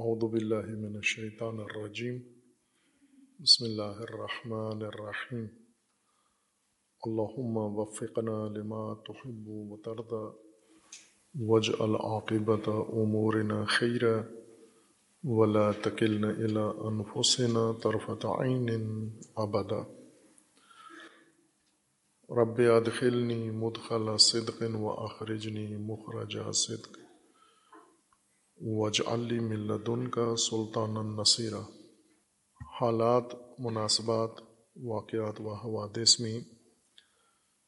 اعوذ باللہ من الشیطان الرجیم بسم اللہ الرحمن الرحیم اللہم وفقنا لما تحب و ترضى واجعل عاقبت امورنا خیرا ولا تکلنا الى انفسنا طرفت عین ابدا رب ادخلنی مدخل صدق و اخرجنی مخرج صدق. وج علی ملدن کا سلطان النصیرہ حالات، مناسبات، واقعات و حوادث میں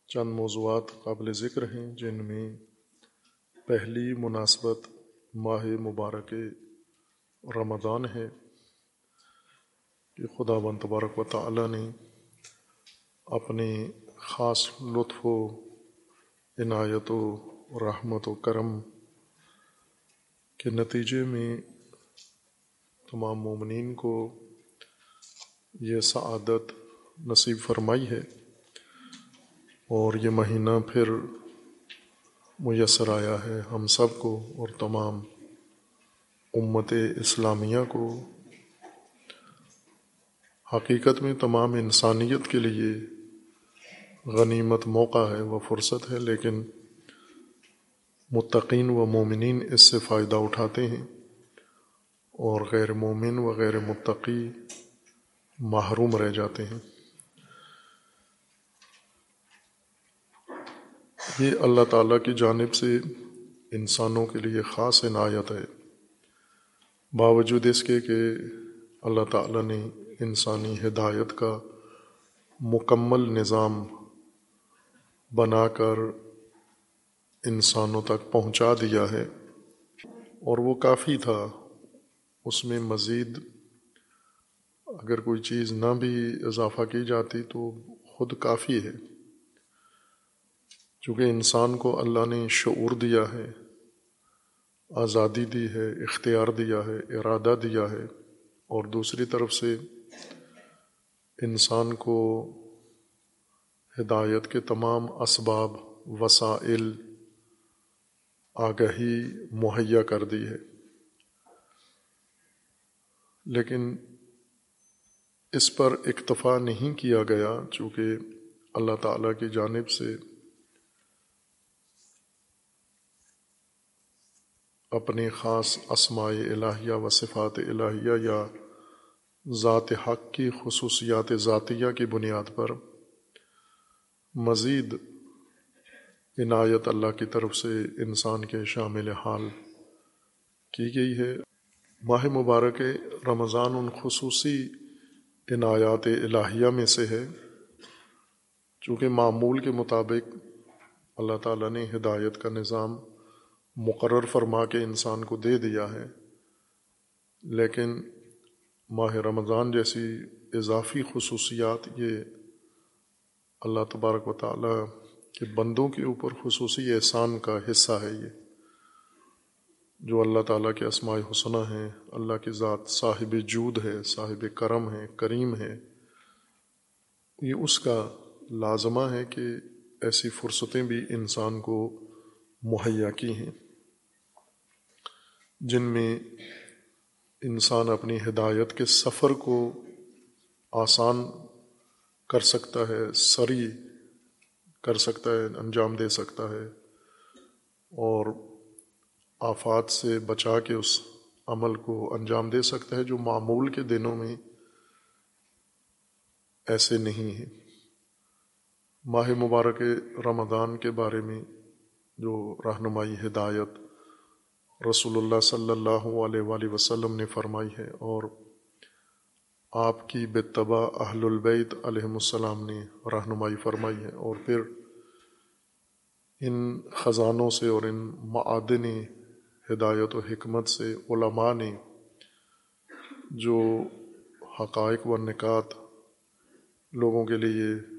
چند موضوعات قابل ذکر ہیں جن میں پہلی مناسبت ماہ مبارک رمضان ہے، کہ خدا بند تبارک و تعالی نے اپنے خاص لطف و عنایت و رحمت و کرم کے نتیجے میں تمام مومنین کو یہ سعادت نصیب فرمائی ہے اور یہ مہینہ پھر میسر آیا ہے ہم سب کو اور تمام امت اسلامیہ کو۔ حقیقت میں تمام انسانیت کے لیے غنیمت موقع ہے وہ فرصت ہے، لیکن متقین و مومنین اس سے فائدہ اٹھاتے ہیں اور غیر مومن و غیر متقی محروم رہ جاتے ہیں۔ یہ اللہ تعالیٰ کی جانب سے انسانوں کے لیے خاص عنایت ہے۔ باوجود اس کے کہ اللہ تعالیٰ نے انسانی ہدایت کا مکمل نظام بنا کر انسانوں تک پہنچا دیا ہے۔ اور وہ کافی تھا۔ اس میں مزید اگر کوئی چیز نہ بھی اضافہ کی جاتی تو خود کافی ہے۔ چونکہ انسان کو اللہ نے شعور دیا ہے، آزادی دی ہے، اختیار دیا ہے، ارادہ دیا ہے۔ اور دوسری طرف سے انسان کو ہدایت کے تمام اسباب، وسائل آگہی مہیا کر دی ہے۔ لیکن اس پر اکتفا نہیں کیا گیا چونکہ اللہ تعالیٰ کی جانب سے اپنے خاص اسماء الہیہ و صفات الہیہ یا ذات حق کی خصوصیات ذاتیہ کی بنیاد پر مزید عنایت اللہ کی طرف سے انسان کے شامل حال کی گئی ہے۔ ماہ مبارک رمضان ان خصوصی عنایات الہیہ میں سے ہے۔ چونکہ معمول کے مطابق اللہ تعالیٰ نے ہدایت کا نظام مقرر فرما کے انسان کو دے دیا ہے، لیکن ماہ رمضان جیسی اضافی خصوصیات یہ اللہ تبارک و تعالیٰ کہ بندوں کے اوپر خصوصی احسان کا حصہ ہے یہ۔ جو اللہ تعالیٰ کے اسماء حسنہ ہیں، اللہ کی ذات صاحب جود ہے، صاحب کرم ہے، کریم ہے۔ یہ اس کا لازمہ ہے کہ ایسی فرصتیں بھی انسان کو مہیا کی ہیں، جن میں انسان اپنی ہدایت کے سفر کو آسان کر سکتا ہے سری کر سکتا ہے، انجام دے سکتا ہے۔ اور آفات سے بچا کے اس عمل کو انجام دے سکتا ہے، جو معمول کے دنوں میں ایسے نہیں ہیں۔ ماہ مبارک رمضان کے بارے میں جو رہنمائی، ہدایت رسول اللہ صلی اللہ علیہ وآلہ وسلم نے فرمائی ہے، اور آپ کی بتبا اہل البیت علیہم السلام نے رہنمائی فرمائی ہے۔ اور پھر ان خزانوں سے اور ان معدنی ہدایت و حکمت سے علماء نے جو حقائق و نکات لوگوں کے لیے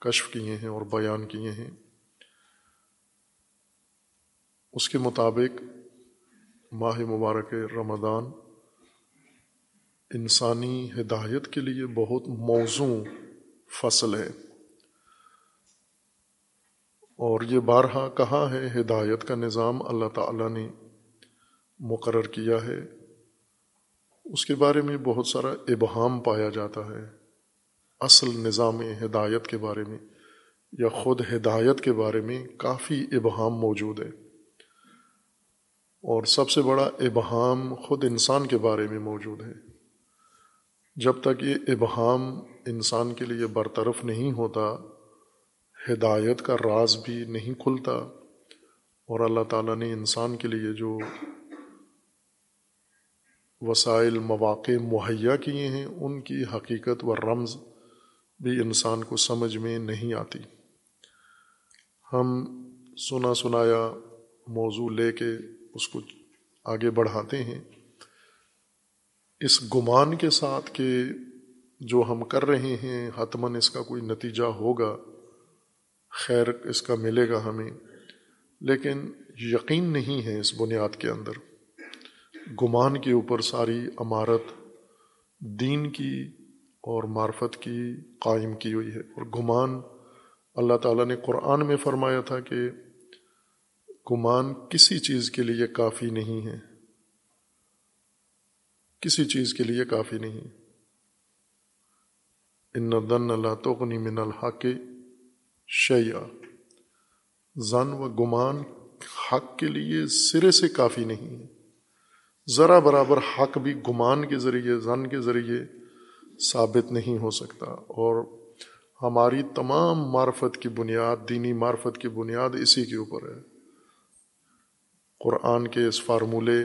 کشف کیے ہیں اور بیان کیے ہیں، اس کے مطابق ماہ مبارک رمضان انسانی ہدایت کے لیے بہت موزوں فصل ہے۔ اور یہ بارہا کہاں ہے ہدایت کا نظام اللہ تعالیٰ نے مقرر کیا ہے؟ اس کے بارے میں بہت سارا ابہام پایا جاتا ہے۔ اصل نظام ہدایت کے بارے میں یا خود ہدایت کے بارے میں کافی ابہام موجود ہے۔ اور سب سے بڑا ابہام خود انسان کے بارے میں موجود ہے۔ جب تک یہ ابہام انسان کے لیے برطرف نہیں ہوتا ہدایت کا راز بھی نہیں کھلتا اور اللہ تعالیٰ نے انسان کے لیے جو وسائل، مواقع مہیا کیے ہیں، ان کی حقیقت و رمز بھی انسان کو سمجھ میں نہیں آتی۔ ہم سنا سنایا موضوع لے کے اس کو آگے بڑھاتے ہیں۔ اس گمان کے ساتھ کہ جو ہم کر رہے ہیں، حتماً اس کا کوئی نتیجہ ہوگا۔ خیر اس کا ملے گا ہمیں۔ لیکن یقین نہیں ہے اس بنیاد کے اندر۔ گمان کے اوپر ساری عمارت دین کی اور معرفت کی قائم کی ہوئی ہے۔ اور گمان، اللہ تعالیٰ نے قرآن میں فرمایا تھا کہ گمان کسی چیز کے لیے کافی نہیں ہے۔ کسی چیز کے لیے کافی نہیں۔ ان دن اللہ تغنی من الحق شیا زن و گمان حق کے لیے سرے سے کافی نہیں ہے۔ ذرا برابر حق بھی گمان کے ذریعے، زن کے ذریعے ثابت نہیں ہو سکتا۔ اور ہماری تمام معرفت کی بنیاد، دینی معرفت کی بنیاد اسی کے اوپر ہے۔ قرآن کے اس فارمولے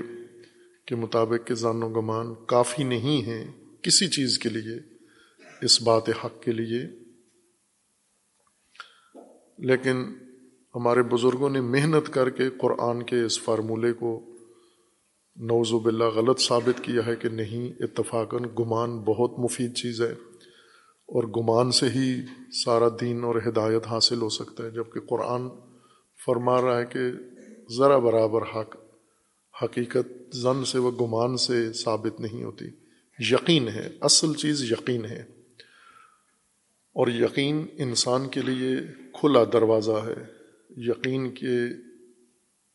کے مطابق کہ زان و گمان کافی نہیں ہے کسی چیز کے لیے، اس بات حق کے لیے۔ لیکن ہمارے بزرگوں نے محنت کر کے قرآن کے اس فارمولے کو نوز باللہ غلط ثابت کیا ہے کہ نہیں، اتفاقاً گمان بہت مفید چیز ہے اور گمان سے ہی سارا دین اور ہدایت حاصل ہو سکتا ہے جبکہ قرآن فرما رہا ہے کہ ذرا برابر حق، حقیقت زن سے و گمان سے ثابت نہیں ہوتی۔ یقین ہے، اصل چیز یقین ہے۔ اور یقین انسان کے لیے کھلا دروازہ ہے۔ یقین کے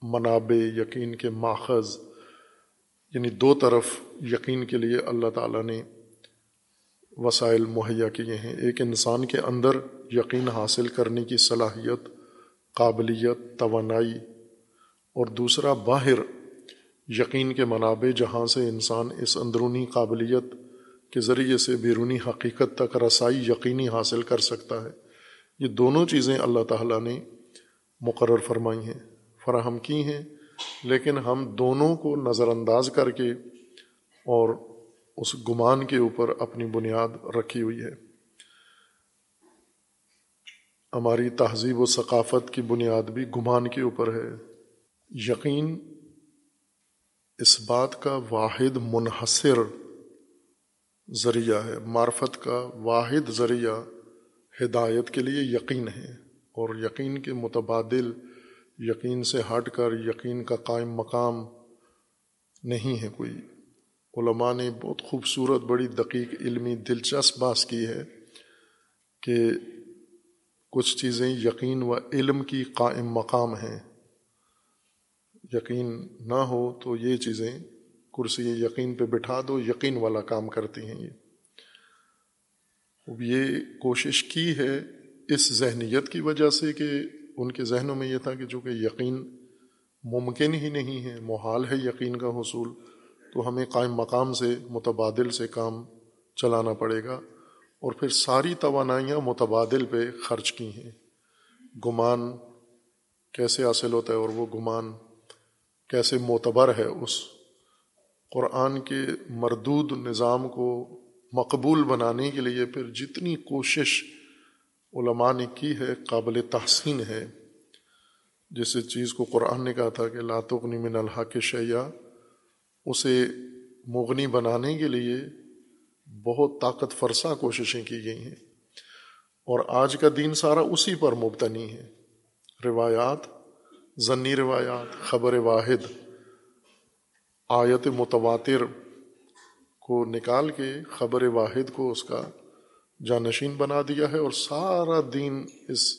منابع، یقین کے ماخذ یعنی دو طرف یقین کے لیے اللہ تعالیٰ نے وسائل مہیا کیے ہیں۔ ایک انسان کے اندر یقین حاصل کرنے کی صلاحیت، قابلیت، توانائی، اور دوسرا باہر یقین کے منابع جہاں سے انسان اس اندرونی قابلیت کے ذریعے سے بیرونی حقیقت تک رسائی یقینی حاصل کر سکتا ہے۔ یہ دونوں چیزیں اللہ تعالیٰ نے مقرر فرمائی ہیں، فراہم کی ہیں، لیکن ہم دونوں کو نظر انداز کر کے اور اس گمان کے اوپر اپنی بنیاد رکھی ہوئی ہے۔ ہماری تہذیب و ثقافت کی بنیاد بھی گمان کے اوپر ہے۔ یقین اس بات کا واحد منحصر ذریعہ ہے، معرفت کا واحد ذریعہ ہدایت کے لیے یقین ہے اور یقین کے متبادل، یقین سے ہٹ کر یقین کا قائم مقام نہیں ہے کوئی۔ علماء نے بہت خوبصورت، بڑی دقیق، علمی، دلچسپ باس کی ہے کہ کچھ چیزیں یقین و علم کی قائم مقام ہیں۔ یقین نہ ہو تو یہ چیزیں، کرسی یقین پہ بٹھا دو، یقین والا کام کرتی ہیں یہ۔ یہ کوشش کی ہے اس ذہنیت کی وجہ سے کہ ان کے ذہنوں میں یہ تھا کہ چونکہ یقین ممکن ہی نہیں ہے، محال ہے یقین کا حصول، تو ہمیں قائم مقام سے، متبادل سے کام چلانا پڑے گا۔ اور پھر ساری توانائیاں متبادل پہ خرچ کی ہیں۔ گمان کیسے حاصل ہوتا ہے اور وہ گمان کیسے معتبر ہے؟ اس قرآن کے مردود نظام کو مقبول بنانے کے لیے پھر جتنی کوشش علماء نے کی ہے، قابل تحسین ہے۔ جس چیز کو قرآن نے کہا تھا کہ لاتغنی من الحق شیا اسے مغنی بنانے کے لیے بہت طاقت فرسا کوششیں کی گئی ہیں۔ اور آج کا دین سارا اسی پر مبتنی ہے۔ روایات ضنی روایات، خبر واحد، آیت متواتر کو نکال کے خبر واحد کو اس کا جانشین بنا دیا ہے اور سارا دین اس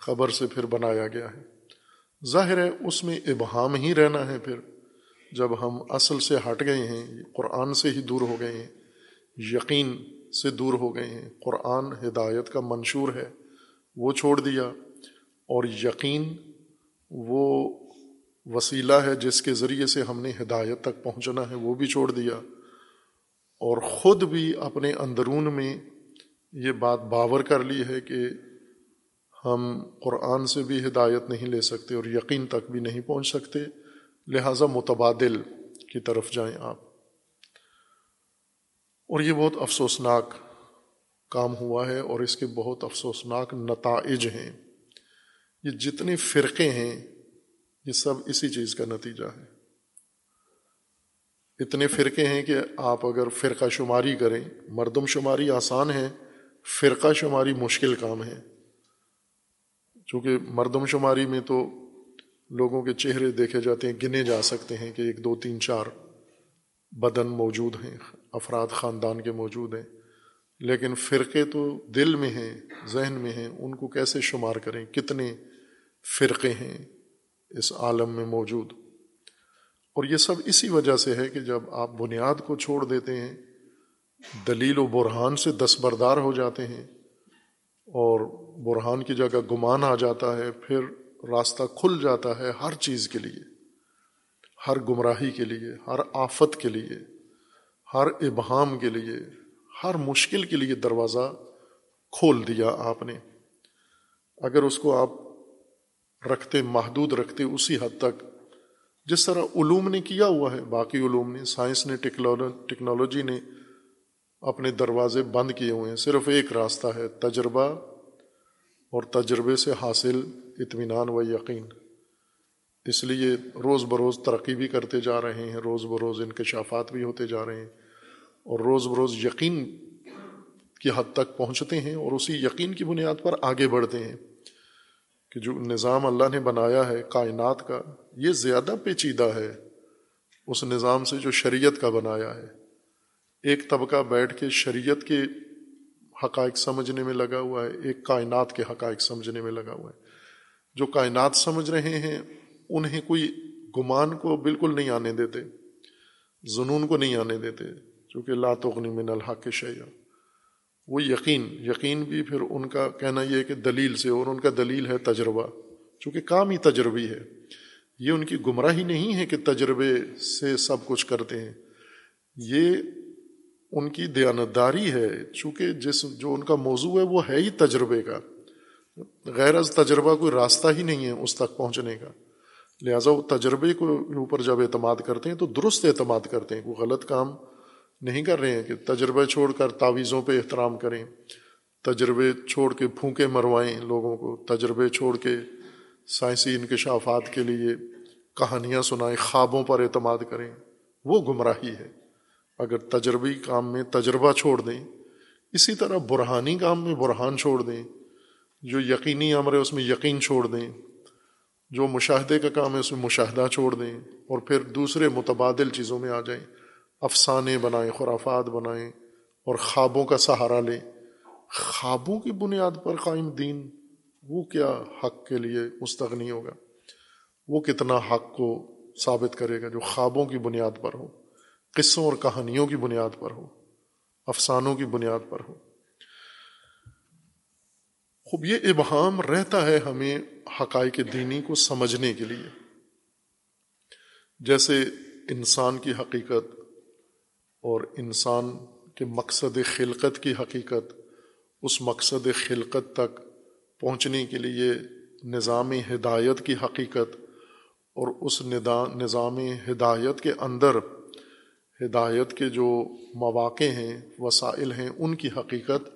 خبر سے پھر بنایا گیا ہے۔ ظاہر ہے اس میں ابہام ہی رہنا ہے۔ پھر جب ہم اصل سے ہٹ گئے ہیں، قرآن سے ہی دور ہو گئے ہیں، یقین سے دور ہو گئے ہیں، قرآن ہدایت کا منشور ہے، وہ چھوڑ دیا۔ اور یقین وہ وسیلہ ہے جس کے ذریعے سے ہم نے ہدایت تک پہنچنا ہے، وہ بھی چھوڑ دیا۔ اور خود بھی اپنے اندرون میں یہ بات باور کر لی ہے کہ ہم قرآن سے بھی ہدایت نہیں لے سکتے اور یقین تک بھی نہیں پہنچ سکتے۔ لہٰذا متبادل کی طرف جائیں آپ۔ اور یہ بہت افسوسناک کام ہوا ہے اور اس کے بہت افسوسناک نتائج ہیں۔ یہ جتنے فرقے ہیں، یہ سب اسی چیز کا نتیجہ ہے۔ اتنے فرقے ہیں کہ آپ اگر فرقہ شماری کریں، مردم شماری آسان ہے فرقہ شماری مشکل کام ہے۔ چونکہ مردم شماری میں تو لوگوں کے چہرے دیکھے جاتے ہیں، گنے جا سکتے ہیں کہ ایک، دو، تین، چار بدن موجود ہیں، افراد خاندان کے موجود ہیں۔ لیکن فرقے تو دل میں ہیں، ذہن میں ہیں، ان کو کیسے شمار کریں؟ کتنے فرقے ہیں اس عالم میں موجود؟ اور یہ سب اسی وجہ سے ہے کہ جب آپ بنیاد کو چھوڑ دیتے ہیں، دلیل و برہان سے دستبردار ہو جاتے ہیں اور برہان کی جگہ گمان آ جاتا ہے، پھر راستہ کھل جاتا ہے ہر چیز کے لیے، ہر گمراہی کے لیے، ہر آفت کے لیے، ہر ابہام کے لیے، ہر مشکل کے لیے دروازہ کھول دیا آپ نے۔ اگر اس کو آپ رکھتے، محدود رکھتے اسی حد تک جس طرح علوم نے کیا ہوا ہے، باقی علوم نے، سائنس نے ٹیکنالوجی نے اپنے دروازے بند کیے ہوئے ہیں۔ صرف ایک راستہ ہے، تجربہ، اور تجربے سے حاصل اطمینان و یقین۔ اس لیے روز بروز ترقی بھی کرتے جا رہے ہیں، روز بروز انکشافات بھی ہوتے جا رہے ہیں، اور روز بروز یقین کی حد تک پہنچتے ہیں، اور اسی یقین کی بنیاد پر آگے بڑھتے ہیں۔ کہ جو نظام اللہ نے بنایا ہے کائنات کا، یہ زیادہ پیچیدہ ہے۔ اس نظام سے جو شریعت کا بنایا ہے۔ ایک طبقہ بیٹھ کے شریعت کے حقائق سمجھنے میں لگا ہوا ہے، ایک کائنات کے حقائق سمجھنے میں لگا ہوا ہے۔ جو کائنات سمجھ رہے ہیں، انہیں کوئی گمان کو بالکل نہیں آنے دیتے جنون کو نہیں آنے دیتے، چونکہ لا تغنی من الحق شیا وہ یقین یقین بھی پھر ان کا کہنا یہ ہے کہ دلیل سے، اور ان کا دلیل ہے تجربہ، چونکہ کام ہی تجربی ہے۔ یہ ان کی گمراہی نہیں ہے کہ تجربے سے سب کچھ کرتے ہیں۔ یہ ان کی دیانتداری ہے، چونکہ جس، جو ان کا موضوع ہے وہ ہے ہی تجربے کا۔ غیر از تجربہ کوئی راستہ ہی نہیں ہے اس تک پہنچنے کا۔ لہٰذا وہ تجربے کو اوپر جب اعتماد کرتے ہیں تو درست اعتماد کرتے ہیں کوئی غلط کام نہیں کر رہے ہیں کہ تجربے چھوڑ کر تعویذوں پہ احترام کریں، تجربے چھوڑ کے پھونکے مروائیں لوگوں کو، تجربے چھوڑ کے سائنسی انکشافات کے لیے کہانیاں سنائیں، خوابوں پر اعتماد کریں، وہ گمراہی ہے۔ اگر تجربی کام میں تجربہ چھوڑ دیں، اسی طرح برہانی کام میں برہان چھوڑ دیں، جو یقینی امر ہے اس میں یقین چھوڑ دیں، جو مشاہدے کا کام ہے اس میں مشاہدہ چھوڑ دیں، اور پھر دوسرے متبادل چیزوں میں آ جائیں۔ افسانے بنائیں، خرافات بنائیں اور خوابوں کا سہارا لیں۔ خوابوں کی بنیاد پر قائم دین، وہ کیا حق کے لیے مستغنی ہوگا؟ وہ کتنا حق کو ثابت کرے گا جو خوابوں کی بنیاد پر ہو، قصوں اور کہانیوں کی بنیاد پر ہو، افسانوں کی بنیاد پر ہو؟ خوب، یہ ابہام رہتا ہے ہمیں حقائق دینی کو سمجھنے کے لیے۔ جیسے انسان کی حقیقت اور انسان کے مقصد خلقت کی حقیقت، اس مقصد خلقت تک پہنچنے کے لیے نظام ہدایت کی حقیقت اور اس نظام ہدایت کے اندر ہدایت کے جو مواقع ہیں، وسائل ہیں، ان کی حقیقت،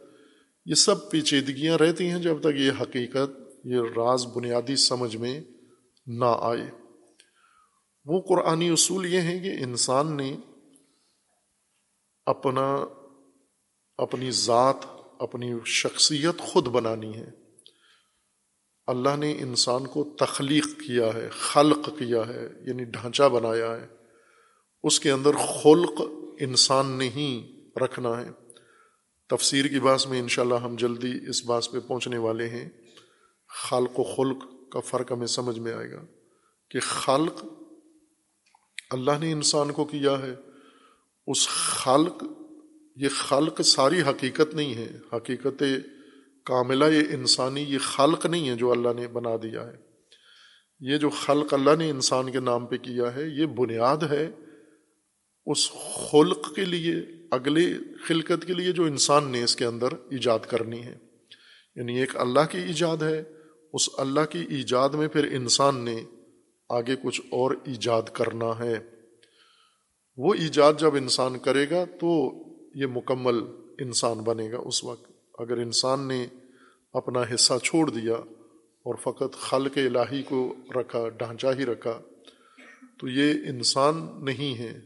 یہ سب پیچیدگیاں رہتی ہیں جب تک یہ حقیقت، یہ راز بنیادی سمجھ میں نہ آئے۔ وہ قرآنی اصول یہ ہیں کہ انسان نے اپنا اپنی ذات، اپنی شخصیت خود بنانی ہے۔ اللہ نے انسان کو تخلیق کیا ہے، خلق کیا ہے یعنی ڈھانچہ بنایا ہے۔ اس کے اندر خلق انسان نہیں رکھنا ہے۔ تفسیر کی بات میں انشاءاللہ ہم جلدی اس بات پہ پہنچنے والے ہیں۔ خلق و خلق کا فرق ہمیں سمجھ میں آئے گا کہ خلق اللہ نے انسان کو کیا ہے اس خلق، یہ خلق ساری حقیقت نہیں ہے۔ حقیقت کاملہ، یہ انسانی، یہ خلق نہیں ہے جو اللہ نے بنا دیا ہے۔ یہ جو خلق اللہ نے انسان کے نام پہ کیا ہے، یہ بنیاد ہے اس خلق کے لیے، اگلے خلقت کے لیے جو انسان نے اس کے اندر ایجاد کرنی ہے۔ یعنی ایک اللہ کی ایجاد ہے، اس اللہ کی ایجاد میں پھر انسان نے آگے کچھ اور ایجاد کرنا ہے۔ وہ ایجاد جب انسان کرے گا تو یہ مکمل انسان بنے گا اس وقت۔ اگر انسان نے اپنا حصہ چھوڑ دیا اور فقط خلق الہی کو رکھا، ڈھانچہ ہی رکھا، تو یہ انسان نہیں ہے۔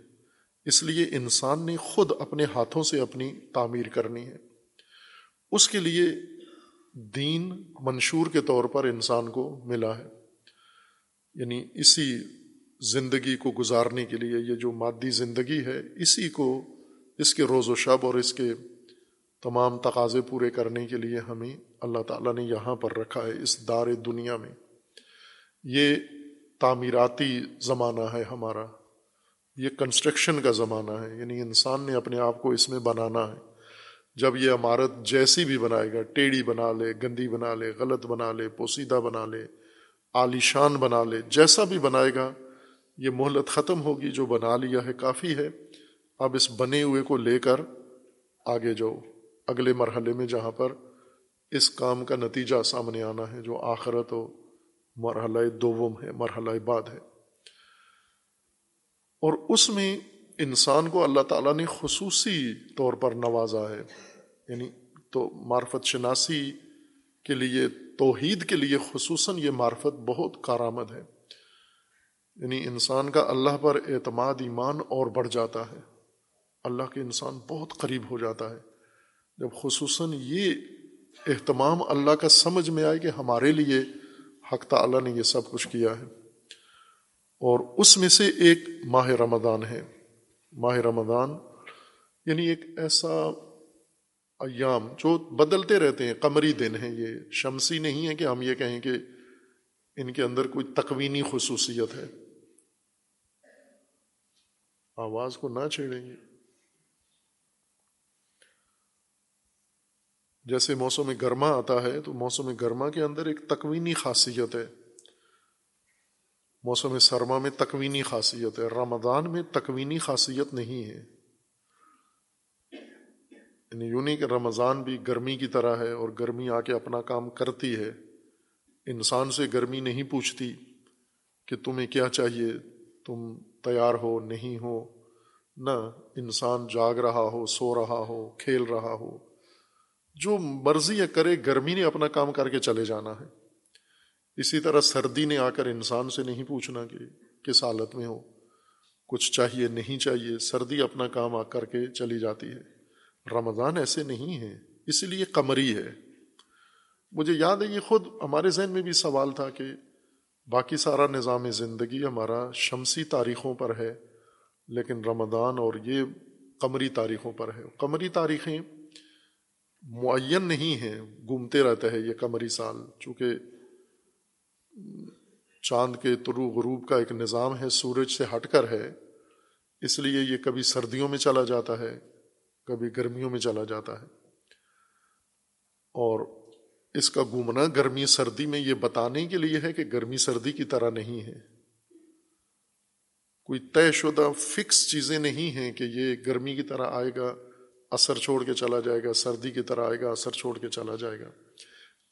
اس لیے انسان نے خود اپنے ہاتھوں سے اپنی تعمیر کرنی ہے۔ اس کے لیے دین منشور کے طور پر انسان کو ملا ہے۔ یعنی اسی زندگی کو گزارنے کے لیے یہ جو مادی زندگی ہے، اسی کو اس کے روز و شب اور اس کے تمام تقاضے پورے کرنے کے لیے ہمیں اللہ تعالیٰ نے یہاں پر رکھا ہے، اس دار دنیا میں۔ یہ تعمیراتی زمانہ ہے ہمارا، یہ کنسٹرکشن کا زمانہ ہے یعنی انسان نے اپنے آپ کو اس میں بنانا ہے۔ جب یہ عمارت جیسی بھی بنائے گا، ٹیڑھی بنا لے، گندی بنا لے، غلط بنا لے، پوسیدہ بنا لے، عالیشان بنا لے، جیسا بھی بنائے گا یہ مہلت ختم ہوگی جو بنا لیا ہے، کافی ہے۔ اب اس بنے ہوئے کو لے کر آگے جاؤ۔ اگلے مرحلے میں جہاں پر اس کام کا نتیجہ سامنے آنا ہے، جو آخرت و مرحلہ دوم ہے، مرحلہ بعد ہے۔ اور اس میں انسان کو اللہ تعالیٰ نے خصوصی طور پر نوازا ہے۔ یعنی تو معرفت شناسی کے لیے، توحید کے لیے خصوصاً یہ معرفت بہت کارآمد ہے۔ یعنی انسان کا اللہ پر اعتماد ایمان اور بڑھ جاتا ہے۔ اللہ کے انسان بہت قریب ہو جاتا ہے۔ جب خصوصاً یہ اہتمام اللہ کا سمجھ میں آئے کہ ہمارے لیے حق تعالیٰ نے یہ سب کچھ کیا ہے۔ اور اس میں سے ایک ماہ رمضان ہے۔ ماہ رمضان یعنی ایک ایسا ایام جو بدلتے رہتے ہیں۔ قمری دن ہیں یہ۔ شمسی نہیں ہے کہ ہم یہ کہیں کہ ان کے اندر کوئی تکوینی خصوصیت ہے۔ آواز کو نہ چھیڑیں گے۔ جیسے موسم گرما آتا ہے تو موسم گرما کے اندر ایک تکوینی خاصیت ہے۔ موسم سرما میں تکوینی خاصیت ہے، رمضان میں تکوینی خاصیت نہیں ہے۔ یعنی یوں نہیں کہ رمضان بھی گرمی کی طرح ہے اور گرمی آ کے اپنا کام کرتی ہے۔ انسان سے گرمی نہیں پوچھتی کہ تمہیں کیا چاہیے، تم تیار ہو، نہیں ہو، نہ انسان جاگ رہا ہو، سو رہا ہو، کھیل رہا ہو۔ جو مرضی ہے کرے، گرمی نے اپنا کام کر کے چلے جانا ہے۔ اسی طرح سردی نے آ کر انسان سے نہیں پوچھنا کہ کس حالت میں ہو۔ کچھ چاہیے، نہیں چاہیے، سردی اپنا کام آ کر کے چلی جاتی ہے۔ رمضان ایسے نہیں ہے، اس لیے قمری ہے۔ مجھے یاد ہے، یہ خود ہمارے ذہن میں بھی سوال تھا کہ باقی سارا نظام زندگی ہمارا شمسی تاریخوں پر ہے، لیکن رمضان اور یہ قمری تاریخوں پر ہے۔ قمری تاریخیں معین نہیں ہیں، گھومتے رہتا ہے یہ قمری سال، چونکہ چاند کے طرو غروب کا ایک نظام ہے، سورج سے ہٹ کر ہے، اس لیے یہ کبھی سردیوں میں چلا جاتا ہے، کبھی گرمیوں میں چلا جاتا ہے۔ اور اس کا گھومنا گرمی سردی میں یہ بتانے کے لیے ہے کہ گرمی سردی کی طرح نہیں ہے۔ کوئی طے شدہ فکس چیزیں نہیں ہیں کہ یہ گرمی کی طرح آئے گا، اثر چھوڑ کے چلا جائے گا، سردی کی طرح آئے گا، اثر چھوڑ کے چلا جائے گا۔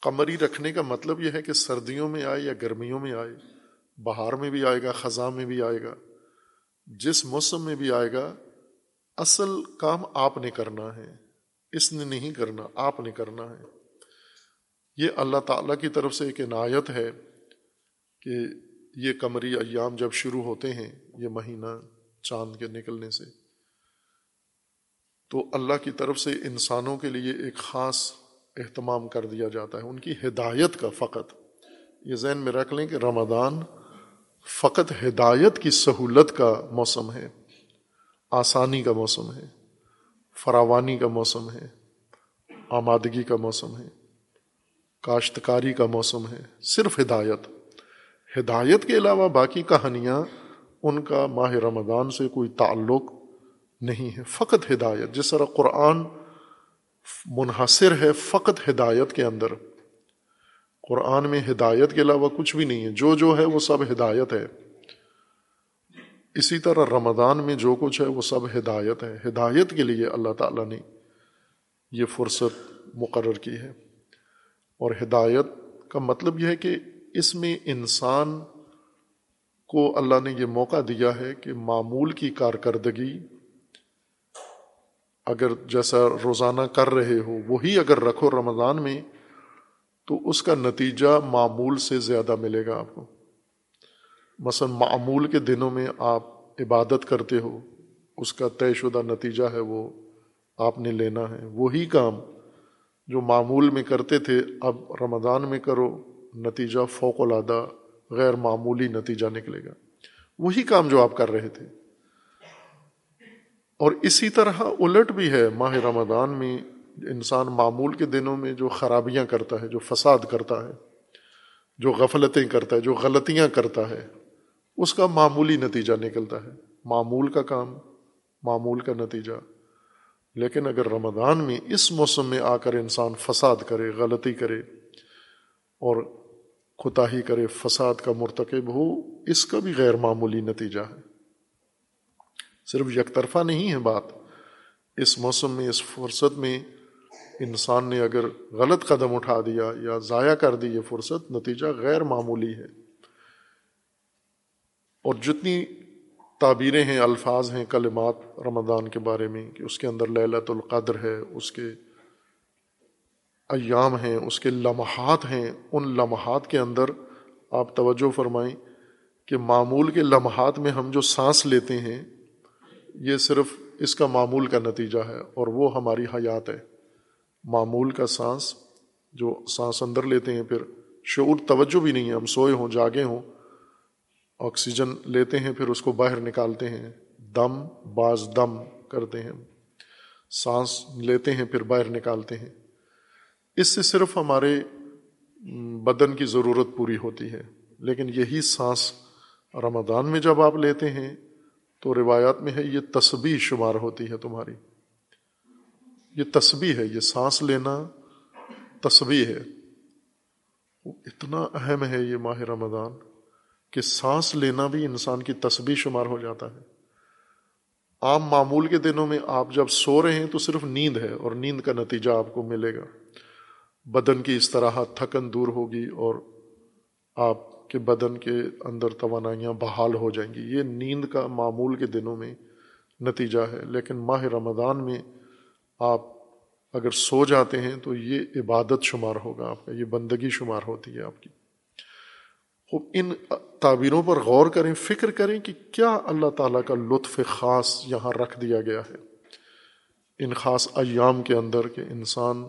قمری رکھنے کا مطلب یہ ہے کہ سردیوں میں آئے یا گرمیوں میں آئے، بہار میں بھی آئے گا، خزاں میں بھی آئے گا۔ جس موسم میں بھی آئے گا، اصل کام آپ نے کرنا ہے، اس نے نہیں کرنا، آپ نے کرنا ہے۔ یہ اللہ تعالیٰ کی طرف سے ایک عنایت ہے کہ یہ کمری ایام جب شروع ہوتے ہیں، یہ مہینہ چاند کے نکلنے سے، تو اللہ کی طرف سے انسانوں کے لیے ایک خاص اہتمام کر دیا جاتا ہے، ان کی ہدایت کا فقط۔ یہ ذہن میں رکھ لیں کہ رمضان فقط ہدایت کی سہولت کا موسم ہے، آسانی کا موسم ہے، فراوانی کا موسم ہے، آمادگی کا موسم ہے۔ کاشتکاری کا موسم ہے، صرف ہدایت۔ ہدایت کے علاوہ باقی کہانیاں، ان کا ماہ رمضان سے کوئی تعلق نہیں ہے۔ فقط ہدایت، جس طرح قرآن منحصر ہے فقط ہدایت کے اندر۔ قرآن میں ہدایت کے علاوہ کچھ بھی نہیں ہے۔ جو جو ہے وہ سب ہدایت ہے۔ اسی طرح رمضان میں جو کچھ ہے وہ سب ہدایت ہے۔ ہدایت کے لیے اللہ تعالیٰ نے یہ فرصت مقرر کی ہے۔ اور ہدایت کا مطلب یہ ہے کہ اس میں انسان کو اللہ نے یہ موقع دیا ہے کہ معمول کی کارکردگی اگر جیسا روزانہ کر رہے ہو، وہی اگر رکھو رمضان میں، تو اس کا نتیجہ معمول سے زیادہ ملے گا آپ کو۔ مثلا معمول کے دنوں میں آپ عبادت کرتے ہو، اس کا طے شدہ نتیجہ ہے وہ آپ نے لینا ہے۔ وہی کام جو معمول میں کرتے تھے، اب رمضان میں کرو، نتیجہ فوق العادہ، غیر معمولی نتیجہ نکلے گا۔ وہی کام جو آپ کر رہے تھے۔ اور اسی طرح الٹ بھی ہے ماہ رمضان میں، انسان معمول کے دنوں میں جو خرابیاں کرتا ہے، جو فساد کرتا ہے، جو غفلتیں کرتا ہے، جو غلطیاں کرتا ہے، اس کا معمولی نتیجہ نکلتا ہے۔ معمول کا کام، معمول کا نتیجہ۔ لیکن اگر رمضان میں اس موسم میں آ کر انسان فساد کرے، غلطی کرے اور کوتاہی کرے، فساد کا مرتکب ہو، اس کا بھی غیر معمولی نتیجہ ہے۔ صرف یک طرفہ نہیں ہے بات، اس موسم میں، اس فرصت میں انسان نے اگر غلط قدم اٹھا دیا یا ضائع کر دی یہ فرصت، نتیجہ غیر معمولی ہے۔ اور جتنی تعبیریں ہیں، الفاظ ہیں، کلمات رمضان کے بارے میں کہ اس کے اندر للت القدر ہے، اس کے ایام ہیں، اس کے لمحات ہیں۔ ان لمحات کے اندر آپ توجہ فرمائیں کہ معمول کے لمحات میں ہم جو سانس لیتے ہیں، یہ صرف اس کا معمول کا نتیجہ ہے اور وہ ہماری حیات ہے۔ معمول کا سانس، جو سانس اندر لیتے ہیں، پھر شعور توجہ بھی نہیں ہے، ہم سوئے ہوں، جاگے ہوں آکسیجن لیتے ہیں، پھر اس کو باہر نکالتے ہیں۔ دم باز دم کرتے ہیں۔ سانس لیتے ہیں، پھر باہر نکالتے ہیں۔ اس سے صرف ہمارے بدن کی ضرورت پوری ہوتی ہے۔ لیکن یہی سانس رمضان میں جب آپ لیتے ہیں، تو روایات میں ہے، یہ تسبیح شمار ہوتی ہے تمہاری۔ یہ تسبیح ہے، یہ سانس لینا تسبیح ہے۔ اتنا اہم ہے یہ ماہ رمضان۔ کہ سانس لینا بھی انسان کی تسبیح شمار ہو جاتا ہے۔ عام معمول کے دنوں میں آپ جب سو رہے ہیں تو صرف نیند ہے اور نیند کا نتیجہ آپ کو ملے گا۔ بدن کی اس طرح تھکن دور ہوگی اور آپ کے بدن کے اندر توانائیاں بحال ہو جائیں گی۔ یہ نیند کا معمول کے دنوں میں نتیجہ ہے، لیکن ماہ رمضان میں آپ اگر سو جاتے ہیں تو یہ عبادت شمار ہوگا، آپ کا یہ بندگی شمار ہوتی ہے آپ کی۔ خوب، ان تعبیروں پر غور کریں، فکر کریں کہ کیا اللہ تعالیٰ کا لطف خاص یہاں رکھ دیا گیا ہے۔ ان خاص ایام کے اندر کہ انسان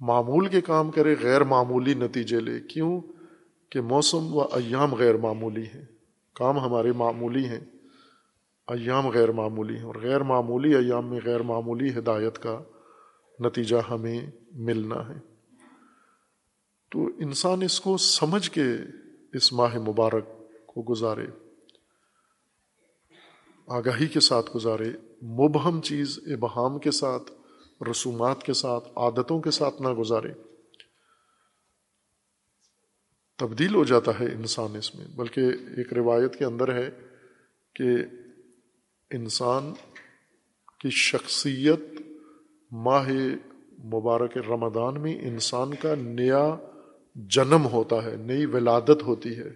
معمول کے کام کرے، غیر معمولی نتیجے لے۔ کیوں؟ کہ موسم و ایام غیر معمولی ہیں۔ کام ہمارے معمولی ہیں۔ ایام غیر معمولی ہیں۔ اور غیر معمولی ایام میں غیر معمولی ہدایت کا نتیجہ ہمیں ملنا ہے۔ تو انسان اس کو سمجھ کے اس ماہ مبارک کو گزارے۔ آگاہی کے ساتھ گزارے، مبہم چیز ابہام کے ساتھ، رسومات کے ساتھ، عادتوں کے ساتھ نہ گزارے۔ تبدیل ہو جاتا ہے انسان اس میں، بلکہ ایک روایت کے اندر ہے کہ انسان کی شخصیت ماہ مبارک رمضان میں انسان کا نیا جنم ہوتا ہے، نئی ولادت ہوتی ہے،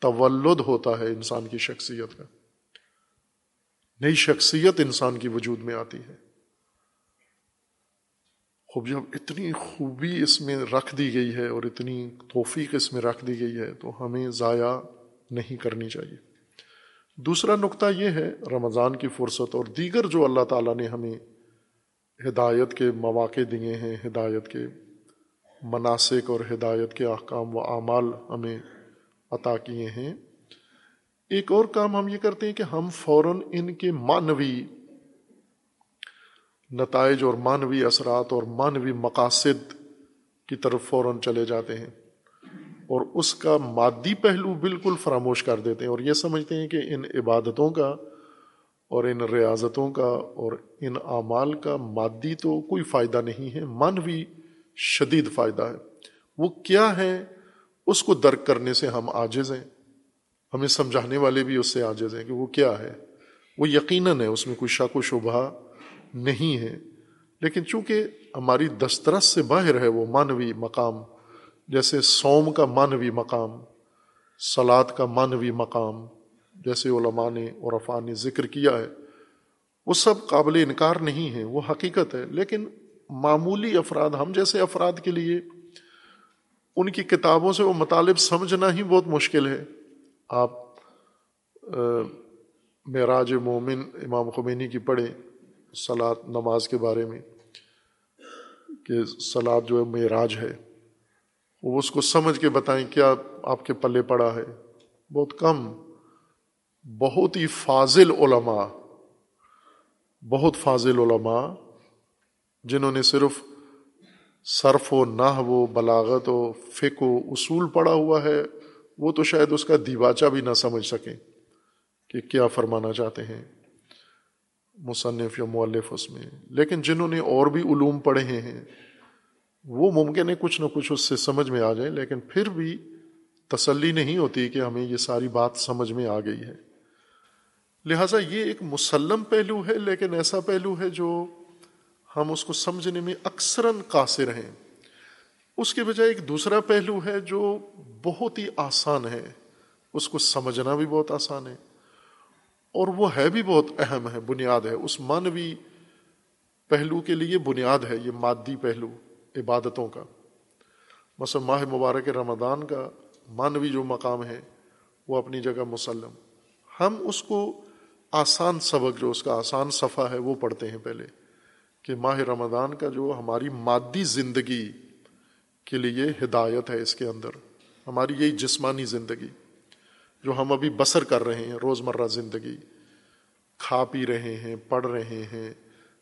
تولد ہوتا ہے انسان کی شخصیت کا۔ نئی شخصیت انسان کی وجود میں آتی ہے۔ خوب جب اتنی خوبی اس میں رکھ دی گئی ہے اور اتنی توفیق اس میں رکھ دی گئی ہے تو ہمیں ضائع نہیں کرنی چاہیے۔ دوسرا نقطہ یہ ہے، رمضان کی فرصت اور دیگر جو اللہ تعالیٰ نے ہمیں ہدایت کے مواقع دیے ہیں، ہدایت کے مناسک اور ہدایت کے احکام و اعمال ہمیں عطا کیے ہیں۔ ایک اور کام ہم یہ کرتے ہیں کہ ہم فوراً ان کے معنوی نتائج اور مانوی اثرات اور مانوی مقاصد کی طرف فوراً چلے جاتے ہیں اور اس کا مادی پہلو بالکل فراموش کر دیتے ہیں اور یہ سمجھتے ہیں کہ ان عبادتوں کا اور ان ریاضتوں کا اور ان اعمال کا مادی تو کوئی فائدہ نہیں ہے من بھی شدید فائدہ ہے۔ وہ کیا ہے اس کو درک کرنے سے ہم عاجز ہیں۔ ہمیں سمجھانے والے بھی اس سے عاجز ہیں کہ وہ کیا ہے۔ وہ یقیناً ہے، اس میں کوئی شک و شبہ نہیں ہے۔ لیکن چونکہ ہماری دسترس سے باہر ہے وہ مانوی مقام، جیسے سوم کا مانوی مقام سلاد کا مانوی مقام، جیسے علماء نے اور نے ذکر کیا ہے، وہ سب قابل انکار نہیں ہے وہ حقیقت ہے۔ لیکن معمولی افراد، ہم جیسے افراد کے لیے ان کی کتابوں سے وہ مطالب سمجھنا ہی بہت مشکل ہے۔ آپ معراج مومن امام خمینی کی پڑھیں سلاد نماز کے بارے میں کہ سلاد جو ہے معراج ہے، وہ اس کو سمجھ کے بتائیں کیا آپ کے پلے پڑا ہے۔ بہت کم، بہت ہی فاضل علماء، بہت فاضل علماء جنہوں نے صرف صرف و نہ و بلاغت و فک و اصول پڑا ہوا ہے، وہ تو شاید اس کا دیواچہ بھی نہ سمجھ سکیں کہ کیا فرمانا چاہتے ہیں مصنف یا مؤلف اس میں۔ لیکن جنہوں نے اور بھی علوم پڑھے ہیں، وہ ممکن ہے کچھ نہ کچھ اس سے سمجھ میں آ جائیں لیکن پھر بھی تسلی نہیں ہوتی کہ ہمیں یہ ساری بات سمجھ میں آ گئی ہے۔ لہٰذا یہ ایک مسلم پہلو ہے، لیکن ایسا پہلو ہے جو ہم اس کو سمجھنے میں اکثراً قاصر ہیں۔ اس کے بجائے ایک دوسرا پہلو ہے جو بہت ہی آسان ہے۔ اس کو سمجھنا بھی بہت آسان ہے۔ اور وہ ہے بھی بہت اہم ہے، بنیاد ہے۔ اس مانوی پہلو کے لیے بنیاد ہے، یہ مادی پہلو عبادتوں کا۔ مثلا ماہ مبارک رمضان کا مانوی جو مقام ہے، وہ اپنی جگہ مسلم۔ ہم اس کو آسان سبق، جو اس کا آسان صفحہ ہے، وہ پڑھتے ہیں پہلے۔ کہ ماہ رمضان کا جو ہماری مادی زندگی کے لیے ہدایت ہے اس کے اندر، ہماری یہی جسمانی زندگی جو ہم ابھی بسر کر رہے ہیں روز مرہ زندگی، کھا پی رہے ہیں، پڑھ رہے ہیں،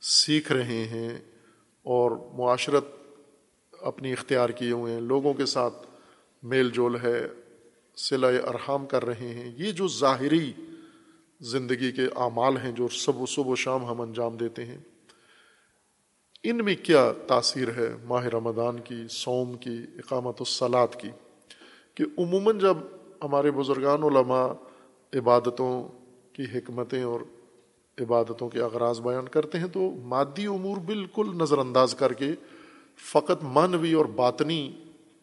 سیکھ رہے ہیں اور معاشرت اپنی اختیار کیے ہوئے ہیں، لوگوں کے ساتھ میل جول ہے سلائے ارحام کر رہے ہیں، یہ جو ظاہری زندگی کے اعمال ہیں جو صبح صبح و شام ہم انجام دیتے ہیں ان میں کیا تاثیر ہے ماہ رمضان کی سوم کی، اقامت الصلاط کی؟ کہ عموماً جب ہمارے بزرگان علماء عبادتوں کی حکمتیں اور عبادتوں کے اغراض بیان کرتے ہیں تو مادی امور بالکل نظر انداز کر کے فقط مانوی اور باطنی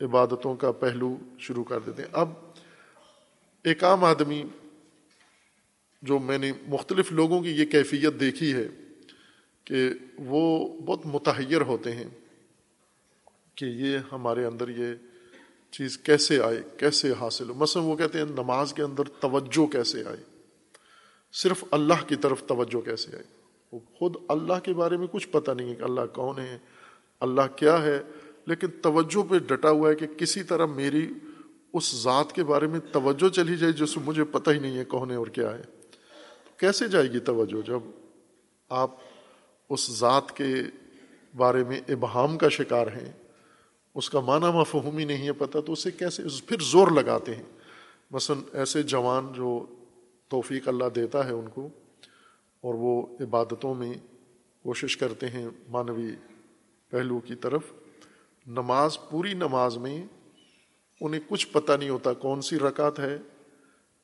عبادتوں کا پہلو شروع کر دیتے ہیں۔ اب ایک عام آدمی جو میں نے مختلف لوگوں کی یہ کیفیت دیکھی ہے کہ وہ بہت متحیر ہوتے ہیں کہ یہ ہمارے اندر یہ چیز کیسے آئے، کیسے حاصل ہو؟ مثلا وہ کہتے ہیں نماز کے اندر توجہ کیسے آئے؟ صرف اللہ کی طرف توجہ کیسے آئے؟ وہ خود اللہ کے بارے میں کچھ پتہ نہیں ہے کہ اللہ کون ہے، اللہ کیا ہے، لیکن توجہ پہ ڈٹا ہوا ہے کہ کسی طرح میری اس ذات کے بارے میں توجہ چلی جائے جس مجھے پتہ ہی نہیں ہے کون ہے اور کیا ہے۔ کیسے جائے گی توجہ جب آپ اس ذات کے بارے میں ابہام کا شکار ہیں، اس کا معنی مفہوم ہی نہیں ہے، پتہ تو اسے کیسے پھر زور لگاتے ہیں۔ مثلا ایسے جوان جو توفیق اللہ دیتا ہے ان کو اور وہ عبادتوں میں کوشش کرتے ہیں مانوی پہلو کی طرف، نماز، پوری نماز میں انہیں کچھ پتہ نہیں ہوتا کون سی رکعت ہے،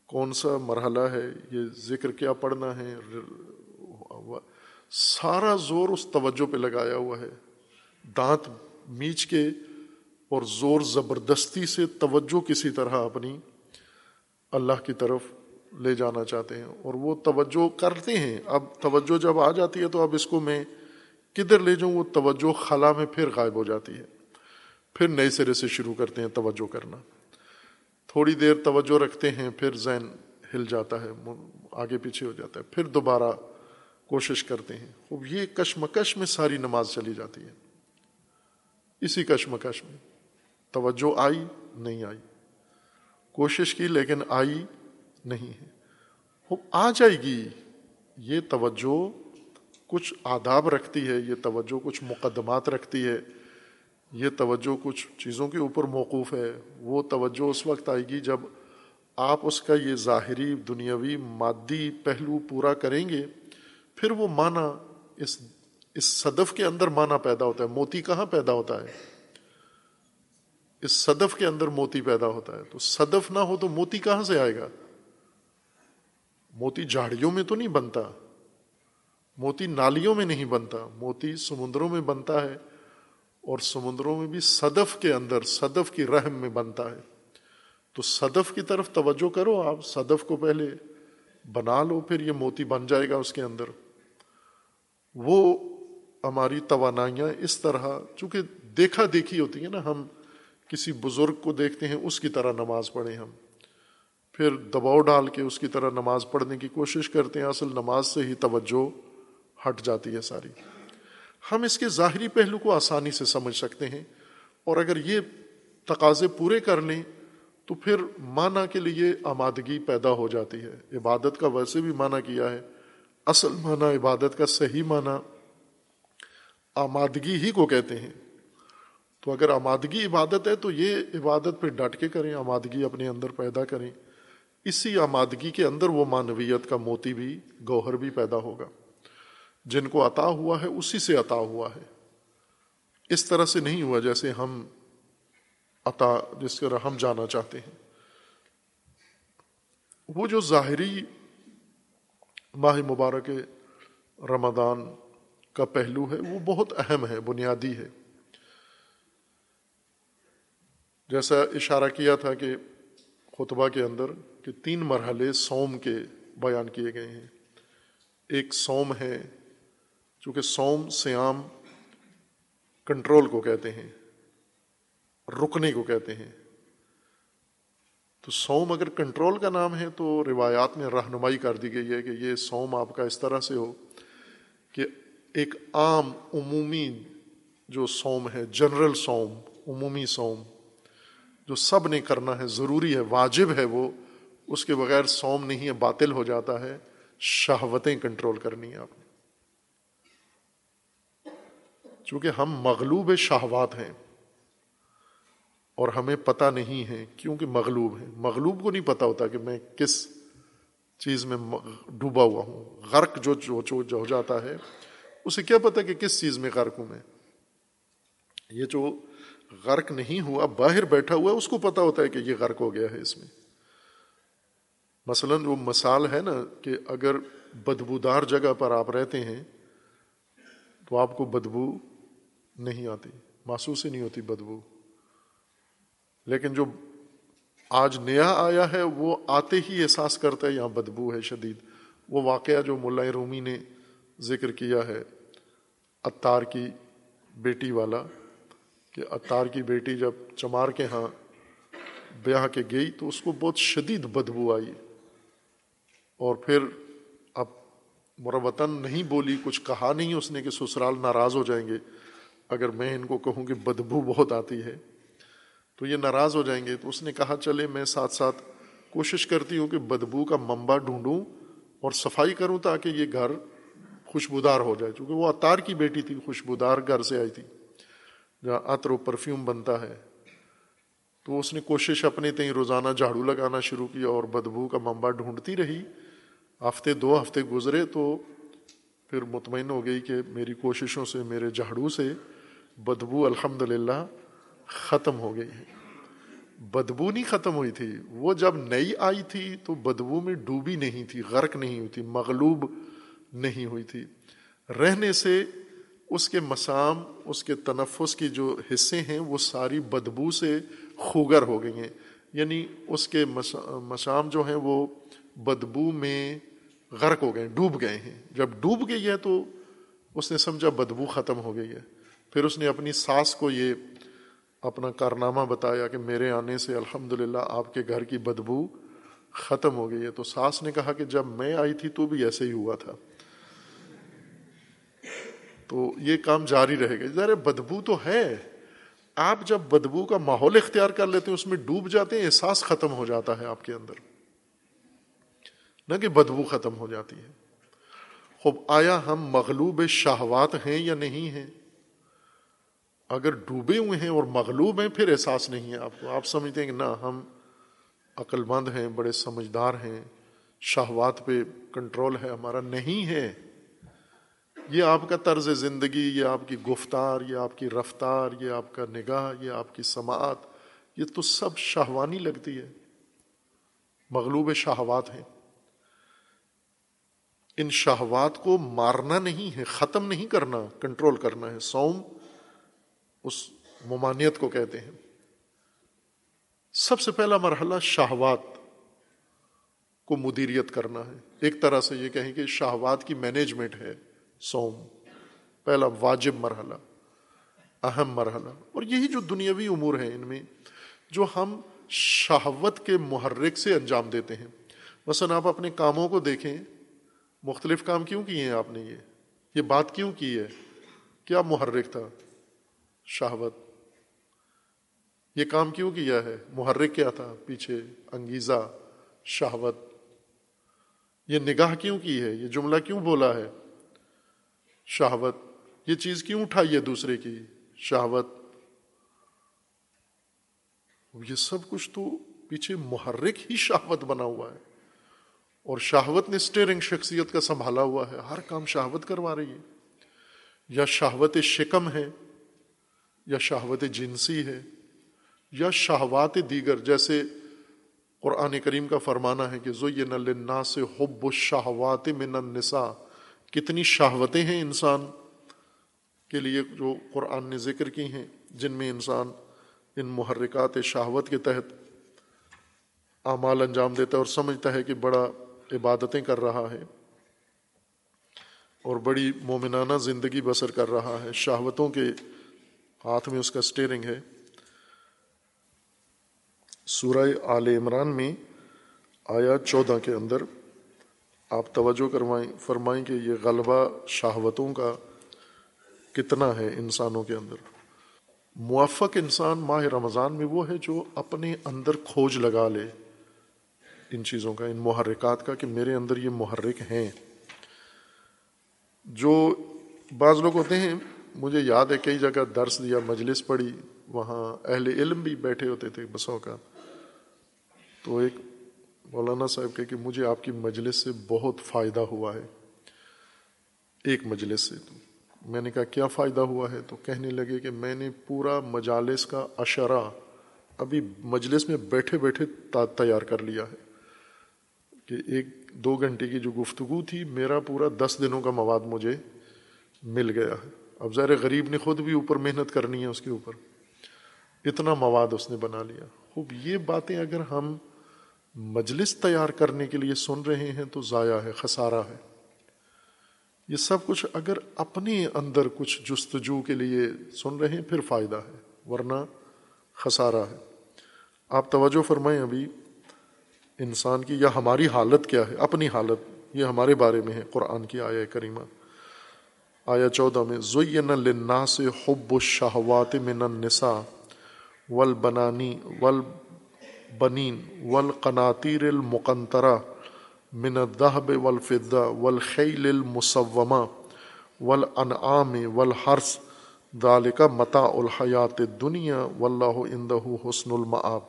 کون سا مرحلہ ہے، یہ ذکر کیا پڑھنا ہے سارا زور اس توجہ پہ لگایا ہوا ہے۔ دانت میچ کے اور زور زبردستی سے توجہ کسی طرح اپنی اللہ کی طرف لے جانا چاہتے ہیں اور وہ توجہ کرتے ہیں۔ اب توجہ جب آ جاتی ہے تو اب اس کو میں کدھر لے جاؤں؟ وہ توجہ خلا میں پھر غائب ہو جاتی ہے۔ پھر نئے سرے سے شروع کرتے ہیں توجہ کرنا۔ تھوڑی دیر توجہ رکھتے ہیں، پھر ذہن ہل جاتا ہے آگے پیچھے ہو جاتا ہے۔ پھر دوبارہ کوشش کرتے ہیں۔ خوب، یہ کشمکش میں ساری نماز چلی جاتی ہے۔ اسی کشمکش میں توجہ آئی، نہیں آئی۔ کوشش کی، لیکن آئی نہیں ہے۔ وہ آ جائے گی۔ یہ توجہ کچھ آداب رکھتی ہے، یہ توجہ کچھ مقدمات رکھتی ہے۔ یہ توجہ کچھ چیزوں کے اوپر موقوف ہے۔ وہ توجہ اس وقت آئے گی جب آپ اس کا یہ ظاہری دنیاوی مادی پہلو پورا کریں گے۔ پھر وہ معنی اس اس صدف کے اندر معنی پیدا ہوتا ہے۔ موتی کہاں پیدا ہوتا ہے؟ اس صدف کے اندر موتی پیدا ہوتا ہے۔ تو صدف نہ ہو تو موتی کہاں سے آئے گا؟ موتی جھاڑیوں میں تو نہیں بنتا۔ موتی نالیوں میں نہیں بنتا۔ موتی سمندروں میں بنتا ہے اور سمندروں میں بھی صدف کے اندر، صدف کی رحم میں بنتا ہے۔ تو صدف کی طرف توجہ کرو، آپ صدف کو پہلے بنا لو، پھر یہ موتی بن جائے گا اس کے اندر۔ وہ ہماری توانائیاں اس طرح، چونکہ دیکھا دیکھی ہوتی ہے نا، ہم کسی بزرگ کو دیکھتے ہیں، اس کی طرح نماز پڑھیں ہم۔ پھر دباؤ ڈال کے اس کی طرح نماز پڑھنے کی کوشش کرتے ہیں، اصل نماز سے ہی توجہ ہٹ جاتی ہے ساری۔ ہم اس کے ظاہری پہلو کو آسانی سے سمجھ سکتے ہیں، اور اگر یہ تقاضے پورے کر لیں، تو پھر معنی کے لیے آمادگی پیدا ہو جاتی ہے۔ عبادت کا ویسے بھی معنی کیا ہے اصل معنی عبادت کا صحیح معنی آمادگی ہی کو کہتے ہیں۔ تو اگر آمادگی عبادت ہے تو یہ عبادت پہ ڈٹ کے کریں، آمادگی اپنے اندر پیدا کریں۔ اسی آمادگی کے اندر وہ معنویت کا موتی بھی، گوہر بھی پیدا ہوگا۔ جن کو عطا ہوا ہے، اسی سے عطا ہوا ہے۔ اس طرح سے نہیں ہوا جیسے ہم عطا، جس طرح ہم جانا چاہتے ہیں۔ وہ جو ظاہری ماہ مبارک رمضان کا پہلو ہے، وہ بہت اہم ہے، بنیادی ہے۔ جیسا اشارہ کیا تھا کہ خطبہ کے اندر کہ تین مرحلے سوم کے بیان کیے گئے ہیں۔ ایک سوم ہے، چونکہ سوم سیام کنٹرول کو کہتے ہیں، رکنے کو کہتے ہیں۔ تو سوم اگر کنٹرول کا نام ہے تو روایات میں رہنمائی کر دی گئی ہے کہ یہ سوم آپ کا اس طرح سے ہو کہ ایک عام عمومی جو سوم ہے، جنرل سوم، عمومی سوم، جو سب نے کرنا ہے، ضروری ہے، واجب ہے وہ، اس کے بغیر سوم نہیں ہے، باطل ہو جاتا ہے۔ شہوتیں کنٹرول کرنی ہے آپ نے۔ چونکہ ہم مغلوب شہوات ہیں۔ اور ہمیں پتہ نہیں ہے کیونکہ مغلوب ہے مغلوب کو نہیں پتا ہوتا کہ میں کس چیز میں ڈوبا ہوا ہوں۔ غرق جو جو, ہو جاتا ہے اسے کیا پتا کہ کس چیز میں غرق ہوں میں؟ یہ جو غرق نہیں ہوا باہر بیٹھا ہوا ہے اس کو پتا ہوتا ہے کہ یہ غرق ہو گیا ہے اس میں۔ مثلا وہ مثال ہے نا کہ اگر بدبودار جگہ پر آپ رہتے ہیں تو آپ کو بدبو نہیں آتی محسوس ہی نہیں ہوتی بدبو۔ لیکن جو آج نیا آیا ہے، وہ آتے ہی احساس کرتا ہے، یہاں بدبو ہے شدید۔ وہ واقعہ جو ملا رومی نے ذکر کیا ہے اتار کی بیٹی والا، کہ اتار کی بیٹی جب چمار کے ہاں بیاہ کے گئی تو اس کو بہت شدید بدبو آئی۔ اور پھر اب مروتن نہیں بولی، کچھ کہا نہیں اس نے کہ سسرال ناراض ہو جائیں گے۔ اگر میں ان کو کہوں کہ بدبو بہت آتی ہے تو یہ ناراض ہو جائیں گے۔ تو اس نے کہا، چلے، میں ساتھ ساتھ کوشش کرتی ہوں کہ بدبو کا ممبا ڈھونڈوں اور صفائی کروں تاکہ یہ گھر خوشبودار ہو جائے۔ چونکہ وہ اتار کی بیٹی تھی، خوشبودار گھر سے آئی تھی، جہاں عطر و پرفیوم بنتا ہے۔ تو اس نے کوشش اپنے تئیں روزانہ جھاڑو لگانا شروع کیا اور بدبو کا ممبا ڈھونڈتی رہی۔ ہفتے دو ہفتے گزرے تو پھر مطمئن ہو گئی کہ میری کوششوں سے، میرے جھاڑو سے بدبو الحمد للہ ختم ہو گئی ہے بدبو نہیں ختم ہوئی تھی۔ وہ جب نئی آئی تھی تو بدبو میں ڈوبی نہیں تھی، غرق نہیں ہوئی تھی، مغلوب نہیں ہوئی تھی۔ رہنے سے اس کے مسام، اس کے تنفس کی جو حصے ہیں، وہ ساری بدبو سے خوگر ہو گئی ہیں۔ یعنی اس کے مسام جو ہیں، وہ بدبو میں غرق ہو گئے ڈوب گئے ہیں۔ جب ڈوب گئی ہے تو اس نے سمجھا بدبو ختم ہو گئی ہے۔ پھر اس نے اپنی ساس کو یہ اپنا کارنامہ بتایا کہ میرے آنے سے الحمد للہ آپ کے گھر کی بدبو ختم ہو گئی ہے۔ تو ساس نے کہا کہ جب میں آئی تھی تو بھی ایسے ہی ہوا تھا۔ تو یہ کام جاری رہے گا ذرا بدبو تو ہے۔ آپ جب بدبو کا ماحول اختیار کر لیتے ہیں، اس میں ڈوب جاتے ہیں، احساس ختم ہو جاتا ہے آپ کے اندر۔ نہ کہ بدبو ختم ہو جاتی ہے۔ خوب، آیا ہم مغلوب شہوات ہیں یا نہیں ہیں؟ اگر ڈوبے ہوئے ہیں اور مغلوب ہیں، پھر احساس نہیں ہے۔ آپ کو آپ سمجھتے ہیں کہ نہ، ہم عقل مند ہیں، بڑے سمجھدار ہیں۔ شہوات پہ کنٹرول ہے، ہمارا نہیں ہے۔ یہ آپ کا طرز زندگی، یہ آپ کی گفتار، یہ آپ کی رفتار، یہ آپ کا نگاہ، یہ آپ کی سماعت، یہ تو سب شہوانی لگتی ہے۔ مغلوب شہوات ہیں۔ ان شہوات کو مارنا نہیں ہے، ختم نہیں کرنا، کنٹرول کرنا ہے۔ سوم اس ممانعت کو کہتے ہیں۔ سب سے پہلا مرحلہ شہوات کو مدیریت کرنا ہے۔ ایک طرح سے یہ کہیں کہ شہوات کی مینجمنٹ ہے سوم۔ پہلا واجب مرحلہ، اہم مرحلہ۔ اور یہی جو دنیاوی امور ہیں ان میں، جو ہم شہوت کے محرک سے انجام دیتے ہیں۔ مثلا آپ اپنے کاموں کو دیکھیں، مختلف کام کیوں کیے ہیں آپ نے یہ؟ یہ بات کیوں کی ہے؟ کیا محرک تھا؟ شہوت۔ یہ کام کیوں کیا ہے؟ محرک کیا تھا؟ پیچھے انگیزہ، شہوت۔ یہ نگاہ کیوں کی ہے؟ یہ جملہ کیوں بولا ہے؟ شہوت۔ یہ چیز کیوں اٹھائی ہے دوسرے کی؟ شہوت۔ یہ سب کچھ تو پیچھے محرک ہی شہوت بنا ہوا ہے۔ اور شہوت نے اسٹیئرنگ شخصیت کا سنبھالا ہوا ہے۔ ہر کام شہوت کروا رہی ہے۔ یا شہوت شکم ہے؟ یا شہوت جنسی ہے، یا شہوات دیگر، جیسے قرآن کریم کا فرمانا ہے کہ زوین للناس سے حب الشہوات من النساء۔ کتنی شہوتیں ہیں انسان کے لیے جو قرآن نے ذکر کی ہیں، جن میں انسان ان محرکات شہوت کے تحت اعمال انجام دیتا ہے اور سمجھتا ہے کہ بڑا عبادتیں کر رہا ہے اور بڑی مومنانہ زندگی بسر کر رہا ہے، شہوتوں کے ہاتھ میں اس کا اسٹیئرنگ ہے۔ سورہ آل عمران میں آیا چودہ کے اندر آپ توجہ کروائیں، فرمائیں کہ یہ غلبہ شہوتوں کا کتنا ہے انسانوں کے اندر۔ موفق انسان ماہ رمضان میں وہ ہے جو اپنے اندر کھوج لگا لے۔ ان چیزوں کا، ان محرکات کا کہ میرے اندر یہ محرک ہیں۔ جو بعض لوگ ہوتے ہیں مجھے یاد ہے کئی جگہ درس دیا، مجلس پڑھی، وہاں اہل علم بھی بیٹھے ہوتے تھے بسوں کا۔ تو ایک مولانا صاحب کہ مجھے آپ کی مجلس سے بہت فائدہ ہوا ہے۔ ایک مجلس سے۔ تو میں نے کہا، کیا فائدہ ہوا ہے؟ تو کہنے لگے کہ میں نے پورا مجالس کا اشرا ابھی مجلس میں بیٹھے بیٹھے تیار کر لیا ہے۔ کہ ایک دو گھنٹے کی جو گفتگو تھی، میرا پورا دس دنوں کا مواد مجھے مل گیا ہے۔ اب ظاہر غریب نے خود بھی اوپر محنت کرنی ہے اس کے اوپر۔ اتنا مواد اس نے بنا لیا۔ خوب، یہ باتیں اگر ہم مجلس تیار کرنے کے لیے سن رہے ہیں تو ضائع ہے، خسارہ ہے۔ یہ سب کچھ اگر اپنے اندر کچھ جستجو کے لیے سن رہے ہیں، پھر فائدہ ہے، ورنہ خسارہ ہے۔ آپ توجہ فرمائیں ابھی، انسان کی یا ہماری حالت کیا ہے؟ اپنی حالت، یہ ہمارے بارے میں ہے، قرآن کی آیا کریمہ۔ آیا چودہ میں، زین للناس حب الشہوات من النساء والبنانی والبنین والقناطیر المقنطرہ من الذهب والفضة والخيل المصومة والانعام والحرث ذلك متاع الحیات الدنیا واللہ عنده حسن المآب۔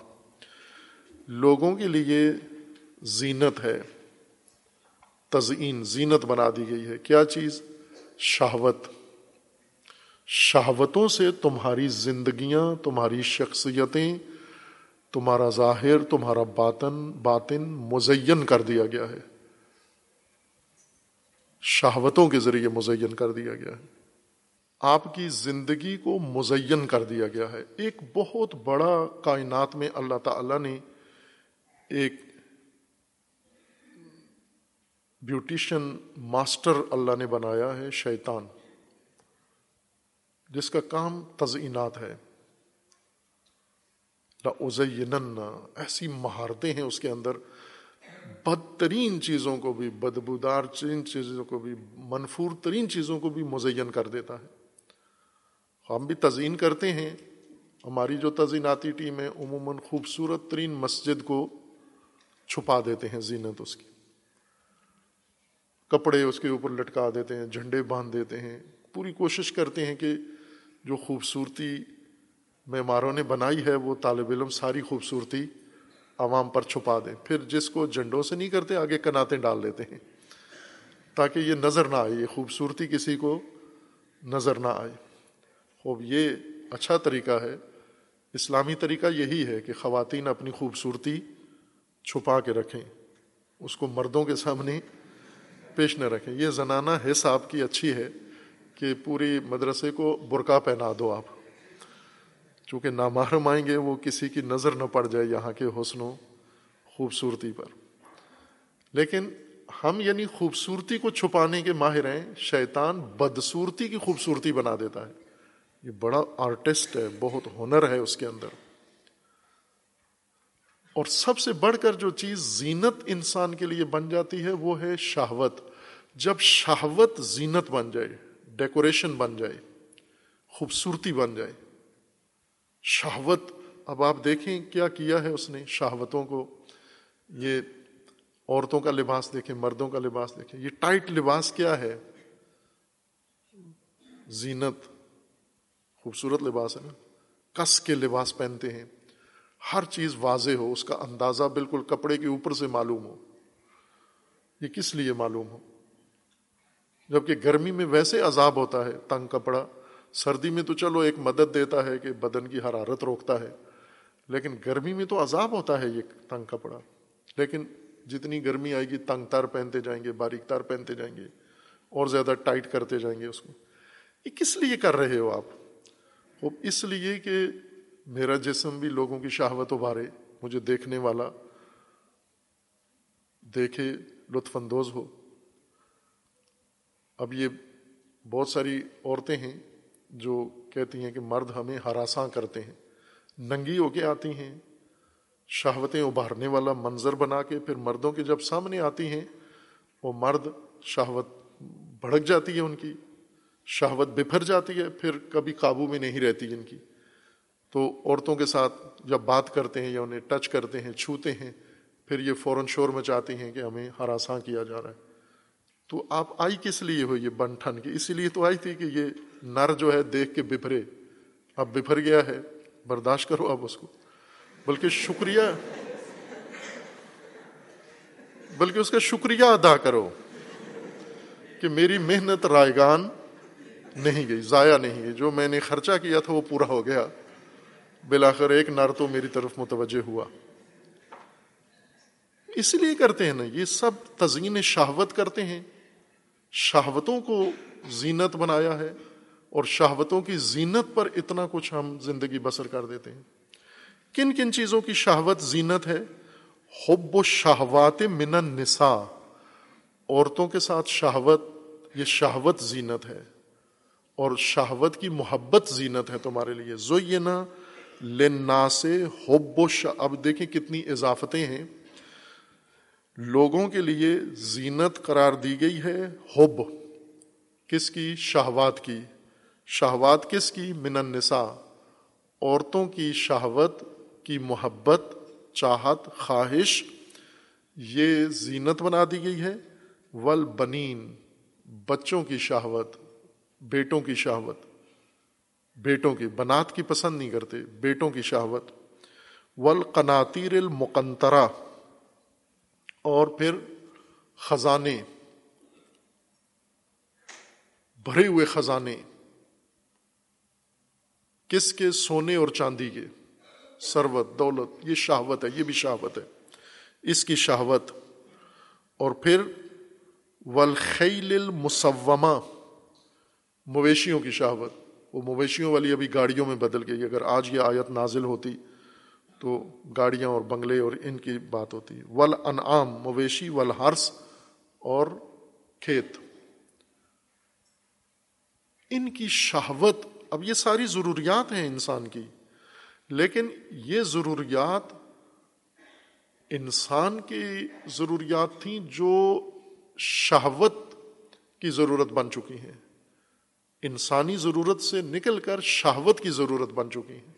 لوگوں کے لیے زینت ہے، تزئین، زینت بنا دی گئی ہے۔ کیا چیز؟ شہوت۔ شہوتوں سے تمہاری زندگیاں، تمہاری شخصیتیں، تمہارا ظاہر، تمہارا باطن باطن مزین کر دیا گیا ہے۔ شہوتوں کے ذریعے مزین کر دیا گیا ہے۔ آپ کی زندگی کو مزین کر دیا گیا ہے۔ ایک بہت بڑا کائنات میں اللہ تعالی نے ایک بیوٹیشن ماسٹر اللہ نے بنایا ہے، شیطان۔ جس کا کام تزئینات ہے۔ ایسی مہارتیں ہیں اس کے اندر۔ بدترین چیزوں کو بھی، بدبودار چیزوں کو بھی، منفور ترین چیزوں کو بھی مزین کر دیتا ہے۔ ہم بھی تزئین کرتے ہیں۔ ہماری جو تزئیناتی ٹیم ہے، عموماً خوبصورت ترین مسجد کو چھپا دیتے ہیں، زینت اس کی۔ کپڑے اس کے اوپر لٹکا دیتے ہیں، جھنڈے باندھ دیتے ہیں۔ پوری کوشش کرتے ہیں کہ جو خوبصورتی معماروں نے بنائی ہے، وہ طالب علم ساری خوبصورتی عوام پر چھپا دیں۔ پھر جس کو جنڈوں سے نہیں کرتے، آگے کناتیں ڈال دیتے ہیں۔ تاکہ یہ نظر نہ آئے، یہ خوبصورتی کسی کو نظر نہ آئے۔ خوب، یہ اچھا طریقہ ہے۔ اسلامی طریقہ یہی ہے کہ خواتین اپنی خوبصورتی چھپا کے رکھیں۔ اس کو مردوں کے سامنے پیش نہ رکھیں۔ یہ زنانہ حص آپ کی اچھی ہے کہ پوری مدرسے کو برقع پہنا دو آپ۔ چونکہ نامحرم آئیں گے، وہ کسی کی نظر نہ پڑ جائے یہاں کے حسن و خوبصورتی پر۔ لیکن ہم یعنی خوبصورتی کو چھپانے کے ماہر ہیں، شیطان بدصورتی کی خوبصورتی بنا دیتا ہے۔ یہ بڑا آرٹسٹ ہے، بہت ہنر ہے اس کے اندر۔ اور سب سے بڑھ کر جو چیز زینت انسان کے لیے بن جاتی ہے وہ ہے شہوت۔ جب شہوت زینت بن جائے، ڈیکوریشن بن جائے، خوبصورتی بن جائے، شہوت، اب آپ دیکھیں کیا کیا ہے اس نے شہوتوں کو۔ یہ عورتوں کا لباس دیکھیں، مردوں کا لباس دیکھیں۔ یہ ٹائٹ لباس کیا ہے؟ زینت، خوبصورت لباس ہے نا۔ کس کے لباس پہنتے ہیں؟ ہر چیز واضح ہو، اس کا اندازہ بالکل کپڑے کے اوپر سے معلوم ہو۔ یہ کس لیے معلوم ہو؟ جبکہ گرمی میں ویسے عذاب ہوتا ہے، تنگ کپڑا، سردی میں تو چلو ایک مدد دیتا ہے کہ بدن کی حرارت روکتا ہے، لیکن گرمی میں تو عذاب ہوتا ہے یہ تنگ کپڑا۔ لیکن جتنی گرمی آئے گی، تنگ تار پہنتے جائیں گے، باریک تار پہنتے جائیں گے، اور زیادہ ٹائٹ کرتے جائیں گے اس کو۔ یہ کس لیے کر رہے ہو آپ؟ اس لیے کہ میرا جسم بھی لوگوں کی شہوت ابھارے مجھے دیکھنے والا، دیکھے لطف اندوز ہو۔ اب یہ بہت ساری عورتیں ہیں جو کہتی ہیں کہ مرد ہمیں ہراساں کرتے ہیں۔ ننگی ہو کے آتی ہیں، شہوتیں ابھارنے والا منظر بنا کے پھر مردوں کے جب سامنے آتی ہیں، وہ مرد شہوت بھڑک جاتی ہے ان کی، شہوت بفر جاتی ہے، پھر کبھی قابو میں نہیں رہتی ان کی۔ تو عورتوں کے ساتھ جب بات کرتے ہیں یا انہیں ٹچ کرتے ہیں، چھوتے ہیں، پھر یہ فوراً شور مچاتی ہیں کہ ہمیں ہراساں کیا جا رہا ہے۔ تو آپ آئی کس لیے ہو یہ بن ٹھن کی اسی لیے تو آئی تھی کہ یہ نر جو ہے دیکھ کے بفرے اب بفر گیا ہے، برداشت کرو اب اس کو۔ بلکہ شکریہ، بلکہ اس کا شکریہ ادا کرو کہ میری محنت رائے گان نہیں گئی، ضائع نہیں گئی۔ جو میں نے خرچہ کیا تھا وہ پورا ہو گیا۔ بلاخر ایک نر تو میری طرف متوجہ ہوا۔ اس لیے کرتے ہیں نا، یہ سب تزئین شہوت کرتے ہیں۔ شہوتوں کو زینت بنایا ہے اور شہوتوں کی زینت پر اتنا کچھ ہم زندگی بسر کر دیتے ہیں۔ کن کن چیزوں کی شہوت زینت ہے؟ حب و شہوات من النساء۔ عورتوں کے ساتھ شہوت، یہ شہوت زینت ہے۔ اور شہوت کی محبت زینت ہے تمہارے لیے۔ زو یہ نا لینا سے حب و اب دیکھیں کتنی اضافتیں ہیں۔ لوگوں کے لیے زینت قرار دی گئی ہے حب۔ کس کی؟ شہوات کی۔ شہوات کس کی؟ من النساء۔ عورتوں کی شہوت کی محبت، چاہت، خواہش، یہ زینت بنا دی گئی ہے۔ ول بنین بچوں کی شہوت، بیٹوں کی شہوت۔ بیٹوں کی، بنات کی پسند نہیں کرتے، بیٹوں کی شہوت۔ ول المقنترا اور پھر خزانے۔ بھرے ہوئے خزانے۔ کس کے؟ سونے اور چاندی کے۔ سروت دولت، یہ شہوت ہے، یہ بھی شہوت ہے۔ اس کی شہوت۔ اور پھر ولخیل المسومہ، مویشیوں کی شہوت۔ وہ مویشیوں والی ابھی گاڑیوں میں بدل گئی۔ اگر آج یہ آیت نازل ہوتی تو گاڑیاں اور بنگلے اور ان کی بات ہوتی۔ ول انعام مویشی ول ہرس اور کھیت۔ ان کی شہوت، اب یہ ساری ضروریات ہیں انسان کی، لیکن یہ ضروریات انسان کی ضروریات تھیں جو شہوت کی ضرورت بن چکی ہیں۔ انسانی ضرورت سے نکل کر شہوت کی ضرورت بن چکی ہیں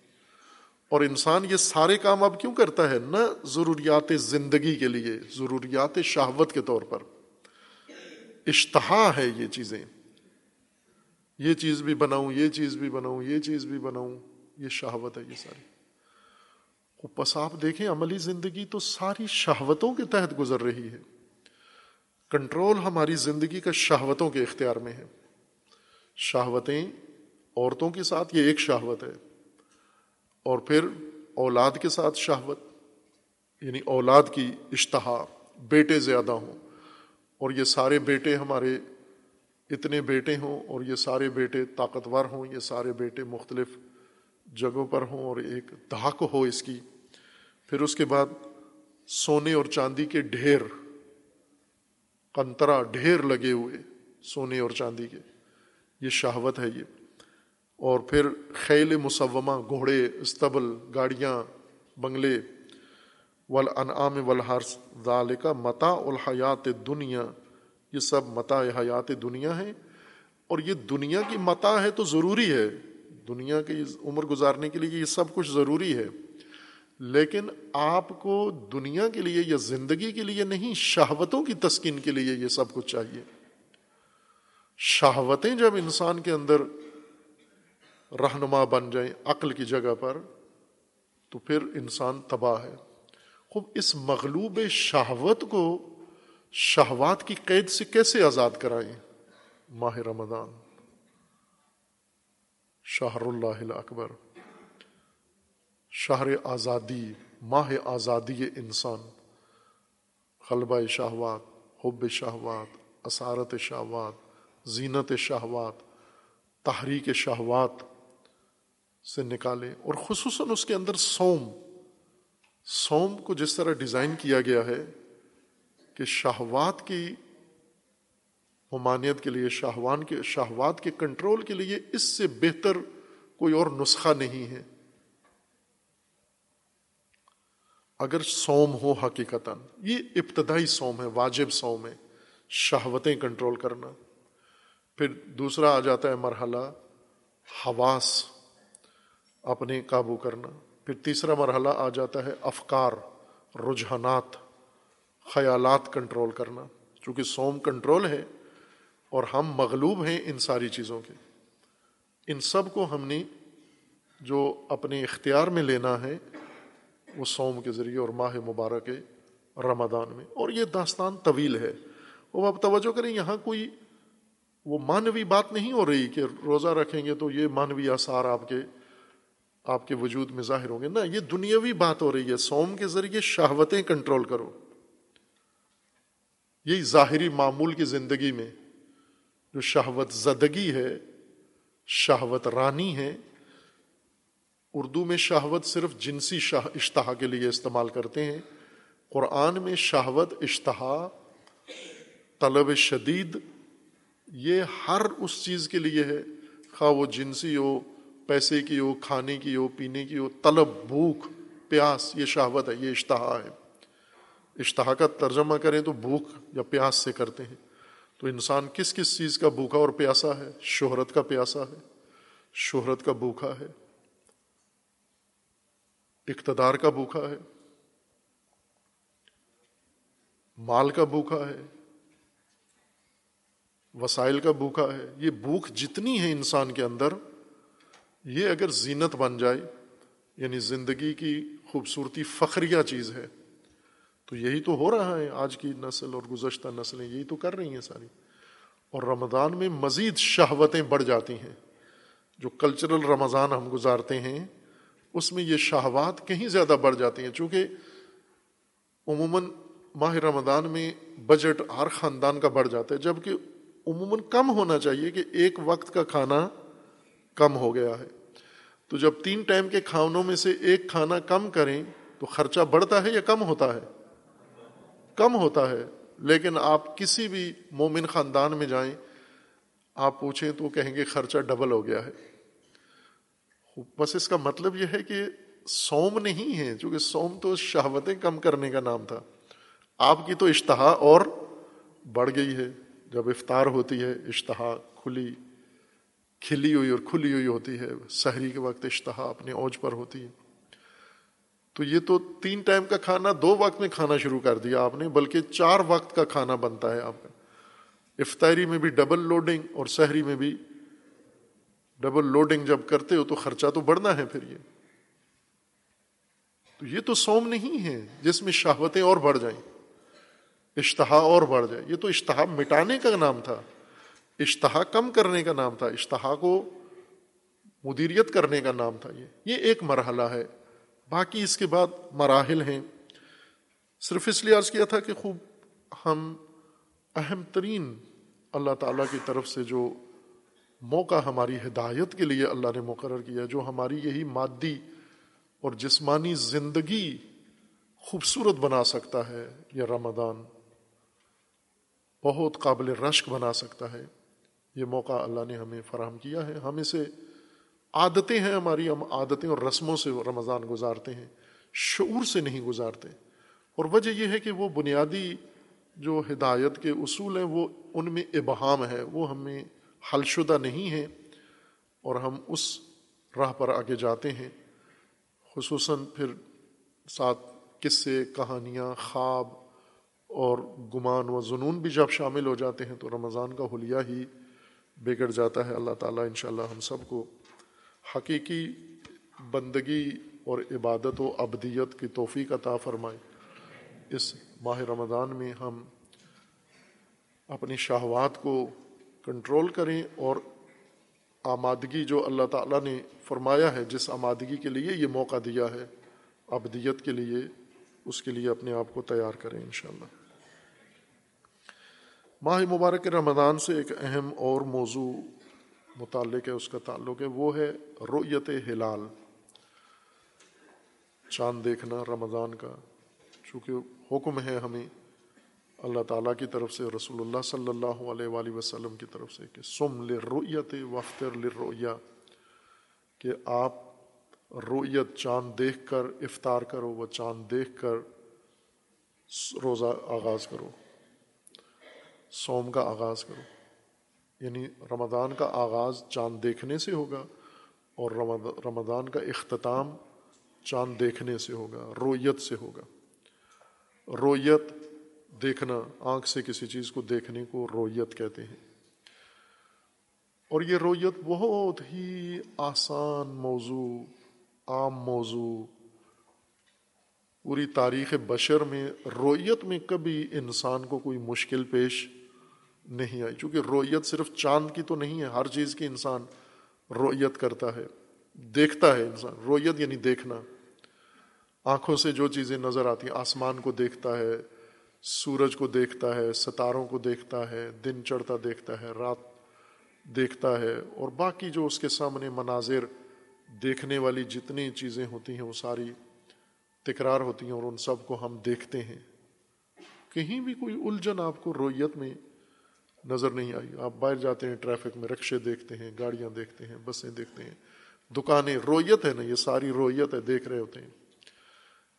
اور انسان یہ سارے کام اب کیوں کرتا ہے؟ نہ ضروریات زندگی کے لیے، ضروریات شہوت کے طور پر۔ اشتہا ہے یہ چیزیں۔ یہ چیز بھی بناؤں، یہ چیز بھی بناؤں، یہ چیز بھی بناؤں۔ یہ شہوت ہے یہ ساری۔ پس آپ دیکھیں، عملی زندگی تو ساری شہوتوں کے تحت گزر رہی ہے۔ کنٹرول ہماری زندگی کا شہوتوں کے اختیار میں ہے۔ شہوتیں عورتوں کے ساتھ، یہ ایک شہوت ہے۔ اور پھر اولاد کے ساتھ شہوت یعنی اولاد کی اشتہا، بیٹے زیادہ ہوں۔ اور یہ سارے بیٹے ہمارے اتنے بیٹے ہوں، اور یہ سارے بیٹے طاقتور ہوں، یہ سارے بیٹے مختلف جگہوں پر ہوں، اور ایک دھاک ہو اس کی۔ پھر اس کے بعد سونے اور چاندی کے ڈھیر، کنترا ڈھیر لگے ہوئے سونے اور چاندی کے۔ یہ شہوت ہے یہ۔ اور پھر خیل مسومہ، گھوڑے، استبل، گاڑیاں، بنگلے ول انعام ولہرس ذال کا متا الحیات دنیا یہ سب متا حیات دنیا ہے اور یہ دنیا کی متا ہے تو ضروری ہے۔ دنیا کی عمر گزارنے کے لیے یہ سب کچھ ضروری ہے۔ لیکن آپ کو دنیا کے لیے یا زندگی کے لیے نہیں، شہوتوں کی تسکین کے لیے یہ سب کچھ چاہیے۔ شہوتیں جب انسان کے اندر رہنما بن جائیں عقل کی جگہ پر، تو پھر انسان تباہ ہے۔ خوب، اس مغلوب شہوت کو شہوات کی قید سے کیسے آزاد کرائیں؟ ماہ رمضان۔ شہر اللہ اکبر شہر آزادی، ماہ آزادی انسان۔ خلبہ شہوات، حب شہوات، اسارت شہوات۔ زینت شہوات، تحریک شہوات سے نکالے اور خصوصاً اس کے اندر سوم سوم کو جس طرح ڈیزائن کیا گیا ہے کہ شہوات کی ممانعت کے لیے شاہوان کے، شہوات کے کنٹرول کے لیے اس سے بہتر کوئی اور نسخہ نہیں ہے۔ اگر سوم ہو حقیقت یہ ابتدائی سوم ہے، واجب سوم ہے، شہوتیں کنٹرول کرنا۔ پھر دوسرا آ جاتا ہے مرحلہ حواس، اپنے قابو کرنا۔ پھر تیسرا مرحلہ آ جاتا ہے افکار، رجحانات، خیالات کنٹرول کرنا۔ چونکہ سوم کنٹرول ہے اور ہم مغلوب ہیں ان ساری چیزوں کے۔ ان سب کو ہم نے جو اپنے اختیار میں لینا ہے، وہ سوم کے ذریعے اور ماہ مبارک رمضان میں۔ اور یہ داستان طویل ہے۔ وہ آپ توجہ کریں، یہاں کوئی وہ مانوی بات نہیں ہو رہی کہ روزہ رکھیں گے تو یہ مانوی آثار آپ کے آپ کے وجود میں ظاہر ہوں گے۔ نہ، یہ دنیاوی بات ہو رہی ہے۔ سوم کے ذریعے شہوتیں کنٹرول کرو۔ یہی ظاہری معمول کی زندگی میں جو شہوت زدگی ہے، شہوت رانی ہے، اردو میں شہوت صرف جنسی شاہ اشتہا کے لیے استعمال کرتے ہیں۔ قرآن میں شہوت، اشتہا، طلب شدید یہ ہر اس چیز کے لیے ہے۔ خواہ وہ جنسی ہو، پیسے کی ہو، کھانے کی ہو، پینے کی ہو، طلب، بھوک، پیاس، یہ شہوت ہے، یہ اشتہا ہے۔ اشتہا کا ترجمہ کریں تو بھوک یا پیاس سے کرتے ہیں۔ تو انسان کس کس چیز کا بھوکا اور پیاسا ہے؟ شہرت کا پیاسا ہے۔ شہرت کا بھوکا ہے۔ اقتدار کا بھوکا ہے۔ مال کا بھوکا ہے۔ وسائل کا بھوکا ہے۔ یہ بھوک جتنی ہے انسان کے اندر، یہ اگر زینت بن جائے یعنی زندگی کی خوبصورتی فخریہ چیز ہے، تو یہی تو ہو رہا ہے۔ آج کی نسل اور گزشتہ نسلیں یہی تو کر رہی ہیں ساری۔ اور رمضان میں مزید شہوتیں بڑھ جاتی ہیں۔ جو کلچرل رمضان ہم گزارتے ہیں، اس میں یہ شہوات کہیں زیادہ بڑھ جاتی ہیں۔ چونکہ عموماً ماہ رمضان میں بجٹ ہر خاندان کا بڑھ جاتا ہے جبکہ عموماً کم ہونا چاہیے کہ ایک وقت کا کھانا کم ہو گیا ہے۔ تو جب تین ٹائم کے کھانوں میں سے ایک کھانا کم کریں تو خرچہ بڑھتا ہے یا کم ہوتا ہے؟ کم ہوتا ہے۔ لیکن آپ کسی بھی مومن خاندان میں جائیں، آپ پوچھیں تو کہیں گے خرچہ ڈبل ہو گیا ہے۔ بس اس کا مطلب یہ ہے کہ سوم نہیں ہے، چونکہ سوم تو شہوتیں کم کرنے کا نام تھا۔ آپ کی تو اشتہا اور بڑھ گئی ہے۔ جب افطار ہوتی ہے، اشتہا کھلی کھلی ہوئی اور کھلی ہوئی ہوتی ہے، سحری کے وقت اشتہا اپنے اوج پر ہوتی ہے۔ تو یہ تو تین ٹائم کا کھانا، دو وقت میں کھانا شروع کر دیا آپ نے، بلکہ چار وقت کا کھانا بنتا ہے آپ کا۔ افطاری میں بھی ڈبل لوڈنگ اور سحری میں بھی ڈبل لوڈنگ جب کرتے ہو تو خرچہ تو بڑھنا ہے پھر یہ۔ تو یہ تو سوم نہیں ہے، جس میں شہوتیں اور بڑھ جائیں۔ اشتہا اور بڑھ جائے۔ یہ تو اشتہا مٹانے کا نام تھا۔ اشتہا کم کرنے کا نام تھا۔ اشتہا کو مدیریت کرنے کا نام تھا یہ۔ یہ ایک مرحلہ ہے۔ باقی اس کے بعد مراحل ہیں۔ صرف اس لیے عرض کیا تھا کہ خوب ہم اہم ترین اللہ تعالیٰ کی طرف سے جو موقع ہماری ہدایت کے لیے اللہ نے مقرر کیا، جو ہماری یہی مادی اور جسمانی زندگی خوبصورت بنا سکتا ہے یہ رمضان۔ بہت قابل رشک بنا سکتا ہے۔ یہ موقع اللہ نے ہمیں فراہم کیا ہے۔ ہم اسے عادتیں ہیں ہماری۔ ہم عادتیں اور رسموں سے رمضان گزارتے ہیں۔ شعور سے نہیں گزارتے۔ اور وجہ یہ ہے کہ وہ بنیادی جو ہدایت کے اصول ہیں، وہ ان میں ابہام ہے۔ وہ ہمیں حل شدہ نہیں ہیں۔ اور ہم اس راہ پر آگے جاتے ہیں۔ خصوصاً پھر ساتھ قصے، کہانیاں، خواب اور گمان و جنون بھی جب شامل ہو جاتے ہیں تو رمضان کا حلیہ ہی بگڑ جاتا ہے۔ اللہ تعالیٰ انشاءاللہ ہم سب کو حقیقی بندگی اور عبادت و ابدیت کی توفیق عطا فرمائے۔ اس ماہ رمضان میں ہم اپنی شہوات کو کنٹرول کریں اور آمادگی جو اللہ تعالیٰ نے فرمایا ہے، جس آمادگی کے لیے یہ موقع دیا ہے، ابدیت کے لیے، اس کے لیے اپنے آپ کو تیار کریں انشاءاللہ۔ ماہ مبارک رمضان سے ایک اہم اور موضوع متعلق ہے، اس کا تعلق ہے، وہ ہے رویت ہلال۔ چاند دیکھنا رمضان کا، چونکہ حکم ہے ہمیں اللہ تعالیٰ کی طرف سے، رسول اللہ صلی اللہ علیہ وآلہ وسلم کی طرف سے، کہ سم لرویت وفتر لرویہ کہ آپ رویت چاند دیکھ کر افطار کرو، وہ چاند دیکھ کر روزہ آغاز کرو۔ سوم کا آغاز کرو۔ یعنی رمضان کا آغاز چاند دیکھنے سے ہوگا اور رمضان کا اختتام چاند دیکھنے سے ہوگا، رویت سے ہوگا۔ رویت دیکھنا، آنکھ سے کسی چیز کو دیکھنے کو رویت کہتے ہیں۔ اور یہ رویت بہت ہی آسان موضوع، عام موضوع۔ پوری تاریخ بشر میں رویت میں کبھی انسان کو کوئی مشکل پیش نہیں آئی۔ چونکہ رویت صرف چاند کی تو نہیں ہے، ہر چیز کی انسان رویت کرتا ہے، دیکھتا ہے انسان۔ رویت یعنی دیکھنا۔ آنکھوں سے جو چیزیں نظر آتی ہیں، آسمان کو دیکھتا ہے، سورج کو دیکھتا ہے، ستاروں کو دیکھتا ہے، دن چڑھتا دیکھتا ہے، رات دیکھتا ہے۔ اور باقی جو اس کے سامنے مناظر دیکھنے والی جتنی چیزیں ہوتی ہیں، وہ ساری تکرار ہوتی ہیں اور ان سب کو ہم دیکھتے ہیں۔ کہیں بھی کوئی الجھن آپ کو رویت میں نظر نہیں آئی۔ آپ باہر جاتے ہیں، ٹریفک میں رکشے دیکھتے ہیں، گاڑیاں دیکھتے ہیں، بسیں دیکھتے ہیں۔ دکانیں رویت ہے نا، یہ ساری رویت ہے، دیکھ رہے ہوتے ہیں۔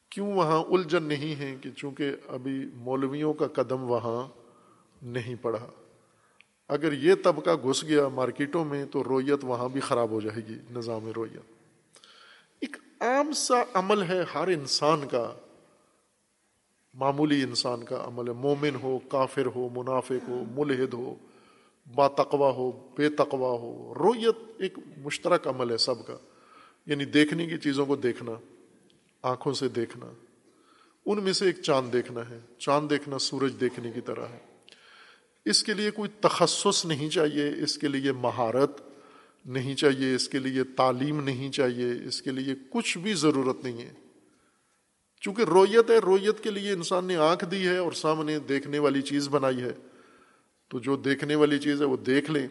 کیوں وہاں الجھن نہیں ہے کہ چونکہ ابھی مولویوں کا قدم وہاں نہیں پڑا۔ اگر یہ طبقہ گھس گیا مارکیٹوں میں تو رویت وہاں بھی خراب ہو جائے گی، نظام رویت۔ ایک عام سا عمل ہے ہر انسان کا معمولی انسان کا عمل ہے۔ مومن ہو، کافر ہو، منافق ہو، ملحد ہو با تقوا ہو بے تقوا ہو۔ رویت ایک مشترک عمل ہے سب کا۔ یعنی دیکھنے کی چیزوں کو دیکھنا، آنکھوں سے دیکھنا۔ ان میں سے ایک چاند دیکھنا ہے۔ چاند دیکھنا سورج دیکھنے کی طرح ہے۔ اس کے لیے کوئی تخصص نہیں چاہیے، اس کے لیے مہارت نہیں چاہیے، اس کے لیے تعلیم نہیں چاہیے، اس کے لیے کچھ بھی ضرورت نہیں ہے۔ چونکہ رویت ہے، رویت کے لیے انسان نے آنکھ دی ہے اور سامنے دیکھنے والی چیز بنائی ہے۔ تو جو دیکھنے والی چیز ہے وہ دیکھ لیں۔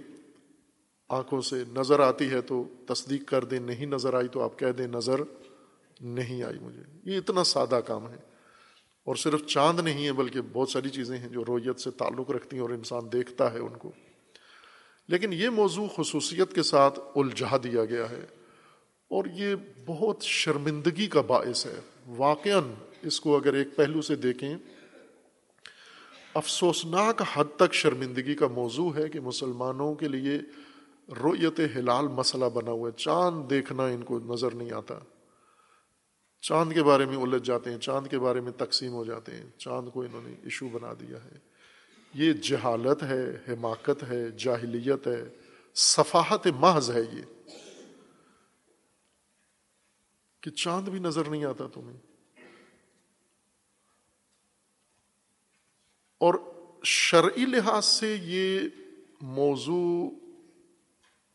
آنکھوں سے نظر آتی ہے تو تصدیق کر دیں، نہیں نظر آئی تو آپ کہہ دیں نظر نہیں آئی مجھے۔ یہ اتنا سادہ کام ہے۔ اور صرف چاند نہیں ہے، بلکہ بہت ساری چیزیں ہیں جو رویت سے تعلق رکھتی ہیں اور انسان دیکھتا ہے ان کو۔ لیکن یہ موضوع خصوصیت کے ساتھ الجھا دیا گیا ہے۔ اور یہ بہت شرمندگی کا باعث ہے۔ واقع اس کو اگر ایک پہلو سے دیکھیں، افسوسناک حد تک شرمندگی کا موضوع ہے کہ مسلمانوں کے لیے رویت ہلال مسئلہ بنا ہوا ہے۔ چاند دیکھنا ان کو نظر نہیں آتا۔ چاند کے بارے میں الجھ جاتے ہیں، چاند کے بارے میں تقسیم ہو جاتے ہیں۔ چاند کو انہوں نے ایشو بنا دیا ہے۔ یہ جہالت ہے، حماقت ہے، جاہلیت ہے۔ صفاحت محض ہے یہ۔ کہ چاند بھی نظر نہیں آتا تمہیں۔ اور شرعی لحاظ سے یہ موضوع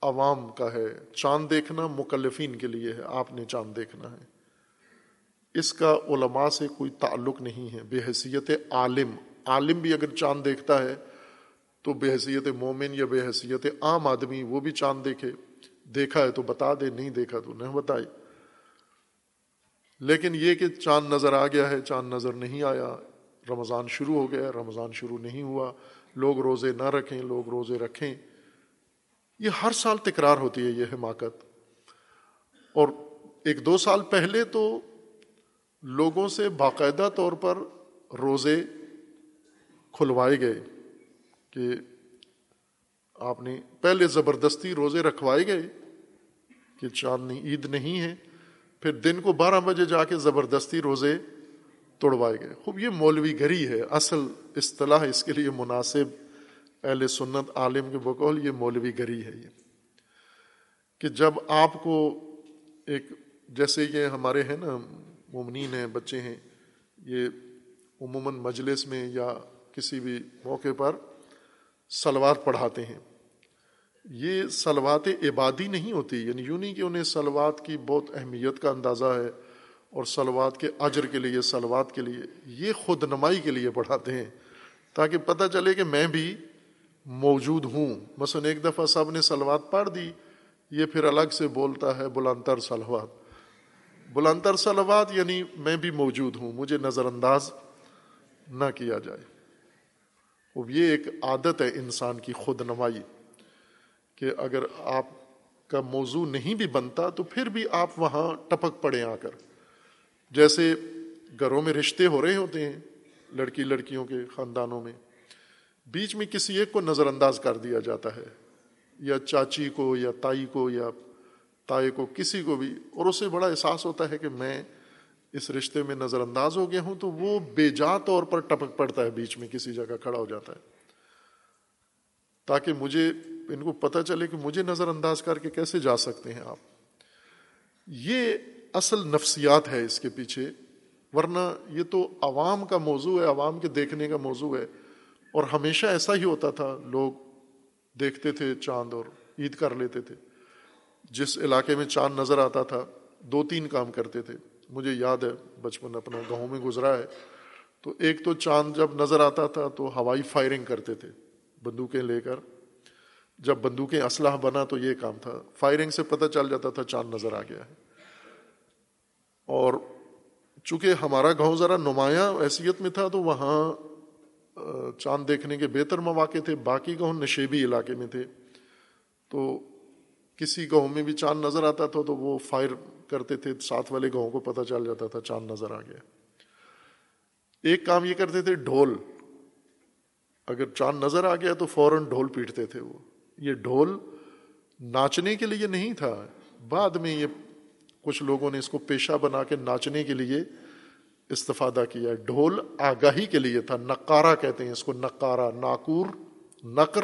عوام کا ہے۔ چاند دیکھنا مکلفین کے لیے ہے۔ آپ نے چاند دیکھنا ہے۔ اس کا علماء سے کوئی تعلق نہیں ہے۔ بے حیثیت عالم۔ عالم بھی اگر چاند دیکھتا ہے تو بے حیثیت مومن یا بے حیثیت عام آدمی وہ بھی چاند دیکھے۔ دیکھا ہے تو بتا دے، نہیں دیکھا تو نہ بتائے لیکن یہ کہ چاند نظر آ گیا ہے، چاند نظر نہیں آیا۔ رمضان شروع ہو گیا، رمضان شروع نہیں ہوا۔ لوگ روزے نہ رکھیں، لوگ روزے رکھیں۔ یہ ہر سال تکرار ہوتی ہے، یہ حماقت۔ اور ایک دو سال پہلے تو لوگوں سے باقاعدہ طور پر روزے کھلوائے گئے کہ آپ نے پہلے زبردستی روزے رکھوائے گئے کہ چاندنی عید نہیں ہے۔ پھر دن کو بارہ بجے جا کے زبردستی روزے توڑوائے گئے۔ خوب، یہ مولوی گری ہے۔ اصل اصطلاح اس کے لیے مناسب اہل سنت عالم کے بقول یہ مولوی گری ہے یہ۔ کہ جب آپ کو ایک جیسے یہ ہمارے ہیں نا، مومنین ہیں، بچے ہیں، یہ عموماً مجلس میں یا کسی بھی موقع پر سلوات پڑھاتے ہیں۔ یہ سلوات عبادی نہیں ہوتی یعنی یوں نہیں کہ انہیں سلوات کی بہت اہمیت کا اندازہ ہے اور سلوات کے اجر کے لیے سلوات کے لیے یہ خود نمائی کے لیے پڑھاتے ہیں، تاکہ پتہ چلے کہ میں بھی موجود ہوں۔ مثلا ایک دفعہ سب نے سلوات پڑھ دی، یہ پھر الگ سے بولتا ہے بلندر سلوات بلندر سلوات یعنی میں بھی موجود ہوں، مجھے نظر انداز نہ کیا جائے۔ اب یہ ایک عادت ہے انسان کی خود نمائی کہ اگر آپ کا موضوع نہیں بھی بنتا تو پھر بھی آپ وہاں ٹپک پڑے آ کر۔ جیسے گھروں میں رشتے ہو رہے ہوتے ہیں لڑکی لڑکیوں کے خاندانوں میں، بیچ میں کسی ایک کو نظر انداز کر دیا جاتا ہے، یا چاچی کو، یا تائی کو، یا تائے کو، کسی کو بھی۔ اور اسے بڑا احساس ہوتا ہے کہ میں اس رشتے میں نظر انداز ہو گیا ہوں تو وہ بے جا طور پر ٹپک پڑتا ہے، بیچ میں کسی جگہ کھڑا ہو جاتا ہے۔ تاکہ مجھے ان کو پتہ چلے کہ مجھے نظر انداز کر کے کیسے جا سکتے ہیں آپ۔ یہ اصل نفسیات ہے اس کے پیچھے، ورنہ یہ تو عوام کا موضوع ہے، عوام کے دیکھنے کا موضوع ہے۔ اور ہمیشہ ایسا ہی ہوتا تھا، لوگ دیکھتے تھے چاند اور عید کر لیتے تھے۔ جس علاقے میں چاند نظر آتا تھا، دو تین کام کرتے تھے۔ مجھے یاد ہے، بچپن اپنا گاؤں میں گزرا ہے، تو ایک تو چاند جب نظر آتا تھا، تو ہوائی فائرنگ کرتے تھے، بندوقیں لے کر۔ جب بندوقیں اسلحہ بنا تو یہ کام تھا۔ فائرنگ سے پتہ چل جاتا تھا چاند نظر آ گیا ہے۔ اور چونکہ ہمارا گاؤں ذرا نمایاں حیثیت میں تھا تو وہاں چاند دیکھنے کے بہتر مواقع تھے۔ باقی گاؤں نشیبی علاقے میں تھے۔ تو کسی گاؤں میں بھی چاند نظر آتا تھا تو وہ فائر کرتے تھے۔ ساتھ والے گاؤں کو پتہ چل جاتا تھا چاند نظر آ گیا۔ ایک کام یہ کرتے تھے، ڈھول۔ اگر چاند نظر آ گیا تو فوراً ڈھول پیٹتے تھے وہ۔ یہ ڈھول ناچنے کے لیے نہیں تھا۔ بعد میں یہ کچھ لوگوں نے اس کو پیشہ بنا کے ناچنے کے لیے استفادہ کیا۔ ڈھول آگاہی کے لیے تھا۔ نقارہ کہتے ہیں اس کو۔ نقارہ، ناکور، نقر۔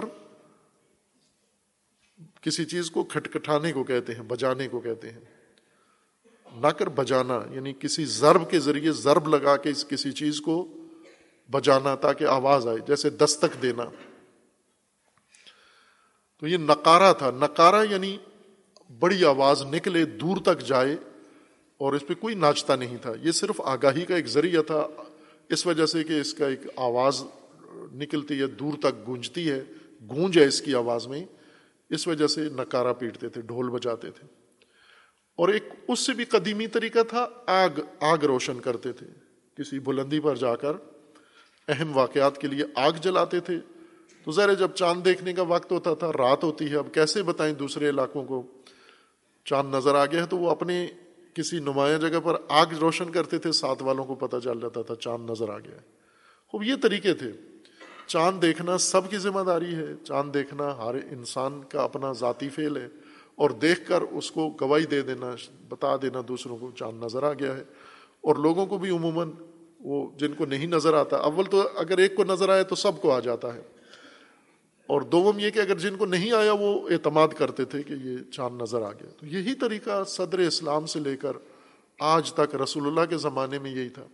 کسی چیز کو کھٹکھٹانے کو کہتے ہیں، بجانے کو کہتے ہیں۔ نہ کر بجانا یعنی کسی ضرب کے ذریعے ضرب لگا کے اس کسی چیز کو بجانا تاکہ آواز آئے، جیسے دستک دینا۔ تو یہ نکارا تھا۔ نکارا یعنی بڑی آواز نکلے، دور تک جائے اور اس پہ کوئی ناچتا نہیں تھا۔ یہ صرف آگاہی کا ایک ذریعہ تھا۔ اس وجہ سے کہ اس کا ایک آواز نکلتی ہے، دور تک گونجتی ہے، گونج ہے اس کی آواز میں۔ اس وجہ سے نکارا پیٹتے تھے، ڈھول بجاتے تھے۔ اور ایک اس سے بھی قدیمی طریقہ تھا، آگ آگ روشن کرتے تھے۔ کسی بلندی پر جا کر اہم واقعات کے لیے آگ جلاتے تھے۔ تو ذرا جب چاند دیکھنے کا وقت ہوتا تھا، رات ہوتی ہے، اب کیسے بتائیں دوسرے علاقوں کو؟ چاند نظر آ گیا ہے تو وہ اپنے کسی نمایاں جگہ پر آگ روشن کرتے تھے، ساتھ والوں کو پتہ چل جاتا تھا چاند نظر آ گیا ہے۔ خوب، یہ طریقے تھے۔ چاند دیکھنا سب کی ذمہ داری ہے، چاند دیکھنا ہر انسان کا اپنا ذاتی فعل ہے، اور دیکھ کر اس کو گواہی دے دینا، بتا دینا دوسروں کو چاند نظر آ گیا ہے۔ اور لوگوں کو بھی عموماً وہ جن کو نہیں نظر آتا، اول تو اگر ایک کو نظر آئے تو سب کو آ جاتا ہے۔ اور دوم یہ کہ اگر جن کو نہیں آیا وہ اعتماد کرتے تھے کہ یہ چاند نظر آ گیا۔ تو یہی طریقہ صدر اسلام سے لے کر آج تک رسول اللہ کے زمانے میں یہی تھا۔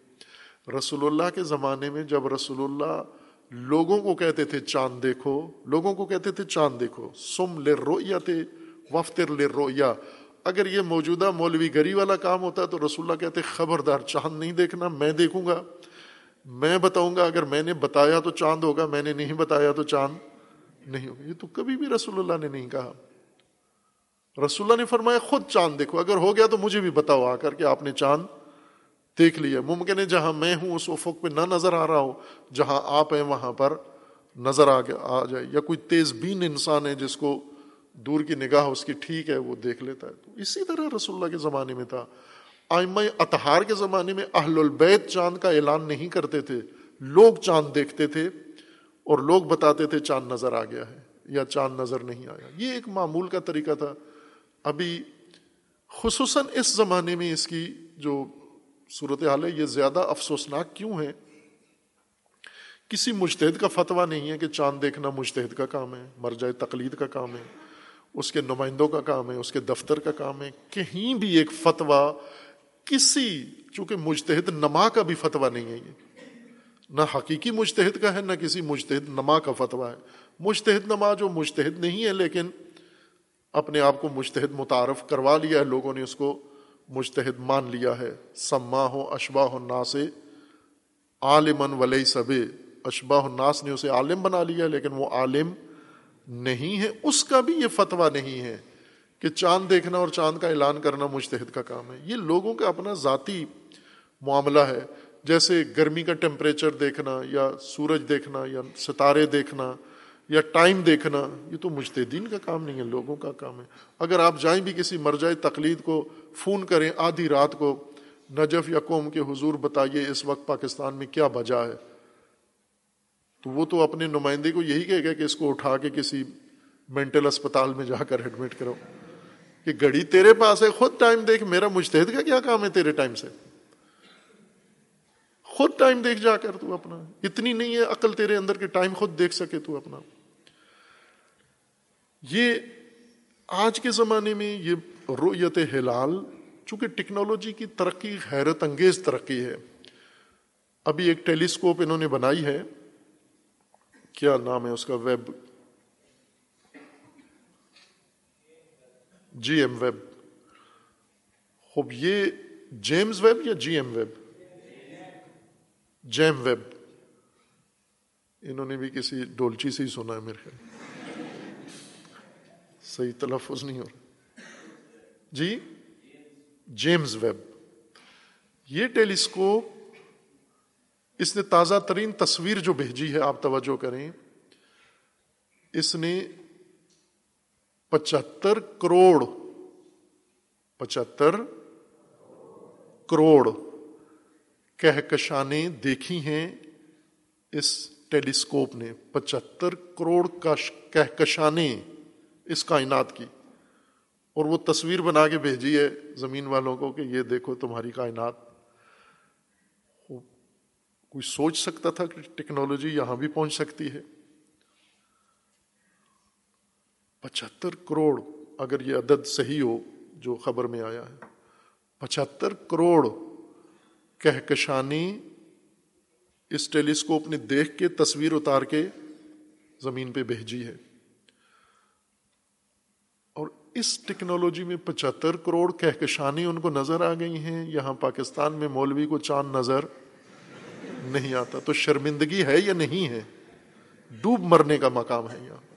رسول اللہ کے زمانے میں جب رسول اللہ لوگوں کو کہتے تھے چاند دیکھو، لوگوں کو کہتے تھے چاند دیکھو، سم لے رویا تھے وفتر لے رویا اگر یہ موجودہ مولوی گری والا کام ہوتا تو رسول اللہ کہتے خبردار، چاند نہیں دیکھنا، میں دیکھوں گا۔ میں بتاؤں گا، اگر میں نے بتایا تو چاند ہوگا، میں نے نہیں بتایا تو چاند۔ نہیں ہوگا یہ تو کبھی بھی رسول اللہ نے نہیں کہا۔ رسول اللہ نے فرمایا، خود چاند دیکھو۔ اگر ہو گیا تو مجھے بھی بتاؤ۔ آ کر کے آپ نے چاند دیکھ لیا۔ ممکن ہے جہاں میں ہوں، اس افق پہ نہ نظر آ رہا ہو۔ جہاں آپ ہیں، وہاں پر نظر آ آ جائے۔ یا کوئی تیز بین انسان ہے جس کو دور کی نگاہ اس کی ٹھیک ہے، وہ دیکھ لیتا ہے۔ تو اسی طرح رسول اللہ کے زمانے میں تھا۔ آئمہ اتہار کے زمانے میں اہل البیت چاند کا اعلان نہیں کرتے تھے۔ لوگ چاند دیکھتے تھے۔ اور لوگ بتاتے تھے چاند نظر آ گیا ہے یا چاند نظر نہیں آیا۔ یہ ایک معمول کا طریقہ تھا۔ ابھی خصوصاً اس زمانے میں اس کی جو صورت حال ہے، یہ زیادہ افسوسناک کیوں ہے؟ کسی مشتحد کا فتویٰ نہیں ہے کہ چاند دیکھنا مشتحد کا کام ہے، مر تقلید کا کام ہے، اس کے نمائندوں کا کام ہے، اس کے دفتر کا کام ہے۔ کہیں بھی ایک فتویٰ، کسی، چونکہ مشتحد نما کا بھی فتویٰ نہیں ہے یہ۔ نہ حقیقی مشتحد کا ہے، نہ کسی مشتحد نما کا فتویٰ ہے۔ مشتحد نما جو مشتحد نہیں ہے، لیکن اپنے آپ کو مشتحد متعارف کروا لیا ہے۔ لوگوں نے اس کو مشتحد مان لیا ہے۔ سما ہو اشبا ہو ناس عالمن ولی سب اشبا ناس نے اسے عالم بنا لیا، لیکن وہ عالم نہیں ہے۔ اس کا بھی یہ فتویٰ نہیں ہے کہ چاند دیکھنا اور چاند کا اعلان کرنا مشتحد کا کام ہے۔ یہ لوگوں کا اپنا ذاتی معاملہ ہے۔ جیسے گرمی کا ٹیمپریچر دیکھنا یا سورج دیکھنا یا ستارے دیکھنا یا ٹائم دیکھنا، یہ تو مجتہدین کا کام نہیں ہے، لوگوں کا کام ہے۔ اگر آپ جائیں بھی کسی مرجائے تقلید کو فون کریں آدھی رات کو، نجف یا قوم کے حضور بتائیے اس وقت پاکستان میں کیا بجا ہے، تو وہ تو اپنے نمائندے کو یہی کہے گا کہ اس کو اٹھا کے کسی مینٹل اسپتال میں جا کر ایڈمٹ کرو کہ گھڑی تیرے پاس ہے، خود ٹائم دیکھ، میرا مشتحد کا کیا کام ہے تیرے ٹائم سے؟ خود ٹائم دیکھ جا کر تو اپنا۔ اتنی نہیں ہے عقل تیرے اندر کے ٹائم خود دیکھ سکے تو اپنا۔ یہ آج کے زمانے میں یہ رویت ہلال، چونکہ ٹیکنالوجی کی ترقی حیرت انگیز ترقی ہے۔ ابھی ایک ٹیلیسکوپ انہوں نے بنائی ہے۔ کیا نام ہے اس کا؟ ویب۔ G M Webb. خوب، یہ جیمز ویب یا G M Webb? James Webb. انہوں نے بھی کسی ڈولچی سے ہی سنا ہے میرے خیال۔ صحیح تلفظ نہیں ہو رہا۔ جی؟ James Webb. یہ ٹیلیسکوپ اس نے تازہ ترین تصویر جو بھیجی ہے، آپ توجہ کریں، اس نے پچہتر کروڑ پچہتر کروڑ کہکشانیں دیکھی ہیں۔ اس ٹیلیسکوپ نے پچہتر کروڑ کہکشانیں اس کائنات کی۔ اور وہ تصویر بنا کے بھیجی ہے زمین والوں کو کہ یہ دیکھو تمہاری کائنات۔ کوئی سوچ سکتا تھا کہ ٹیکنالوجی یہاں بھی پہنچ سکتی ہے۔ پچہتر کروڑ اگر یہ عدد صحیح ہو، جو خبر میں آیا ہے، پچہتر کروڑ کہکشانی اس ٹیلیسکوپ نے دیکھ کے تصویر اتار کے زمین پہ بھیجی ہے۔ اور اس ٹیکنالوجی میں پچہتر کروڑ کہکشانی ان کو نظر آ گئی ہیں۔ یہاں پاکستان میں مولوی کو چاند نظر نہیں آتا۔ تو شرمندگی ہے یا نہیں ہے؟ ڈوب مرنے کا مقام ہے یہاں۔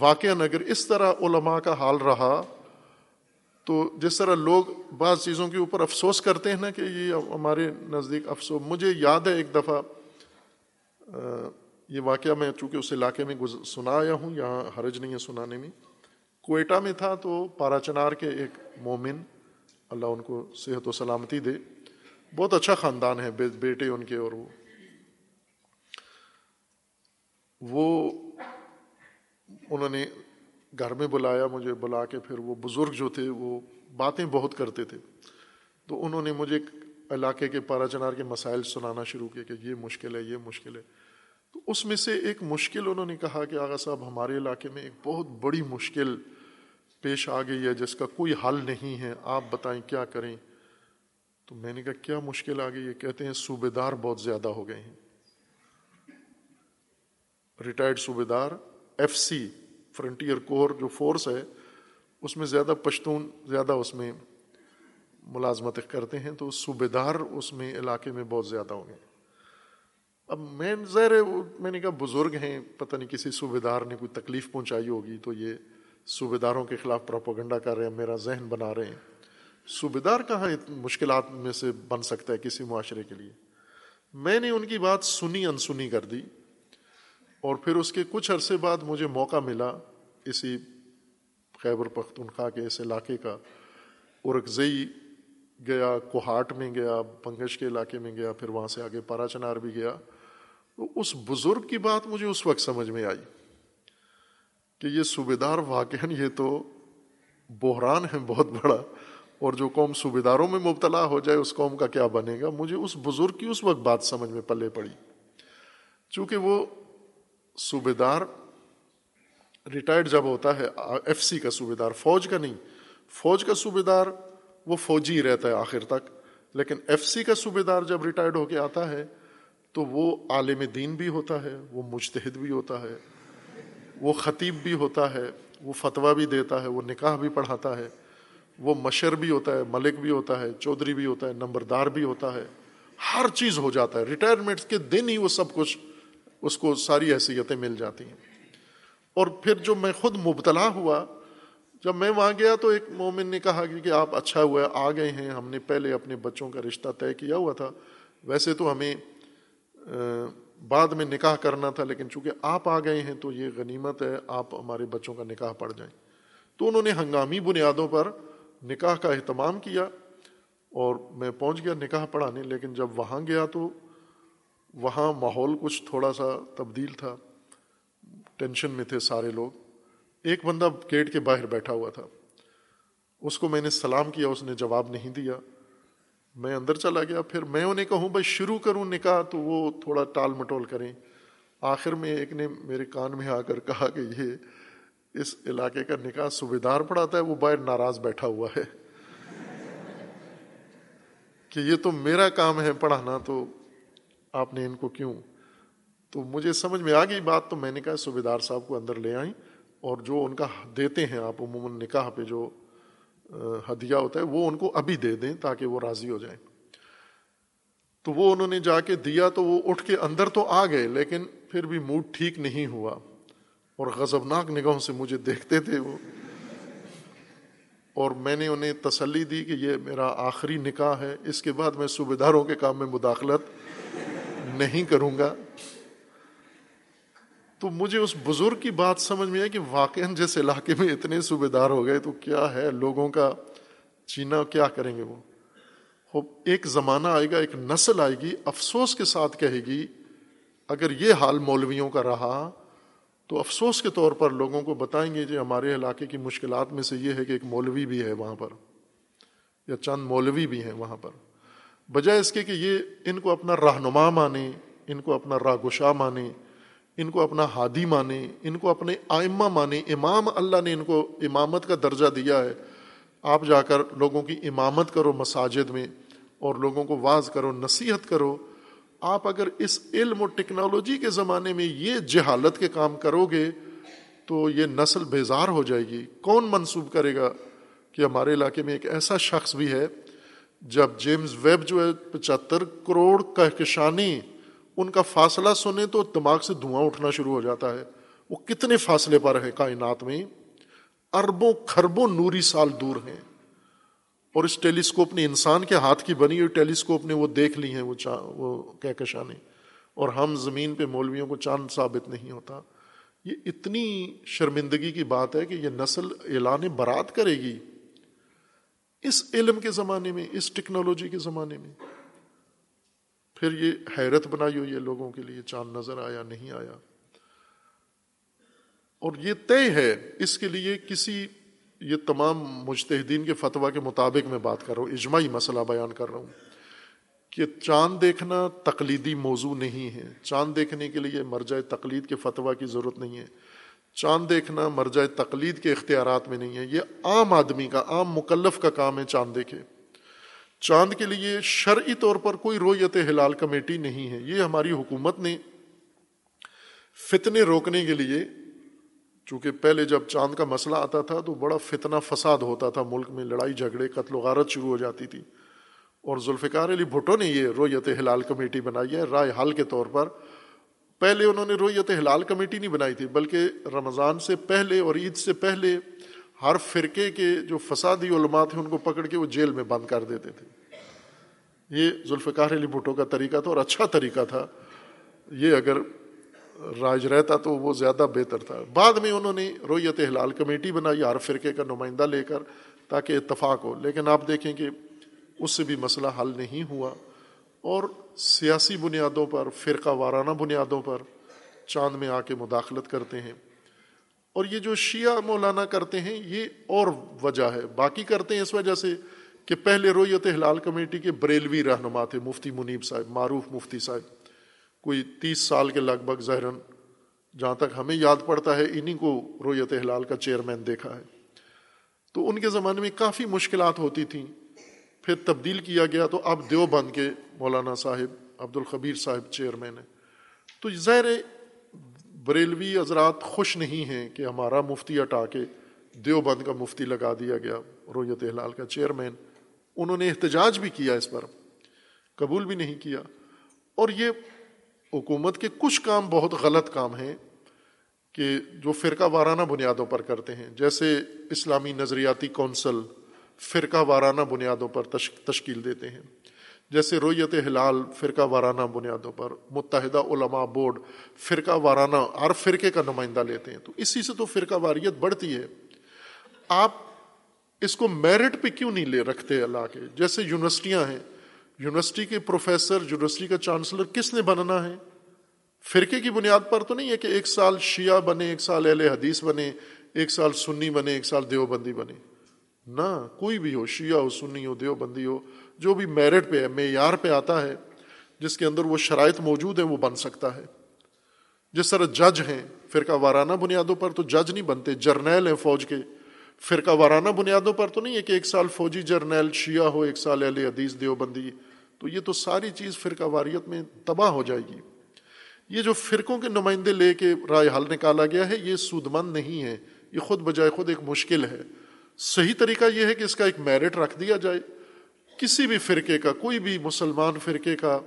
واقع اگر اس طرح علماء کا حال رہا، تو جس طرح لوگ بعض چیزوں کے اوپر افسوس کرتے ہیں نا کہ یہ ہمارے نزدیک افسوس، مجھے یاد ہے ایک دفعہ یہ واقعہ میں چونکہ اس علاقے میں سنا آیا ہوں، یہاں حرج نہیں ہے سنانے میں۔ کوئٹہ میں تھا تو پارا چنار کے ایک مومن اللہ ان کو صحت و سلامتی دے۔ بہت اچھا خاندان ہے، بیٹے ان کے اور وہ۔ وہ انہوں نے گھر میں بلایا، مجھے بلا کے پھر وہ بزرگ جو تھے، وہ باتیں بہت کرتے تھے۔ تو انہوں نے مجھے علاقے کے پارا چنار کے مسائل سنانا شروع کیا کہ یہ مشکل ہے، یہ مشکل ہے۔ تو اس میں سے ایک مشکل انہوں نے کہا کہ آغا صاحب، ہمارے علاقے میں ایک بہت بڑی مشکل پیش آ گئی ہے، جس کا کوئی حل نہیں ہے۔ آپ بتائیں کیا کریں؟ تو میں نے کہا، کیا مشکل آ گئی؟ ہے کہتے ہیں صوبے دار بہت زیادہ ہو گئے ہیں۔ ریٹائرڈ صوبے دار ایف سی فرنٹیئر کور جو فورس ہے، اس میں زیادہ پشتون زیادہ اس میں ملازمت کرتے ہیں، تو صوبے دار اس میں علاقے میں بہت زیادہ ہوں گے۔ اب میں ظاہر میں نے کہا بزرگ ہیں، پتہ نہیں کسی صوبے دار نے کوئی تکلیف پہنچائی ہوگی تو یہ صوبے داروں کے خلاف پروپوگنڈا کر رہے ہیں، میرا ذہن بنا رہے ہیں۔ صوبے دار کہاں مشکلات میں سے بن سکتا ہے کسی معاشرے کے لیے۔ میں نے ان کی بات سنی انسنی کر دی۔ اور پھر اس کے کچھ عرصے بعد مجھے موقع ملا اسی خیبر پختونخوا کے اس علاقے کا۔ ارکزئی گیا، کوہاٹ میں گیا پنگش کے علاقے میں گیا، پھر وہاں سے آگے پارا چنار بھی گیا۔ تو اس بزرگ کی بات مجھے اس وقت سمجھ میں آئی کہ یہ صوبے دار واقع یہ تو بحران ہے بہت بڑا۔ اور جو قوم صوبے داروں میں مبتلا ہو جائے، اس قوم کا کیا بنے گا؟ مجھے اس بزرگ کی اس وقت بات سمجھ میں پلے پڑی۔ چونکہ وہ صوبے دار ریٹائرڈ جب ہوتا ہے ایف سی کا صوبے دار فوج کا نہیں، فوج کا صوبے دار وہ فوجی رہتا ہے آخر تک، لیکن ایف سی کا صوبے دار جب ریٹائرڈ ہو کے آتا ہے تو وہ عالم دین بھی ہوتا ہے، وہ مجتہد بھی ہوتا ہے، وہ خطیب بھی ہوتا ہے، وہ فتویٰ بھی دیتا ہے، وہ نکاح بھی پڑھاتا ہے، وہ مشر بھی ہوتا ہے، ملک بھی ہوتا ہے، چودھری بھی ہوتا ہے، نمبردار بھی ہوتا ہے، ہر چیز ہو جاتا ہے ریٹائرمنٹ کے دن ہی وہ سب کچھ اس کو ساری حیثیتیں مل جاتی ہیں۔ اور پھر جو میں خود مبتلا ہوا، جب میں وہاں گیا تو ایک مومن نے کہا کہ آپ اچھا ہوا ہے، آ گئے ہیں۔ ہم نے پہلے اپنے بچوں کا رشتہ طے کیا ہوا تھا۔ ویسے تو ہمیں بعد میں نکاح کرنا تھا، لیکن چونکہ آپ آ گئے ہیں تو یہ غنیمت ہے، آپ ہمارے بچوں کا نکاح پڑ جائیں۔ تو انہوں نے ہنگامی بنیادوں پر نکاح کا اہتمام کیا اور میں پہنچ گیا نکاح پڑھانے، لیکن جب وہاں گیا تو وہاں ماحول کچھ تھوڑا سا تبدیل تھا۔ ٹینشن میں تھے سارے لوگ۔ ایک بندہ گیٹ کے باہر بیٹھا ہوا تھا۔ اس کو میں نے سلام کیا، اس نے جواب نہیں دیا۔ میں اندر چلا گیا۔ پھر میں انہیں کہوں، بھائی شروع کروں نکاح، تو وہ تھوڑا ٹال مٹول کریں۔ آخر میں ایک نے میرے کان میں آ کر کہا کہ یہ اس علاقے کا نکاح سویدار پڑھاتا ہے، وہ باہر ناراض بیٹھا ہوا ہے۔ کہ یہ تو میرا کام ہے پڑھانا، تو آپ نے ان کو کیوں؟ تو مجھے سمجھ میں آ گئی بات، تو میں نے کہا سویدار صاحب کو اندر لے آئیں اور جو ان کا دیتے ہیں آپ عموماً نکاح پہ جو ہدیہ ہوتا ہے، وہ ان کو ابھی دے دیں تاکہ وہ راضی ہو جائیں۔ تو وہ انہوں نے جا کے دیا تو وہ اٹھ کے اندر تو آ گئے، لیکن پھر بھی موڈ ٹھیک نہیں ہوا۔ اور غضبناک نگاہوں سے مجھے دیکھتے تھے وہ۔ اور میں نے انہیں تسلی دی کہ یہ میرا آخری نکاح ہے۔ اس کے بعد میں صوبے داروں کے کام میں مداخلت نہیں کروں گا، تو مجھے اس بزرگ کی بات سمجھ میں آئی کہ واقع جس علاقے میں اتنے صوبے دار ہو گئے، تو کیا ہے؟ لوگوں کا چینا کیا کریں گے وہ؟ ایک زمانہ آئے گا، ایک نسل آئے گی، افسوس کے ساتھ کہے گی، اگر یہ حال مولویوں کا رہا، تو افسوس کے طور پر لوگوں کو بتائیں گے جو ہمارے علاقے کی مشکلات میں سے یہ ہے کہ ایک مولوی بھی ہے وہاں پر، یا چند مولوی بھی ہیں وہاں پر۔ بجائے اس کے کہ یہ ان کو اپنا رہنما مانے، ان کو اپنا راگوشا مانے، ان کو اپنا ہادی مانے، ان کو اپنے آئمہ مانے، امام اللہ نے ان کو امامت کا درجہ دیا ہے۔ آپ جا کر لوگوں کی امامت کرو مساجد میں اور لوگوں کو واز کرو، نصیحت کرو۔ آپ اگر اس علم و ٹیکنالوجی کے زمانے میں یہ جہالت کے کام کرو گے تو یہ نسل بیزار ہو جائے گی۔ کون منسوب کرے گا کہ ہمارے علاقے میں ایک ایسا شخص بھی ہے جب جیمز ویب جو ہے پچہتر کروڑ کہکشانی ان کا فاصلہ سنیں تو دماغ سے دھواں اٹھنا شروع ہو جاتا ہے۔ وہ کتنے فاصلے پر ہے کائنات میں؟ اربوں خربوں نوری سال دور ہیں۔ اور اس ٹیلیسکوپ نے انسان کے ہاتھ کی بنی ہوئی ٹیلیسکوپ نے وہ دیکھ لی ہیں وہ چا وہ کہکشانے اور ہم زمین پہ مولویوں کو چاند ثابت نہیں ہوتا۔ یہ اتنی شرمندگی کی بات ہے کہ یہ نسل اعلان برات کرے گی۔ اس علم کے زمانے میں، اس ٹیکنالوجی کے زمانے میں۔ پھر یہ حیرت بنائی ہوئی ہے لوگوں کے لیے، چاند نظر آیا، نہیں آیا۔ اور یہ طے ہے، اس کے لیے کسی، یہ تمام مجتہدین کے فتویٰ کے مطابق میں بات کر رہا ہوں، اجماعی مسئلہ بیان کر رہا ہوں کہ چاند دیکھنا تقلیدی موضوع نہیں ہے۔ چاند دیکھنے کے لیے مرجع تقلید کے فتویٰ کی ضرورت نہیں ہے۔ چاند دیکھنا مرجع تقلید کے اختیارات میں نہیں ہے، یہ عام آدمی کا، عام مکلف کا کام ہے چاند دیکھے۔ چاند کے لیے شرعی طور پر کوئی رویت ہلال کمیٹی نہیں ہے، یہ ہماری حکومت نے فتنے روکنے کے لیے، چونکہ پہلے جب چاند کا مسئلہ آتا تھا تو بڑا فتنہ فساد ہوتا تھا، ملک میں لڑائی جھگڑے، قتل و غارت شروع ہو جاتی تھی۔ اور ذوالفقار علی بھٹو نے یہ رویت ہلال کمیٹی بنائی ہے، رائے حل کے طور پر پہلے انہوں نے رویت ہلال کمیٹی نہیں بنائی تھی، بلکہ رمضان سے پہلے اور عید سے پہلے ہر فرقے کے جو فسادی علماء تھے، ان کو پکڑ کے وہ جیل میں بند کر دیتے تھے۔ یہ ذوالفقار علی بھٹو کا طریقہ تھا اور اچھا طریقہ تھا۔ یہ اگر راج رہتا تو وہ زیادہ بہتر تھا۔ بعد میں انہوں نے رویت ہلال کمیٹی بنائی، ہر فرقے کا نمائندہ لے کر تاکہ اتفاق ہو۔ لیکن آپ دیکھیں کہ اس سے بھی مسئلہ حل نہیں ہوا۔ اور سیاسی بنیادوں پر، فرقہ وارانہ بنیادوں پر چاند میں آ کے مداخلت کرتے ہیں۔ اور یہ جو شیعہ مولانا کرتے ہیں، یہ اور وجہ ہے۔ باقی کرتے ہیں اس وجہ سے کہ پہلے رویت ہلال کمیٹی کے بریلوی رہنما تھے، مفتی منیب صاحب، معروف مفتی صاحب۔ کوئی تیس سال کے لگ بھگ ظاہراً جہاں تک ہمیں یاد پڑتا ہے، انہی کو رویت ہلال کا چیئرمین دیکھا ہے۔ تو ان کے زمانے میں کافی مشکلات ہوتی تھیں۔ پھر تبدیل کیا گیا تو اب دیوبند کے مولانا صاحب عبد الخبیر صاحب چیئرمین ہیں۔ تو ظاہر بریلوی حضرات خوش نہیں ہیں کہ ہمارا مفتی ہٹا کے دیوبند کا مفتی لگا دیا گیا رویت ہلال کا چیئرمین انہوں نے احتجاج بھی کیا اس پر، قبول بھی نہیں کیا۔ اور یہ حکومت کے کچھ کام بہت غلط کام ہیں کہ جو فرقہ وارانہ بنیادوں پر کرتے ہیں، جیسے اسلامی نظریاتی کونسل فرقہ وارانہ بنیادوں پر تشکیل دیتے ہیں۔ جیسے رویت ہلال فرقہ وارانہ بنیادوں پر، متحدہ علماء بورڈ فرقہ وارانہ ہر فرقے کا نمائندہ لیتے ہیں۔ تو اسی سے تو فرقہ واریت بڑھتی ہے۔ آپ اس کو میرٹ پہ کیوں نہیں لے رکھتے اللہ کے؟ جیسے یونیورسٹیاں ہیں، یونیورسٹی کے پروفیسر، یونیورسٹی کا چانسلر کس نے بننا ہے؟ فرقے کی بنیاد پر تو نہیں ہے کہ ایک سال شیعہ بنے، ایک سال اہل حدیث بنے، ایک سال سنی بنے، ایک سال دیوبندی بنے۔ نہ کوئی بھی ہو، شیعہ ہو، سنی ہو، دیوبندی ہو، جو بھی میرٹ پہ ہے، معیار پہ آتا ہے، جس کے اندر وہ شرائط موجود ہیں، وہ بن سکتا ہے۔ جس طرح جج ہیں، فرقہ وارانہ بنیادوں پر تو جج نہیں بنتے، جرنیل ہیں فوج کے۔ فرقہ وارانہ بنیادوں پر تو نہیں ہے کہ ایک سال فوجی جرنیل، شیعہ ہو، ایک سال اہل حدیث، دیوبندی۔ تو یہ تو ساری چیز فرقہ واریت میں تباہ ہو جائے گی۔ یہ جو فرقوں کے نمائندے لے کے رائے حل نکالا گیا ہے، یہ سود مند نہیں ہے یہ خود بجائے خود ایک مشکل ہے۔ صحیح طریقہ یہ ہے کہ اس کا ایک میرٹ رکھ دیا جائے۔ کسی بھی فرقے کا، کوئی بھی مسلمان فرقے کا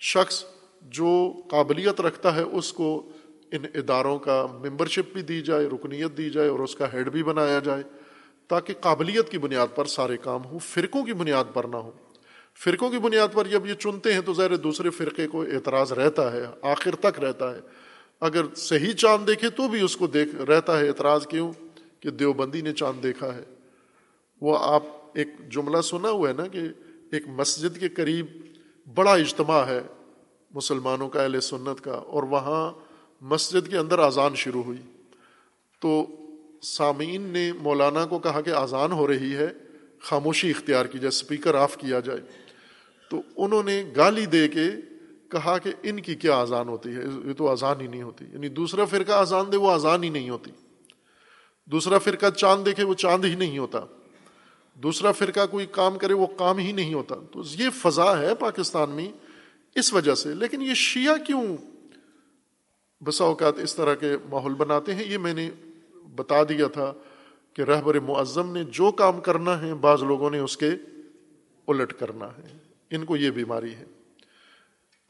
شخص جو قابلیت رکھتا ہے، اس کو ان اداروں کا ممبرشپ بھی دی جائے، رکنیت دی جائے اور اس کا ہیڈ بھی بنایا جائے تاکہ قابلیت کی بنیاد پر سارے کام ہوں، فرقوں کی بنیاد پر نہ ہو فرقوں کی بنیاد پر جب یہ چنتے ہیں تو ظاہر دوسرے فرقے کو اعتراض رہتا ہے، آخر تک رہتا ہے۔ اگر صحیح چاند دیکھے تو بھی اس کو دیکھ، رہتا ہے اعتراض کیوں؟ کہ دیوبندی نے چاند دیکھا ہے۔ وہ آپ ایک جملہ سنا ہوا ہے نا کہ ایک مسجد کے قریب بڑا اجتماع ہے مسلمانوں کا، اہل سنت کا، اور وہاں مسجد کے اندر اذان شروع ہوئی۔ تو سامعین نے مولانا کو کہا کہ اذان ہو رہی ہے، خاموشی اختیار کی جائے اسپیکر آف کیا جائے۔ تو انہوں نے گالی دے کے کہا کہ ان کی کیا اذان ہوتی ہے؟ یہ تو اذان ہی نہیں ہوتی۔ یعنی دوسرا فرقہ اذان دے، وہ اذان ہی نہیں ہوتی۔ دوسرا فرقہ چاند دیکھے وہ چاند ہی نہیں ہوتا۔ دوسرا فرقہ کوئی کام کرے وہ کام ہی نہیں ہوتا۔ تو یہ فضا ہے پاکستان میں اس وجہ سے۔ لیکن یہ شیعہ کیوں بسا اوقات اس طرح کے ماحول بناتے ہیں؟ یہ میں نے بتا دیا تھا کہ رہبر معظم نے جو کام کرنا ہے، بعض لوگوں نے اس کے الٹ کرنا ہے۔ ان کو یہ بیماری ہے۔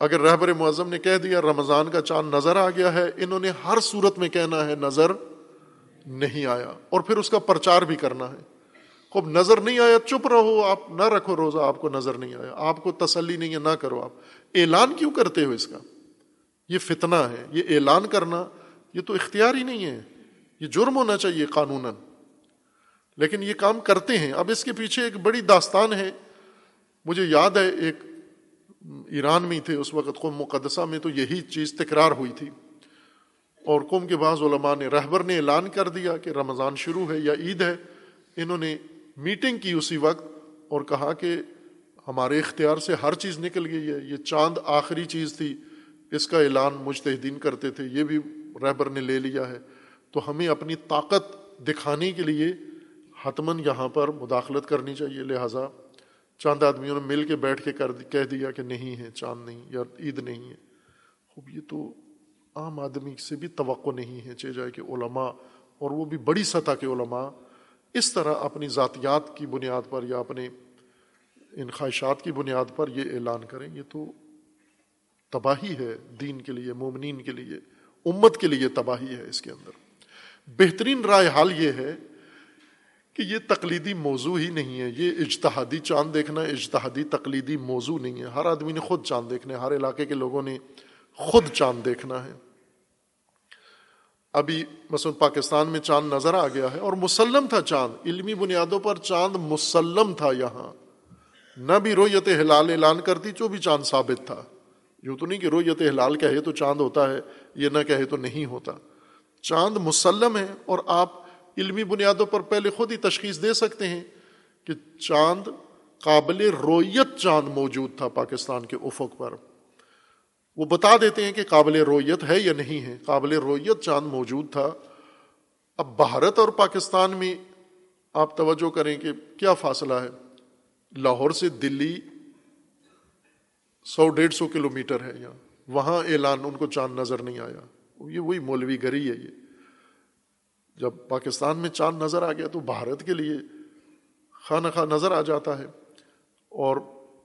اگر رہبر معظم نے کہہ دیا رمضان کا چاند نظر آ گیا ہے، انہوں نے ہر صورت میں کہنا ہے نظر نہیں آیا اور پھر اس کا پرچار بھی کرنا ہے۔ خوب نظر نہیں آیا، چپ رہو، آپ نہ رکھو روزہ، آپ کو نظر نہیں آیا۔ آپ کو تسلی نہیں ہے، نہ کرو آپ۔ اعلان کیوں کرتے ہو اس کا؟ یہ فتنہ ہے، یہ اعلان کرنا، یہ تو اختیار ہی نہیں ہے۔ یہ جرم ہونا چاہیے قانون لیکن یہ کام کرتے ہیں۔ اب اس کے پیچھے ایک بڑی داستان ہے۔ مجھے یاد ہے، ایک ایران میں تھے اس وقت قوم مقدسہ میں تو یہی چیز تکرار ہوئی تھی۔ اور قوم کے بعض علماء نے رہبر نے اعلان کر دیا کہ رمضان شروع ہے یا عید ہے۔ انہوں نے میٹنگ کی اسی وقت اور کہا کہ ہمارے اختیار سے ہر چیز نکل گئی ہے۔ یہ چاند آخری چیز تھی۔ اس کا اعلان مجتہدین کرتے تھے۔ یہ بھی رہبر نے لے لیا ہے۔ تو ہمیں اپنی طاقت دکھانے کے لیے حتمن یہاں پر مداخلت کرنی چاہیے۔ لہٰذا چاند آدمیوں نے مل کے بیٹھ کے کر کہہ دیا کہ نہیں ہے، چاند نہیں یا عید نہیں ہے۔ خوب، یہ تو عام آدمی سے بھی توقع نہیں ہے، چاہے جائے کہ علماء اور وہ بھی بڑی سطح کے علماء اس طرح اپنی ذاتیات کی بنیاد پر یا اپنے ان خواہشات کی بنیاد پر یہ اعلان کریں، یہ تو تباہی ہے دین کے لیے، مومنین کے لیے، امت کے لیے تباہی ہے اس کے اندر۔ بہترین رائے حال یہ ہے کہ یہ تقلیدی موضوع ہی نہیں ہے، یہ اجتہادی چاند دیکھنا، اجتہادی تقلیدی موضوع نہیں ہے۔ ہر آدمی نے خود چاند دیکھنا ہے، ہر علاقے کے لوگوں نے خود چاند دیکھنا ہے۔ ابھی مثلا پاکستان میں چاند نظر آ گیا ہے اور مسلم تھا چاند۔ علمی بنیادوں پر چاند مسلم تھا یہاں۔ نہ بھی رویت ہلال اعلان کرتی جو بھی چاند ثابت تھا۔ یوں تو نہیں کہ رویت ہلال کہے تو چاند ہوتا ہے، یہ نہ کہے تو نہیں ہوتا۔ چاند مسلم ہے اور آپ علمی بنیادوں پر پہلے خود ہی تشخیص دے سکتے ہیں کہ چاند قابل رویت چاند موجود تھا پاکستان کے افق پر۔ وہ بتا دیتے ہیں کہ قابل رویت ہے یا نہیں ہے۔ قابل رویت چاند موجود تھا۔ اب بھارت اور پاکستان میں آپ توجہ کریں کہ کیا فاصلہ ہے۔ لاہور سے دلی سو ڈیڑھ سو کلو میٹر ہے یہاں۔ وہاں اعلان ان کو چاند نظر نہیں آیا۔ یہ وہی مولوی گری ہے یہ۔ جب پاکستان میں چاند نظر آ گیا تو بھارت کے لیے خانہ خواہ نظر آ جاتا ہے۔ اور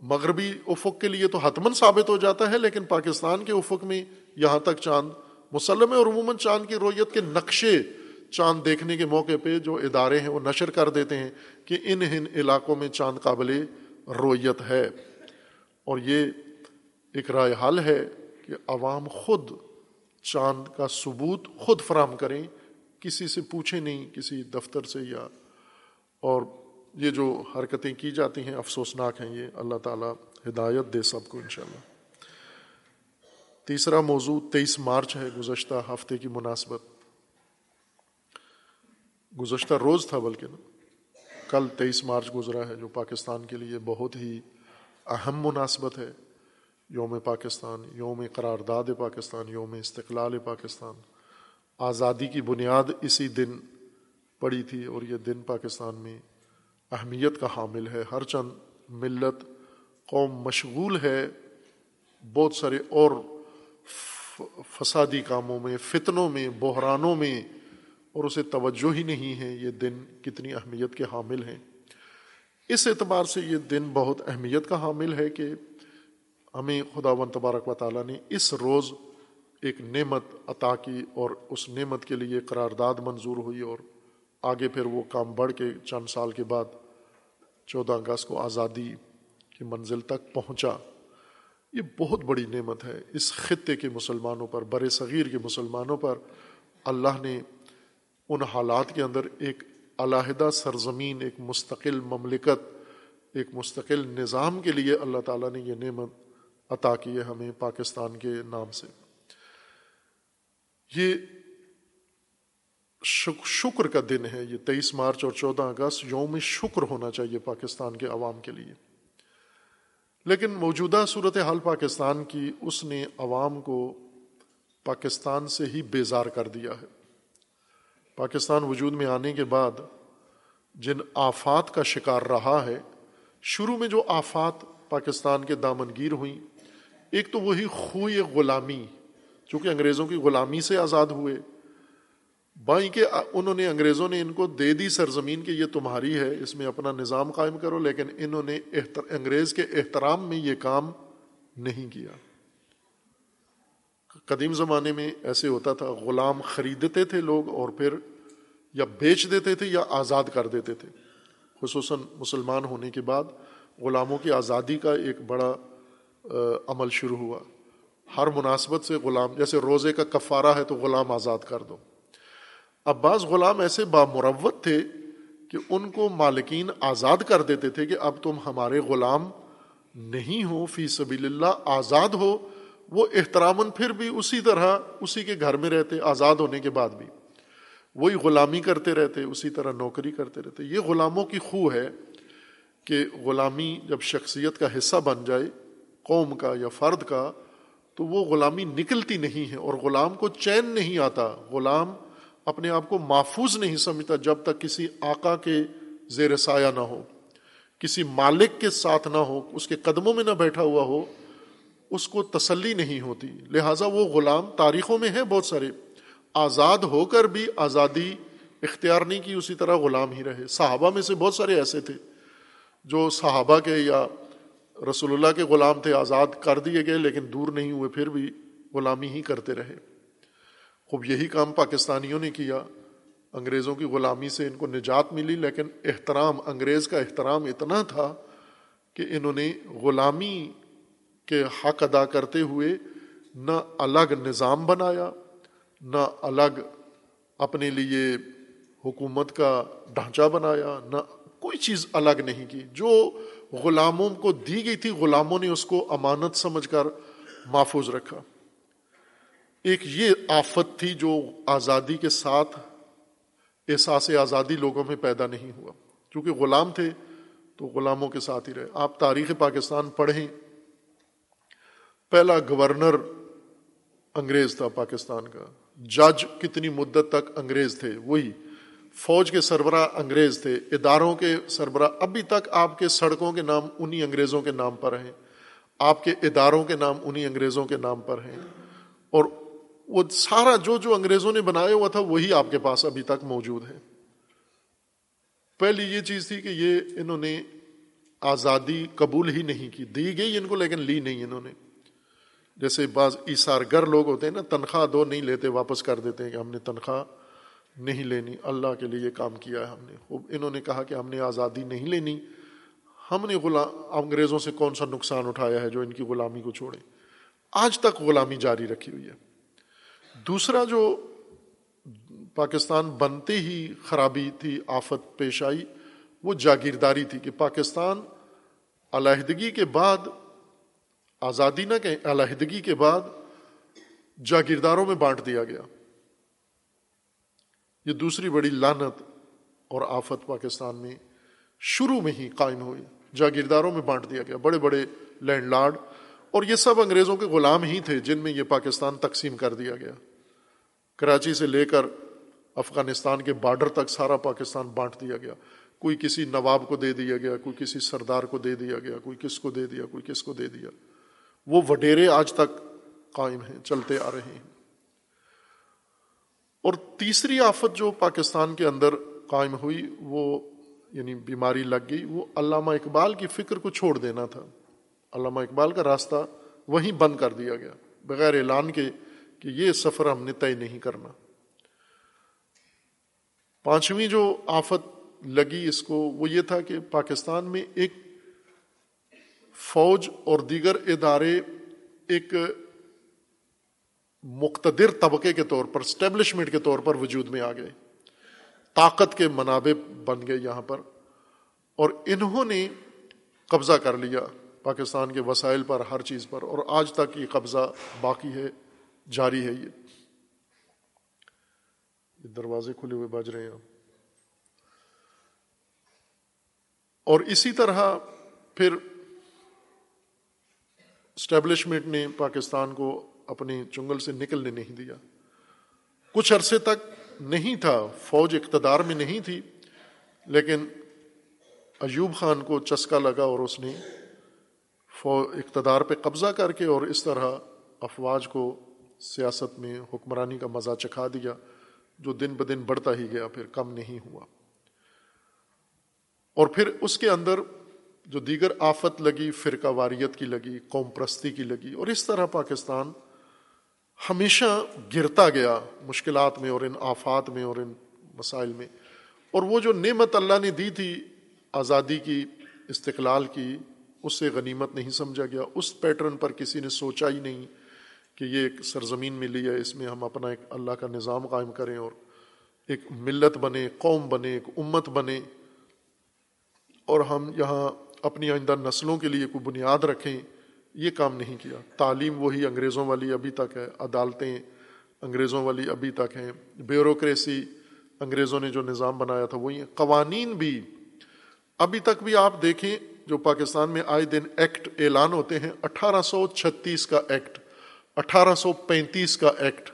مغربی افق کے لیے تو حتمن ثابت ہو جاتا ہے، لیکن پاکستان کے افق میں یہاں تک چاند مسلم ہے اور عموماً چاند کی رویت کے نقشے چاند دیکھنے کے موقع پہ جو ادارے ہیں وہ نشر کر دیتے ہیں کہ ان ان علاقوں میں چاند قابل رویت ہے۔ اور یہ ایک رائے حل ہے کہ عوام خود چاند کا ثبوت خود فراہم کریں، کسی سے پوچھیں نہیں، کسی دفتر سے یا اور یہ جو حرکتیں کی جاتی ہیں، افسوسناک ہیں، یہ اللہ تعالیٰ ہدایت دے سب کو انشاءاللہ۔ تیسرا موضوع، تیئیس مارچ ہے، گزشتہ ہفتے کی مناسبت۔ گزشتہ روز تھا بلکہ نا۔ کل تیئیس مارچ گزرا ہے، جو پاکستان کے لیے بہت ہی اہم مناسبت ہے۔ یوم پاکستان، یوم قرارداد پاکستان، یوم استقلال پاکستان۔ آزادی کی بنیاد اسی دن پڑی تھی اور یہ دن پاکستان میں اہمیت کا حامل ہے۔ ہر چند ملت قوم مشغول ہے۔ بہت سارے اور فسادی کاموں میں، فتنوں میں، بحرانوں میں، اور اسے توجہ ہی نہیں ہے۔ یہ دن کتنی اہمیت کے حامل ہیں۔ اس اعتبار سے یہ دن بہت اہمیت کا حامل ہے کہ ہمیں خدا و تبارک و تعالیٰ نے اس روز ایک نعمت عطا کی اور اس نعمت کے لیے قرارداد منظور ہوئی اور آگے پھر وہ کام بڑھ کے چند سال کے بعد چودہ اگست کو آزادی کی منزل تک پہنچا۔ یہ بہت بڑی نعمت ہے۔ اس خطے کے مسلمانوں پر، بر صغیر کے مسلمانوں پر اللہ نے ان حالات کے اندر ایک علیحدہ سرزمین، ایک مستقل مملکت، ایک مستقل نظام کے لیے اللہ تعالیٰ نے یہ نعمت عطا کی ہے ہمیں پاکستان کے نام سے۔ یہ شکر کا دن ہے یہ، تیئیس مارچ اور چودہ اگست یوم شکر ہونا چاہیے پاکستان کے عوام کے لیے۔ لیکن موجودہ صورت حال پاکستان کی، اس نے عوام کو پاکستان سے ہی بیزار کر دیا ہے۔ پاکستان وجود میں آنے کے بعد جن آفات کا شکار رہا ہے، شروع میں جو آفات پاکستان کے دامنگیر ہوئیں، ایک تو وہی خوئی غلامی، چونکہ انگریزوں کی غلامی سے آزاد ہوئے۔ بائیں کہ انہوں نے انگریزوں نے ان کو دے دی سرزمین کہ یہ تمہاری ہے، اس میں اپنا نظام قائم کرو، لیکن انہوں نے انگریز کے احترام میں یہ کام نہیں کیا۔ قدیم زمانے میں ایسے ہوتا تھا، غلام خریدتے تھے لوگ اور پھر یا بیچ دیتے تھے یا آزاد کر دیتے تھے۔ خصوصاً مسلمان ہونے کے بعد غلاموں کی آزادی کا ایک بڑا عمل شروع ہوا۔ ہر مناسبت سے غلام، جیسے روزے کا کفارہ ہے تو غلام آزاد کر دو۔ اب بعض غلام ایسے بامروت تھے کہ ان کو مالکین آزاد کر دیتے تھے کہ اب تم ہمارے غلام نہیں ہو، فی سبیل اللہ آزاد ہو۔ وہ احترام پھر بھی اسی طرح اسی کے گھر میں رہتے، آزاد ہونے کے بعد بھی۔ وہی غلامی کرتے رہتے، اسی طرح نوکری کرتے رہتے۔ یہ غلاموں کی خو ہے کہ غلامی جب شخصیت کا حصہ بن جائے، قوم کا یا فرد کا، تو وہ غلامی نکلتی نہیں ہے اور غلام کو چین نہیں آتا۔ غلام اپنے آپ کو محفوظ نہیں سمجھتا جب تک کسی آقا کے زیر سایہ نہ ہو، کسی مالک کے ساتھ نہ ہو، اس کے قدموں میں نہ بیٹھا ہوا ہو، اس کو تسلی نہیں ہوتی۔ لہٰذا وہ غلام تاریخوں میں ہے بہت سارے۔ آزاد ہو کر بھی آزادی اختیار نہیں کی، اسی طرح غلام ہی رہے۔ صحابہ میں سے بہت سارے ایسے تھے جو صحابہ کے یا رسول اللہ کے غلام تھے، آزاد کر دیے گئے، لیکن دور نہیں ہوئے، پھر بھی غلامی ہی کرتے رہے۔ خوب یہی کام پاکستانیوں نے کیا۔ انگریزوں کی غلامی سے ان کو نجات ملی، لیکن احترام، انگریز کا احترام اتنا تھا کہ انہوں نے غلامی کے حق ادا کرتے ہوئے نہ الگ نظام بنایا، نہ الگ اپنے لیے حکومت کا ڈھانچہ بنایا، نہ کوئی چیز الگ نہیں کی۔ جو غلاموں کو دی گئی تھی، غلاموں نے اس کو امانت سمجھ کر محفوظ رکھا۔ ایک یہ آفت تھی جو آزادی کے ساتھ احساس آزادی لوگوں میں پیدا نہیں ہوا۔ کیونکہ غلام تھے تو غلاموں کے ساتھ ہی رہے۔ آپ تاریخ پاکستان پڑھیں۔ پہلا گورنر انگریز تھا پاکستان کا۔ جج کتنی مدت تک انگریز تھے۔ وہی فوج کے سربراہ انگریز تھے۔ اداروں کے سربراہ ابھی تک آپ کے سڑکوں کے نام انہی انگریزوں کے نام پر ہیں۔ آپ کے اداروں کے نام انہی انگریزوں کے نام پر ہیں۔ اور وہ سارا جو جو انگریزوں نے بنایا ہوا تھا وہی آپ کے پاس ابھی تک موجود ہے۔ پہلی یہ چیز تھی کہ یہ انہوں نے آزادی قبول ہی نہیں کی، دی گئی ان کو لیکن لی نہیں انہوں نے۔ جیسے بعض ایسار گر لوگ ہوتے ہیں نا، تنخواہ دو نہیں لیتے، واپس کر دیتے ہیں کہ ہم نے تنخواہ نہیں لینی، اللہ کے لیے یہ کام کیا ہے ہم نے۔ انہوں نے کہا کہ ہم نے آزادی نہیں لینی۔ ہم نے غلام، انگریزوں سے کون سا نقصان اٹھایا ہے جو ان کی غلامی کو چھوڑے؟ آج تک غلامی جاری رکھی ہوئی ہے۔ دوسرا جو پاکستان بنتے ہی خرابی تھی، آفت پیش آئی، وہ جاگیرداری تھی کہ پاکستان علیحدگی کے بعد، آزادی نہ کہیں، علیحدگی کے بعد جاگیرداروں میں بانٹ دیا گیا۔ یہ دوسری بڑی لانت اور آفت پاکستان میں شروع میں ہی قائم ہوئی۔ جاگیرداروں میں بانٹ دیا گیا۔ بڑے بڑے لینڈ لارڈ اور یہ سب انگریزوں کے غلام ہی تھے جن میں یہ پاکستان تقسیم کر دیا گیا۔ کراچی سے لے کر افغانستان کے بارڈر تک سارا پاکستان بانٹ دیا گیا۔ کوئی کسی نواب کو دے دیا گیا، کوئی کسی سردار کو دے دیا گیا، کوئی کس کو دے دیا، کوئی کس کو دے دیا۔ وہ وڈیرے آج تک قائم ہیں، چلتے آ رہے ہیں۔ اور تیسری آفت جو پاکستان کے اندر قائم ہوئی، وہ یعنی بیماری لگ گئی، وہ علامہ اقبال کی فکر کو چھوڑ دینا تھا۔ علامہ اقبال کا راستہ وہیں بند کر دیا گیا۔ بغیر اعلان کے کہ یہ سفر ہم نے طے نہیں کرنا۔ پانچویں جو آفت لگی اس کو وہ یہ تھا کہ پاکستان میں ایک فوج اور دیگر ادارے ایک مقتدر طبقے کے طور پر اسٹیبلشمنٹ کے طور پر وجود میں آ گئے۔ طاقت کے منابع بن گئے یہاں پر اور انہوں نے قبضہ کر لیا پاکستان کے وسائل پر، ہر چیز پر اور آج تک یہ قبضہ باقی ہے۔ جاری ہے یہ۔ دروازے کھلے ہوئے بج رہے ہیں۔ اور اسی طرح پھر اسٹیبلشمنٹ نے پاکستان کو اپنے چنگل سے نکلنے نہیں دیا۔ کچھ عرصے تک نہیں تھا، فوج اقتدار میں نہیں تھی، لیکن ایوب خان کو چسکا لگا اور اس نے اقتدار پہ قبضہ کر کے اور اس طرح افواج کو سیاست میں حکمرانی کا مزہ چکھا دیا جو دن بدن بڑھتا ہی گیا، پھر کم نہیں ہوا۔ اور پھر اس کے اندر جو دیگر آفت لگی، فرقہ واریت کی لگی، قوم پرستی کی لگی، اور اس طرح پاکستان ہمیشہ گرتا گیا مشکلات میں اور ان آفات میں اور ان مسائل میں۔ اور وہ جو نعمت اللہ نے دی تھی آزادی کی، استقلال کی، اس سے غنیمت نہیں سمجھا گیا۔ اس پیٹرن پر کسی نے سوچا ہی نہیں کہ یہ ایک سرزمین ملی ہے، اس میں ہم اپنا ایک اللہ کا نظام قائم کریں اور ایک ملت بنے قوم بنے، ایک امت بنے۔ اور ہم یہاں اپنی آئندہ نسلوں کے لیے کوئی بنیاد رکھیں، یہ کام نہیں کیا۔ تعلیم وہی انگریزوں والی ابھی تک ہے، عدالتیں انگریزوں والی ابھی تک ہیں۔ بیوروکریسی، انگریزوں نے جو نظام بنایا تھا، وہی ہیں۔ قوانین بھی۔ ابھی تک بھی آپ دیکھیں، جو پاکستان میں آئے دن ایکٹ اعلان ہوتے ہیں، اٹھارہ سو چھتیس کا ایکٹ۔ اٹھارہ سو پینتیس کا ایکٹ۔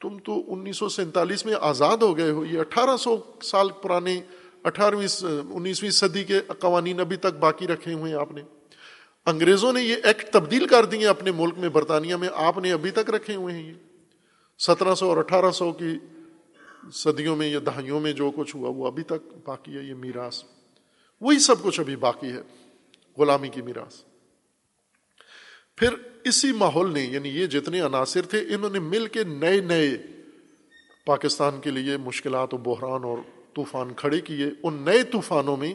تم تو انیس سو سینتالیس میں آزاد ہو گئے ہو۔ یہ اٹھارہ سو سال پرانے، اٹھارہویں، انیسویں صدی کے قوانین ابھی تک باقی رکھے ہوئے ہیں آپ نے۔ انگریزوں نے یہ ایکٹ تبدیل کر دیے اپنے ملک میں، برطانیہ میں، آپ نے ابھی تک رکھے ہوئے ہیں یہ۔ سترہ سو اور اٹھارہ سو کی صدیوں میں یا دہائیوں میں جو کچھ ہوا، وہ ابھی تک باقی ہے، یہ میراث۔ وہی سب کچھ ابھی باقی ہے، غلامی کی میراث۔ پھر اسی ماحول نے یعنی یہ جتنے عناصر تھے، انہوں نے مل کے نئے نئے پاکستان کے لیے مشکلات و بحران اور طوفان کھڑے کیے۔ ان نئے طوفانوں میں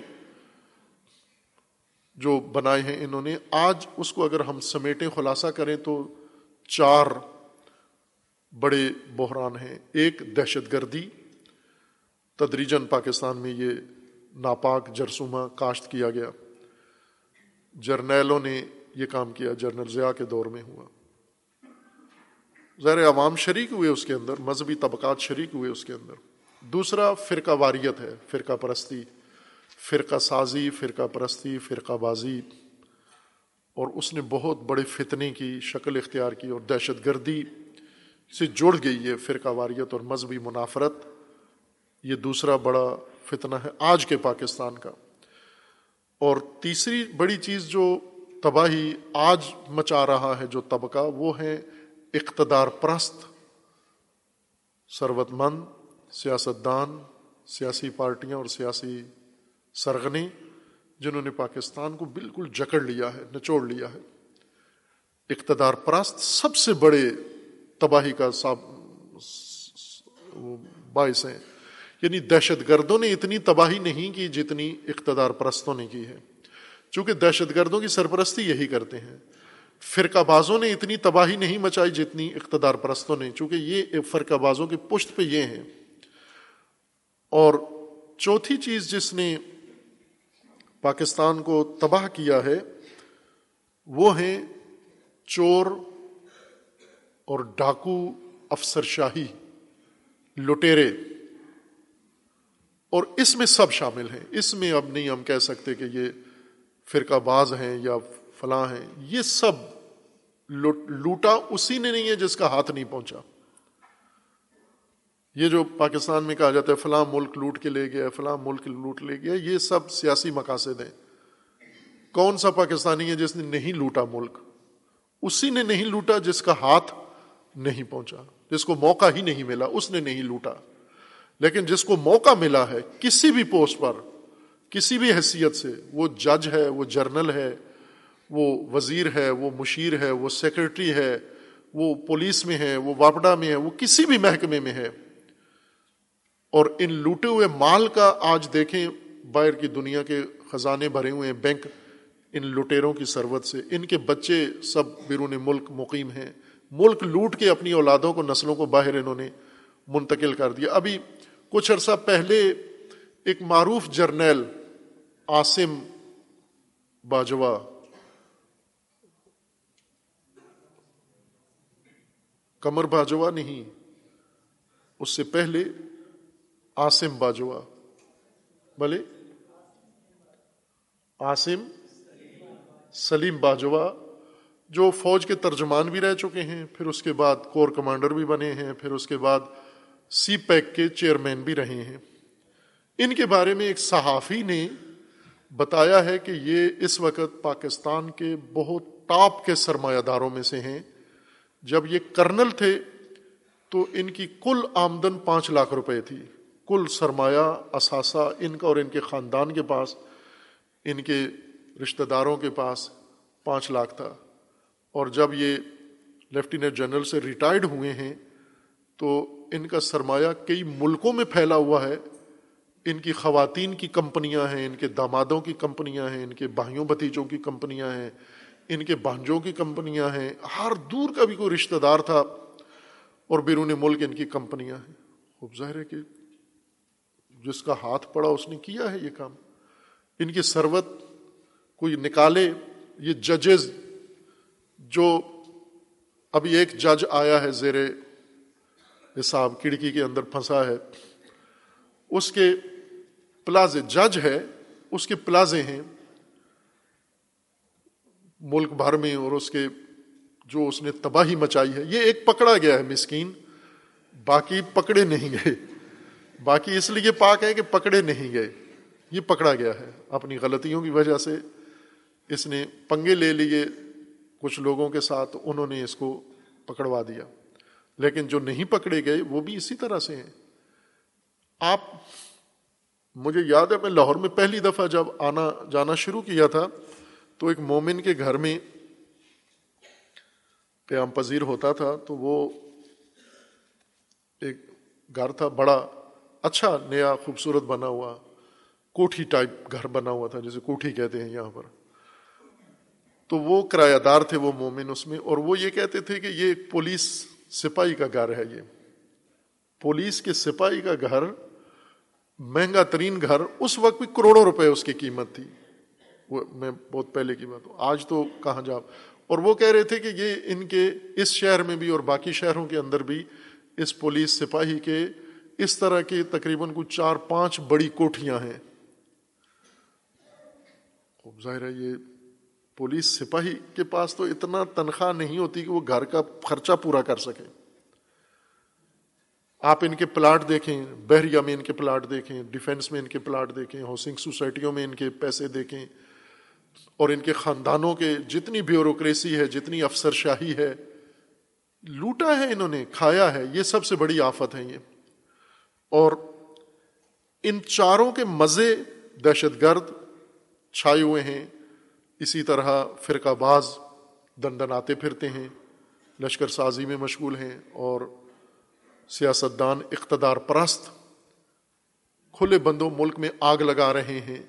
جو بنائے ہیں، انہوں نے آج اس کو اگر ہم سمیٹیں، خلاصہ کریں تو چار بڑے بحران ہیں۔ ایک دہشت گردی تدریجن پاکستان میں یہ ناپاک جرسومہ کاشت کیا گیا۔ جرنیلوں نے یہ کام کیا جنرل ضیاء کے دور میں ہوا۔ ظاہر عوام شریک ہوئے اس کے اندر، مذہبی طبقات شریک ہوئے اس کے اندر۔ دوسرا، فرقہ واریت ہے، فرقہ پرستی، فرقہ سازی، فرقہ پرستی، فرقہ بازی۔ اور اس نے بہت بڑے فتنے کی شکل اختیار کی اور دہشت گردی سے جڑ گئی ہے فرقہ واریت اور مذہبی منافرت۔ یہ دوسرا بڑا فتنہ ہے آج کے پاکستان کا۔ اور تیسری بڑی چیز جو تباہی آج مچا رہا ہے جو طبقہ، وہ ہے اقتدار پرست ثروت مند سیاست دان سیاسی پارٹیاں اور سیاسی سرگنی جنہوں نے پاکستان کو بالکل جکڑ لیا ہے، نچوڑ لیا ہے۔ اقتدار پرست سب سے بڑے تباہی کا باعث ہیں۔ یعنی دہشت گردوں نے اتنی تباہی نہیں کی جتنی اقتدار پرستوں نے کی ہے۔ چونکہ دہشت گردوں کی سرپرستی یہی کرتے ہیں۔ فرقہ بازوں نے اتنی تباہی نہیں مچائی جتنی اقتدار پرستوں نے، چونکہ یہ فرقہ بازوں کی پشت پہ یہ ہیں۔ اور چوتھی چیز جس نے پاکستان کو تباہ کیا ہے، وہ ہیں چور اور ڈاکو افسر شاہی، لٹیرے۔ اور اس میں سب شامل ہیں۔ اس میں اب نہیں ہم کہہ سکتے کہ یہ فرقہ باز ہیں یا فلاں ہیں، یہ سب لوٹا اسی نے نہیں ہے جس کا ہاتھ نہیں پہنچا۔ یہ جو پاکستان میں کہا جاتا ہے، فلاں ملک لوٹ کے لے گیا، فلاں ملک لوٹ لے گیا، یہ سب سیاسی مقاصد ہیں۔ کون سا پاکستانی ہے جس نے نہیں لوٹا ملک؟ اسی نے نہیں لوٹا جس کا ہاتھ نہیں پہنچا، جس کو موقع ہی نہیں ملا، اس نے نہیں لوٹا۔ لیکن جس کو موقع ملا ہے، کسی بھی پوسٹ پر کسی بھی حیثیت سے، وہ جج ہے، وہ جرنل ہے، وہ وزیر ہے، وہ مشیر ہے، وہ سیکرٹری ہے، وہ پولیس میں ہے، وہ واپڈا میں ہے، وہ کسی بھی محکمے میں ہے۔ اور ان لوٹے ہوئے مال کا آج دیکھیں، باہر کی دنیا کے خزانے بھرے ہوئے ہیں، بینک ان لٹیروں کی سروت سے۔ ان کے بچے سب بیرون ملک مقیم ہیں۔ ملک لوٹ کے اپنی اولادوں کو، نسلوں کو باہر انہوں نے منتقل کر دیا۔ ابھی کچھ عرصہ پہلے ایک معروف جرنیل آسم باجوا کمر باجوا نہیں، اس سے پہلے آسم باجوا بھلے؟ آسم سلیم باجوا جو فوج کے ترجمان بھی رہ چکے ہیں، پھر اس کے بعد کور کمانڈر بھی بنے ہیں، پھر اس کے بعد سی پیک کے چیئرمین بھی رہے ہیں۔ ان کے بارے میں ایک صحافی نے بتایا ہے کہ یہ اس وقت پاکستان کے بہت ٹاپ کے سرمایہ داروں میں سے ہیں۔ جب یہ کرنل تھے تو ان کی کل آمدن پانچ لاکھ روپے تھی۔ کل سرمایہ اثاثہ ان کا اور ان کے خاندان کے پاس، ان کے رشتہ داروں کے پاس پانچ لاکھ تھا۔ اور جب یہ لیفٹیننٹ جنرل سے ریٹائرڈ ہوئے ہیں تو ان کا سرمایہ کئی ملکوں میں پھیلا ہوا ہے۔ ان کی خواتین کی کمپنیاں ہیں، ان کے دامادوں کی کمپنیاں ہیں، ان کے بھائیوں بھتیجوں کی کمپنیاں ہیں، ان کے بانجوں کی کمپنیاں ہیں۔ ہر دور کا بھی کوئی رشتہ دار تھا اور بیرون ملک ان کی کمپنیاں ہیں۔ خوب ظاہر ہے کہ جس کا ہاتھ پڑا اس نے کیا ہے یہ کام۔ ان کی سروت کوئی نکالے، یہ ججز جو ابھی ایک جج آیا ہے زیر حساب کھڑکی کے اندر پھنسا ہے، اس کے پلازے جج ہے اس کے پلازے ہیں ملک بھر میں اور اس کے جو اس نے تباہی مچائی ہے۔ یہ ایک پکڑا گیا ہے مسکین، باقی پکڑے نہیں گئے۔ باقی اس لیے پاک ہے کہ پکڑے نہیں گئے۔ یہ پکڑا گیا ہے۔ اپنی غلطیوں کی وجہ سے اس نے پنگے لے لیے، کچھ لوگوں کے ساتھ انہوں نے اس کو پکڑوا دیا۔ لیکن جو نہیں پکڑے گئے، وہ بھی اسی طرح سے ہیں۔ آپ مجھے یاد ہے میں لاہور میں پہلی دفعہ جب آنا جانا شروع کیا تھا، تو ایک مومن کے گھر میں قیام پذیر ہوتا تھا، تو وہ ایک گھر تھا، بڑا اچھا نیا خوبصورت بنا ہوا، کوٹھی ٹائپ گھر بنا ہوا تھا، جسے کوٹھی کہتے ہیں یہاں پر۔ تو وہ کرایہ دار تھے وہ مومن اس میں، اور وہ یہ کہتے تھے کہ یہ ایک پولیس سپاہی کا گھر ہے یہ۔ پولیس کے سپاہی کا گھر مہنگا ترین گھر اس وقت بھی کروڑوں روپے اس کی قیمت تھی۔ وہ میں بہت پہلے کی بات ہوں۔ آج تو کہاں جا۔ اور وہ کہہ رہے تھے کہ یہ ان کے اس شہر میں بھی اور باقی شہروں کے اندر بھی اس پولیس سپاہی کے اس طرح کے تقریباً کچھ چار پانچ بڑی کوٹھیاں ہیں۔ ظاہر ہے یہ پولیس سپاہی کے پاس تو اتنا تنخواہ نہیں ہوتی کہ وہ گھر کا خرچہ پورا کر سکے۔ آپ ان کے پلاٹ دیکھیں، بحریہ میں ان کے پلاٹ دیکھیں ڈیفینس میں ان کے پلاٹ دیکھیں ہاؤسنگ سوسائٹیوں میں ان کے پیسے دیکھیں، اور ان کے خاندانوں کے جتنی بیوروکریسی ہے، جتنی افسر شاہی ہے، لوٹا ہے انہوں نے، کھایا ہے، یہ سب سے بڑی آفت ہے یہ۔ اور ان چاروں کے مزے دہشت گرد چھائے ہوئے ہیں۔ اسی طرح فرقہ باز دن دن آتے پھرتے ہیں، لشکر سازی میں مشغول ہیں، اور سیاستدان اقتدار پرست کھلے بندوں ملک میں آگ لگا رہے ہیں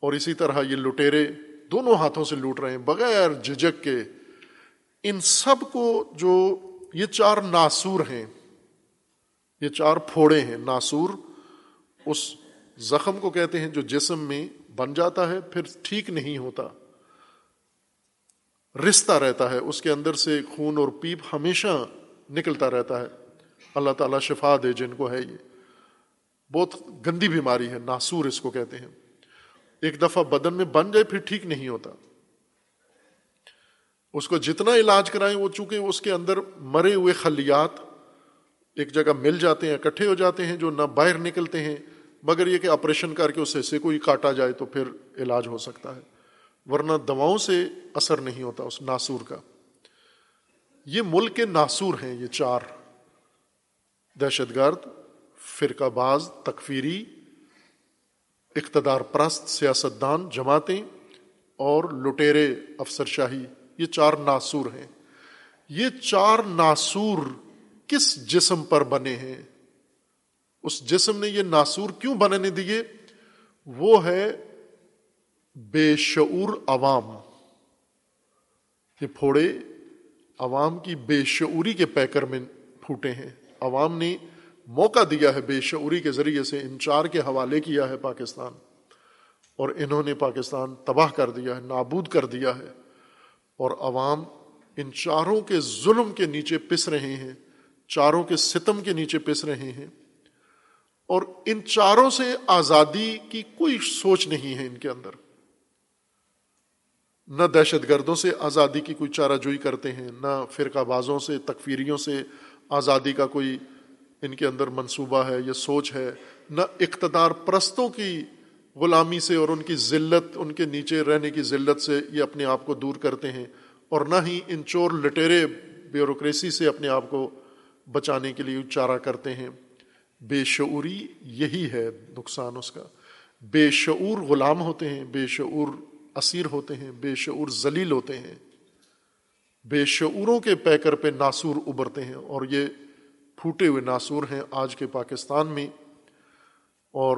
اور اسی طرح یہ لٹیرے دونوں ہاتھوں سے لوٹ رہے ہیں، بغیر جھجک کے۔ ان سب کو جو یہ چار ناسور ہیں، یہ چار پھوڑے ہیں، ناسور اس زخم کو کہتے ہیں جو جسم میں بن جاتا ہے، پھر ٹھیک نہیں ہوتا رشتہ رہتا ہے، اس کے اندر سے خون اور پیپ ہمیشہ نکلتا رہتا ہے۔ اللہ تعالیٰ شفا دے جن کو ہے یہ۔ بہت گندی بیماری ہے، ناسور اس کو کہتے ہیں۔ ایک دفعہ بدن میں بن جائے پھر ٹھیک نہیں ہوتا۔ اس کو جتنا علاج کرائیں وہ چونکہ اس کے اندر مرے ہوئے خلیات ایک جگہ مل جاتے ہیں، اکٹھے ہو جاتے ہیں جو نہ باہر نکلتے ہیں۔ مگر یہ کہ آپریشن کر کے اس حصے کو ہی کاٹا جائے تو پھر علاج ہو سکتا ہے۔ ورنہ دواؤں سے اثر نہیں ہوتا اس ناسور کا۔ یہ ملک کے ناسور ہیں، یہ چار۔ دہشت گرد فرقہ باز، تکفیری، اقتدار پرست، سیاستدان، جماعتیں اور لٹیرے افسر شاہی یہ چار ناسور ہیں۔ یہ چار ناسور کس جسم پر بنے ہیں؟ اس جسم نے یہ ناسور کیوں بننے دیے؟ وہ ہے بے شعور عوام۔ یہ پھوڑے عوام کی بے شعوری کے پیکر میں پھوٹے ہیں۔ عوام نے موقع دیا ہے بے شعوری کے ذریعے سے ان چار کے حوالے کیا ہے پاکستان اور انہوں نے پاکستان تباہ کر دیا ہے، نابود کر دیا ہے اور عوام ان چاروں کے ظلم کے نیچے پس رہے ہیں، چاروں کے ستم کے نیچے پس رہے ہیں اور ان چاروں سے آزادی کی کوئی سوچ نہیں ہے ان کے اندر۔ نہ دہشت گردوں سے آزادی کی کوئی چارہ جوئی کرتے ہیں، نہ فرقہ بازوں سے، تکفیریوں سے آزادی کا کوئی ان کے اندر منصوبہ ہے یا سوچ ہے، نہ اقتدار پرستوں کی غلامی سے اور ان کی ذلت، ان کے نیچے رہنے کی ذلت سے یہ اپنے آپ کو دور کرتے ہیں، اور نہ ہی ان چور لٹیرے بیوروکریسی سے اپنے آپ کو بچانے کے لیے چارہ کرتے ہیں۔ بے شعوری یہی ہے نقصان اس کا۔ بے شعور غلام ہوتے ہیں، بے شعور اسیر ہوتے ہیں، بے شعور ذلیل ہوتے ہیں۔ بے شعوروں کے پیکر پہ ناسور ابھرتے ہیں اور یہ پھوٹے ہوئے ناسور ہیں آج کے پاکستان میں اور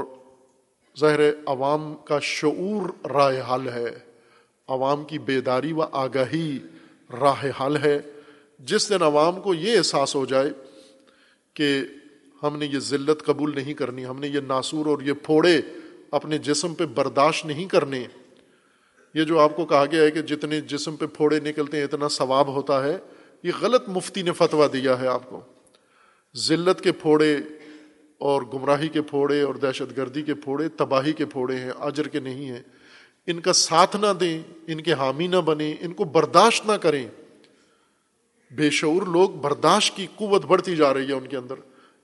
ظاہر عوام کا شعور راہ حل ہے۔ عوام کی بیداری و آگاہی راہ حل ہے۔ جس دن عوام کو یہ احساس ہو جائے کہ ہم نے یہ ذلت قبول نہیں کرنی، ہم نے یہ ناسور اور یہ پھوڑے اپنے جسم پہ برداشت نہیں کرنے یہ جو آپ کو کہا گیا ہے کہ جتنے جسم پہ پھوڑے نکلتے ہیں، اتنا ثواب ہوتا ہے، یہ غلط مفتی نے فتوا دیا ہے آپ کو۔ ذلت کے پھوڑے اور گمراہی کے پھوڑے اور دہشت گردی کے پھوڑے، تباہی کے پھوڑے ہیں، اجر کے نہیں ہیں۔ ان کا ساتھ نہ دیں، ان کے حامی نہ بنیں، ان کو برداشت نہ کریں۔ بے شعور لوگ برداشت کی قوت بڑھتی جا رہی ہے ان کے اندر۔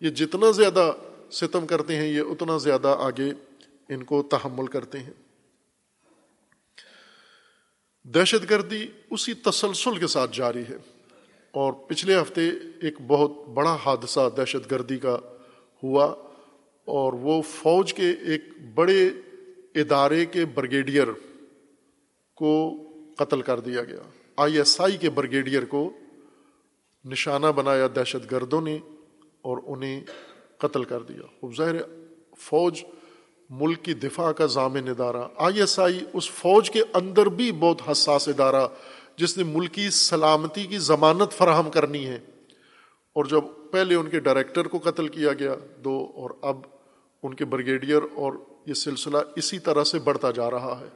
یہ جتنا زیادہ ستم کرتے ہیں، یہ اتنا زیادہ آگے ان کو تحمل کرتے ہیں۔ دہشت گردی اسی تسلسل کے ساتھ جاری ہے اور پچھلے ہفتے ایک بہت بڑا حادثہ دہشت گردی کا ہوا اور وہ فوج کے ایک بڑے ادارے کے برگیڈیئر کو قتل کر دیا گیا۔ آئی ایس آئی کے برگیڈیئر کو نشانہ بنایا دہشت گردوں نے اور انہیں قتل کر دیا۔ اب ظاہر فوج ملک کی دفاع کا ضامن ادارہ۔ آئی ایس آئی اس فوج کے اندر بھی بہت حساس ادارہ، جس نے ملکی سلامتی کی ضمانت فراہم کرنی ہے۔ اور جب پہلے ان کے ڈائریکٹر کو قتل کیا گیا، دو اور اب ان کے بریگیڈیئر، اور یہ سلسلہ اسی طرح سے بڑھتا جا رہا ہے۔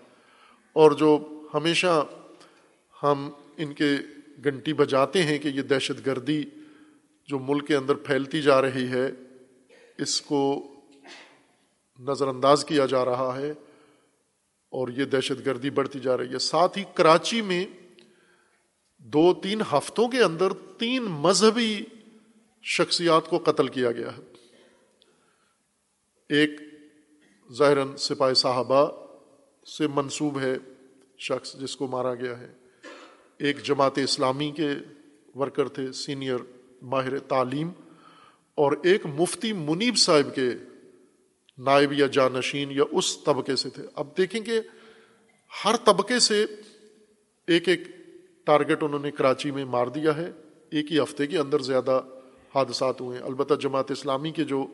اور جو ہمیشہ ہم ان کے گھنٹی بجاتے ہیں کہ یہ دہشت گردی جو ملک کے اندر پھیلتی جا رہی ہے، اس کو نظر انداز کیا جا رہا ہے اور یہ دہشت گردی بڑھتی جا رہی ہے۔ ساتھ ہی کراچی میں دو تین ہفتوں کے اندر تین مذہبی شخصیات کو قتل کیا گیا ہے۔ ایک ظاہراً سپاہی صاحبہ سے منسوب ہے شخص جس کو مارا گیا ہے۔ ایک جماعت اسلامی کے ورکر تھے، سینئر ماہر تعلیم، اور ایک مفتی منیب صاحب کے نائب یا جانشین یا اس طبقے سے تھے۔ اب دیکھیں کہ ہر طبقے سے ایک ایک ٹارگٹ انہوں نے کراچی میں مار دیا ہے۔ ایک ہی ہفتے کے اندر زیادہ حادثات ہوئے ہیں۔ البتہ جماعت اسلامی کے جو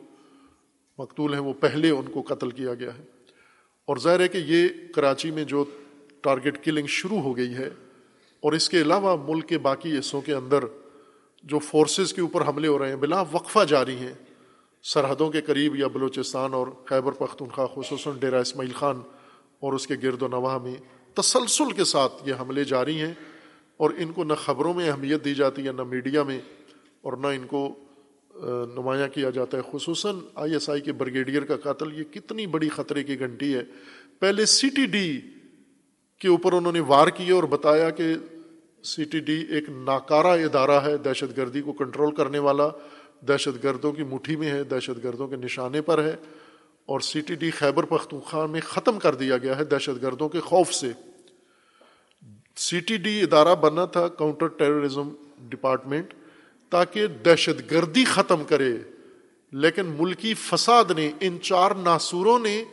مقتول ہیں وہ پہلے ان کو قتل کیا گیا ہے۔ اور ظاہر ہے کہ یہ کراچی میں جو ٹارگٹ کلنگ شروع ہو گئی ہے اور اس کے علاوہ ملک کے باقی حصوں کے اندر جو فورسز کے اوپر حملے ہو رہے ہیں، بلا وقفہ جاری ہیں سرحدوں کے قریب یا بلوچستان اور خیبر پختونخوا، خصوصاً ڈیرہ اسماعیل خان اور اس کے گرد و نواح میں تسلسل کے ساتھ یہ حملے جاری ہیں اور ان کو نہ خبروں میں اہمیت دی جاتی ہے، نہ میڈیا میں اور نہ ان کو نمایاں کیا جاتا ہے۔ خصوصاً آئی ایس آئی کے برگیڈیئر کا قاتل، یہ کتنی بڑی خطرے کی گھنٹی ہے۔ پہلے سی ٹی ڈی کے اوپر انہوں نے وار کیے اور بتایا کہ سی ٹی ڈی ایک ناکارہ ادارہ ہے، دہشت گردی کو کنٹرول کرنے والا۔ دہشت گردوں کی مٹھی میں ہے، دہشت گردوں کے نشانے پر ہے اور C T D Khyber Pakhtunkhwa میں ختم کر دیا گیا ہے دہشت گردوں کے خوف سے۔ سی ٹی ڈی ادارہ بنا تھا کاؤنٹر ٹیررزم ڈپارٹمنٹ تاکہ دہشت گردی ختم کرے، لیکن ملکی فساد نے، ان چار ناسوروں نے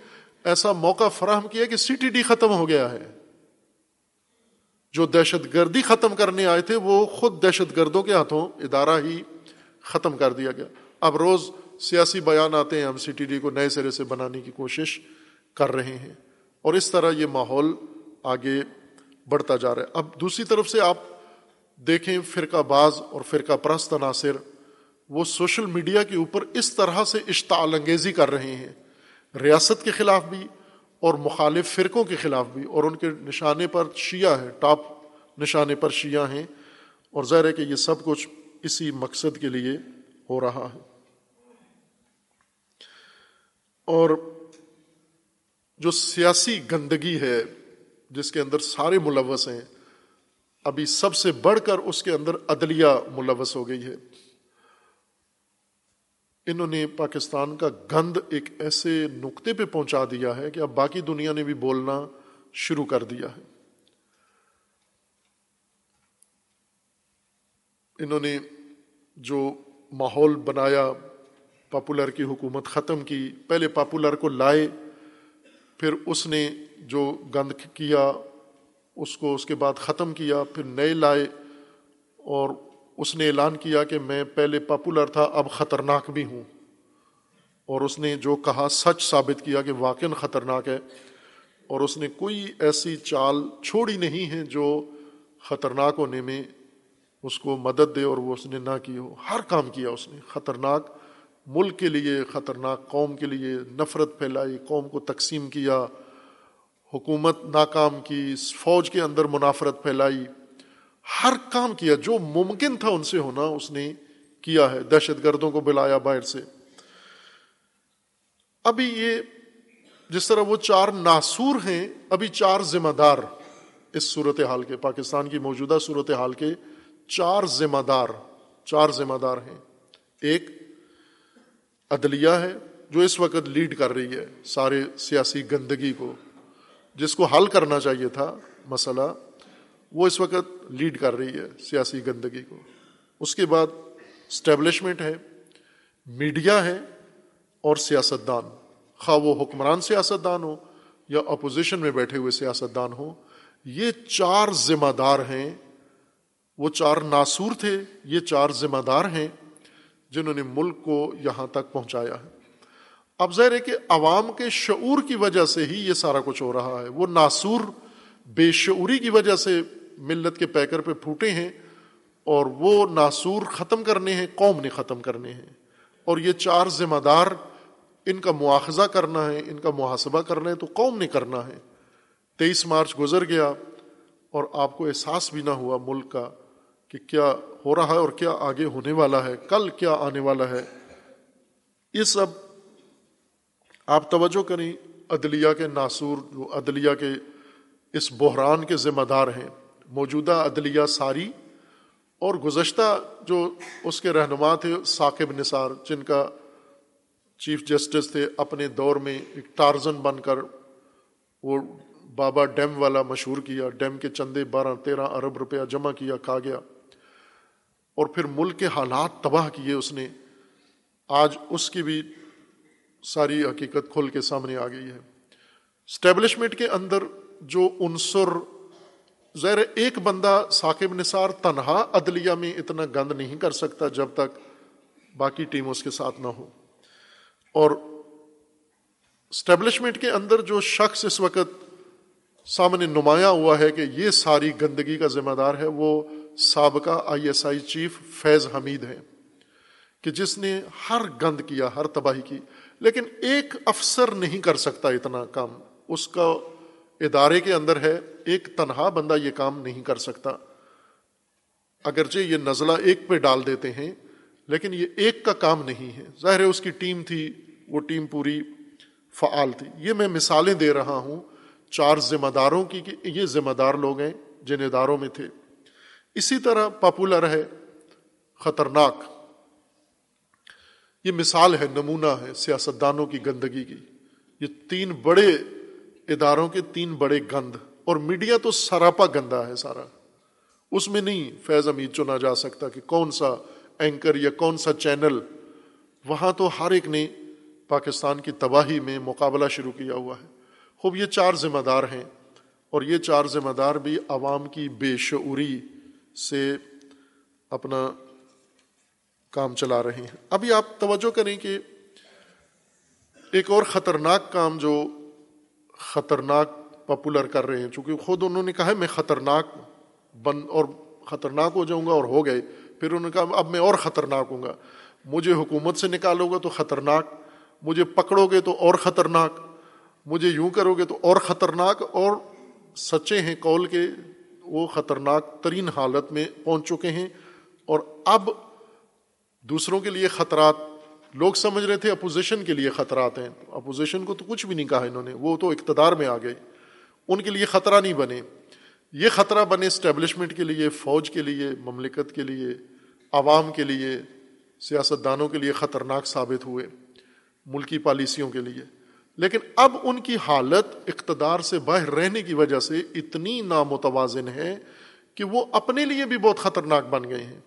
ایسا موقع فراہم کیا کہ سی ٹی ڈی ختم ہو گیا ہے۔ جو دہشت گردی ختم کرنے آئے تھے، وہ خود دہشت گردوں کے ہاتھوں ادارہ ہی ختم کر دیا گیا۔ اب روز سیاسی بیان آتے ہیں ہم سی ٹی ڈی کو نئے سرے سے بنانے کی کوشش کر رہے ہیں۔ اور اس طرح یہ ماحول آگے بڑھتا جا رہا ہے۔ اب دوسری طرف سے آپ دیکھیں فرقہ باز اور فرقہ پرست عناصر، وہ سوشل میڈیا کے اوپر اس طرح سے اشتعال انگیزی کر رہے ہیں۔ ریاست کے خلاف بھی اور مخالف فرقوں کے خلاف بھی۔ اور ان کے نشانے پر شیعہ ہے ٹاپ نشانے پر شیعہ ہیں۔ اور ظاہر ہے کہ یہ سب کچھ اسی مقصد کے لیے ہو رہا ہے۔ اور جو سیاسی گندگی ہے، جس کے اندر سارے ملوث ہیں، ابھی سب سے بڑھ کر اس کے اندر عدلیہ ملوث ہو گئی ہے۔ انہوں نے پاکستان کا گند ایک ایسے نقطے پہ پہنچا دیا ہے کہ اب باقی دنیا نے بھی بولنا شروع کر دیا ہے۔ انہوں نے جو ماحول بنایا پاپولر کی حکومت ختم کی، پہلے پاپولر کو لائے، پھر اس نے جو گند کیا، اس کو اس کے بعد ختم کیا، پھر نئے لائے اور اس نے اعلان کیا کہ میں پہلے پاپولر تھا، اب خطرناک بھی ہوں۔ اور اس نے جو کہا، سچ ثابت کیا کہ واقع خطرناک ہے۔ اور اس نے کوئی ایسی چال چھوڑی نہیں ہے جو خطرناک ہونے میں اس کو مدد دے اور وہ اس نے نہ کی ہو۔ ہر کام کیا اس نے۔ خطرناک ملک کے لیے خطرناک قوم کے لیے نفرت پھیلائی، قوم کو تقسیم کیا۔ حکومت ناکام کی فوج کے اندر منافرت پھیلائی۔ ہر کام کیا۔ جو ممکن تھا ان سے ہونا اس نے کیا ہے۔ دہشت گردوں کو بلایا باہر سے۔ ابھی یہ جس طرح وہ چار ناسور ہیں، ابھی چار ذمہ دار اس صورت حال کے، پاکستان کی موجودہ صورت حال کے چار ذمہ دار چار ذمہ دار ہیں۔ ایک عدلیہ ہے جو اس وقت لیڈ کر رہی ہے سارے سیاسی گندگی کو۔ جس کو حل کرنا چاہیے تھا مسئلہ، وہ اس وقت لیڈ کر رہی ہے سیاسی گندگی کو۔ اس کے بعد اسٹیبلشمنٹ ہے میڈیا ہے اور سیاست دان خواہ وہ حکمران سیاست دان ہو یا اپوزیشن میں بیٹھے ہوئے سیاست دان ہو یہ چار ذمہ دار ہیں وہ چار ناسور تھے، یہ چار ذمہ دار ہیں جنہوں نے ملک کو یہاں تک پہنچایا ہے۔ اب ظاہر ہے کہ عوام کے شعور کی وجہ سے ہی یہ سارا کچھ ہو رہا ہے۔ وہ ناسور بے شعوری کی وجہ سے ملت کے پیکر پہ پھوٹے ہیں اور وہ ناسور ختم کرنے ہیں، قوم نے ختم کرنے ہیں۔ اور یہ چار ذمہ دار ان کا مواخذہ کرنا ہے، ان کا محاسبہ کرنا ہے تو قوم نے کرنا ہے۔ تیئیس مارچ گزر گیا اور آپ کو احساس بھی نہ ہوا ملک کا کہ کیا ہو رہا ہے اور کیا آگے ہونے والا ہے، کل کیا آنے والا ہے۔ یہ سب آپ توجہ کریں، عدلیہ کے ناسور جو عدلیہ کے اس بحران کے ذمہ دار ہیں، موجودہ عدلیہ ساری اور گزشتہ جو اس کے رہنما تھے، ثاقب نثار، جن کا چیف جسٹس تھے اپنے دور میں ایک ٹارزن بن کر وہ بابا ڈیم والا مشہور کیا، ڈیم کے چندے بارہ تیرہ ارب روپیہ جمع کیا، کھا گیا۔ اور پھر ملک کے حالات تباہ کیے اس نے۔ آج اس کی بھی ساری حقیقت کھل کے سامنے آ گئی ہے۔ اسٹیبلشمنٹ کے اندر جو عنصر، ظاہر ایک بندہ ثاقب نثار تنہا عدلیہ میں اتنا گند نہیں کر سکتا جب تک باقی ٹیم اس کے ساتھ نہ ہو۔ اور اسٹیبلشمنٹ کے اندر جو شخص اس وقت سامنے نمایاں ہوا ہے کہ یہ ساری گندگی کا ذمہ دار ہے، وہ سابقہ آئی ایس آئی چیف فیض حمید ہے کہ جس نے ہر گند کیا، ہر تباہی کی، لیکن ایک افسر نہیں کر سکتا اتنا کام۔ اس کا ادارے کے اندر ہے، ایک تنہا بندہ یہ کام نہیں کر سکتا۔ اگرچہ یہ نزلہ ایک پہ ڈال دیتے ہیں، لیکن یہ ایک کا کام نہیں ہے۔ ظاہر ہے، اس کی ٹیم تھی، وہ ٹیم پوری فعال تھی۔ یہ میں مثالیں دے رہا ہوں چار ذمہ داروں کی کہ یہ ذمہ دار لوگ ہیں جن اداروں میں تھے۔ اسی طرح پاپولر ہے خطرناک۔ یہ مثال ہے، نمونہ ہے سیاستدانوں کی گندگی کی۔ یہ تین بڑے اداروں کے تین بڑے گند، اور میڈیا تو سراپا گندا ہے سارا۔ اس میں نہیں، فیض امید چنا جا سکتا کہ کون سا اینکر یا کون سا چینل وہاں تو ہر ایک نے پاکستان کی تباہی میں مقابلہ شروع کیا ہوا ہے۔ خوب، یہ چار ذمہ دار ہیں، اور یہ چار ذمہ دار بھی عوام کی بے شعوری سے اپنا کام چلا رہے ہیں۔ ابھی آپ توجہ کریں کہ ایک اور خطرناک کام جو خطرناک پاپولر کر رہے ہیں، چونکہ خود انہوں نے کہا ہے، میں خطرناک بن اور خطرناک ہو جاؤں گا اور ہو گئے۔ پھر انہوں نے کہا، اب میں اور خطرناک ہوں گا۔ مجھے حکومت سے نکالو گا تو خطرناک، مجھے پکڑو گے تو اور خطرناک، مجھے یوں کرو گے تو اور خطرناک، اور سچے ہیں کال کے وہ خطرناک ترین حالت میں پہنچ چکے ہیں اور اب دوسروں کے لیے خطرات، لوگ سمجھ رہے تھے اپوزیشن کے لیے خطرات ہیں۔ اپوزیشن کو تو کچھ بھی نہیں کہا انہوں نے، وہ تو اقتدار میں آ گئے ان کے لیے خطرہ نہیں بنے۔ یہ خطرہ بنے اسٹیبلشمنٹ کے لیے، فوج کے لیے، مملکت کے لیے، عوام کے لیے سیاست دانوں کے لیے خطرناک ثابت ہوئے۔ ملکی پالیسیوں کے لیے۔ لیکن اب ان کی حالت اقتدار سے باہر رہنے کی وجہ سے اتنی نامتوازن ہے کہ وہ اپنے لیے بھی بہت خطرناک بن گئے ہیں۔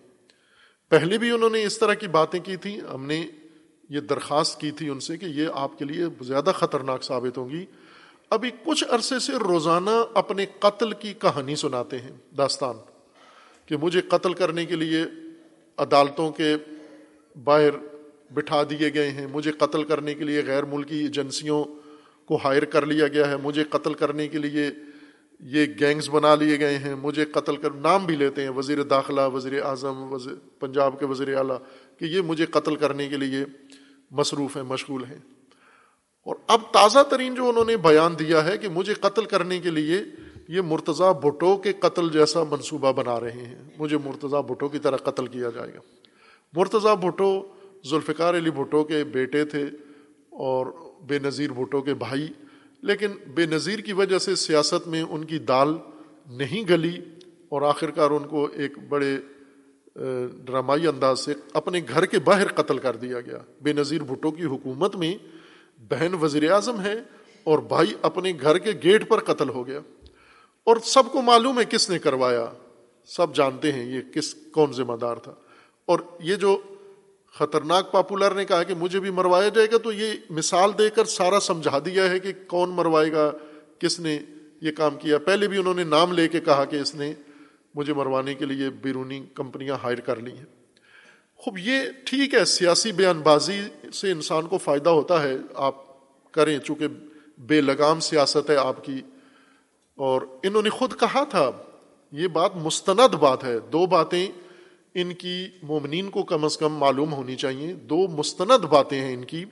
پہلے بھی انہوں نے اس طرح کی باتیں کی تھیں۔ ہم نے یہ درخواست کی تھی ان سے کہ یہ آپ کے لیے زیادہ خطرناک ثابت ہوں گی۔ ابھی کچھ عرصے سے روزانہ اپنے قتل کی کہانی سناتے ہیں۔ داستان کہ مجھے قتل کرنے کے لیے عدالتوں کے باہر بٹھا دیے گئے ہیں۔ مجھے قتل کرنے کے لیے غیر ملکی ایجنسیوں کو ہائر کر لیا گیا ہے۔ مجھے قتل کرنے کے لیے یہ گینگز بنا لیے گئے ہیں۔ مجھے قتل کر نام بھی لیتے ہیں۔ وزیر داخلہ، وزیر اعظم، وزیر پنجاب کے وزیر اعلیٰ کہ یہ مجھے قتل کرنے کے لیے مصروف ہیں، مشغول ہیں۔ اور اب تازہ ترین جو انہوں نے بیان دیا ہے کہ مجھے قتل کرنے کے لیے یہ مرتضیٰ بھٹو کے قتل جیسا منصوبہ بنا رہے ہیں۔ مجھے مرتضیٰ بھٹو کی طرح قتل کیا جائے گا۔ مرتضیٰ بھٹو ذوالفقار علی بھٹو کے بیٹے تھے اور بے نظیر بھٹو کے بھائی، لیکن بے نظیر کی وجہ سے سیاست میں ان کی دال نہیں گلی اور آخرکار ان کو ایک بڑے ڈرامائی انداز سے اپنے گھر کے باہر قتل کر دیا گیا۔ بے نظیر بھٹو کی حکومت میں بہن وزیر اعظم ہے اور بھائی اپنے گھر کے گیٹ پر قتل ہو گیا۔ اور سب کو معلوم ہے کس نے کروایا۔ سب جانتے ہیں یہ کس، کون ذمہ دار تھا۔ اور یہ جو خطرناک پاپولر نے کہا کہ مجھے بھی مروایا جائے گا، تو یہ مثال دے کر سارا سمجھا دیا ہے کہ کون مروائے گا، کس نے یہ کام کیا۔ پہلے بھی انہوں نے نام لے کے کہا کہ اس نے مجھے مروانے کے لیے بیرونی کمپنیاں ہائر کر لی ہیں۔ خوب، یہ ٹھیک ہے، سیاسی بیان بازی سے انسان کو فائدہ ہوتا ہے۔ آپ کریں، چونکہ بے لگام سیاست ہے آپ کی۔ اور انہوں نے خود کہا تھا، یہ بات مستند بات ہے۔ دو باتیں ان کی مومنین کو کم از کم معلوم ہونی چاہیے۔ دو مستند باتیں ہیں ان کی۔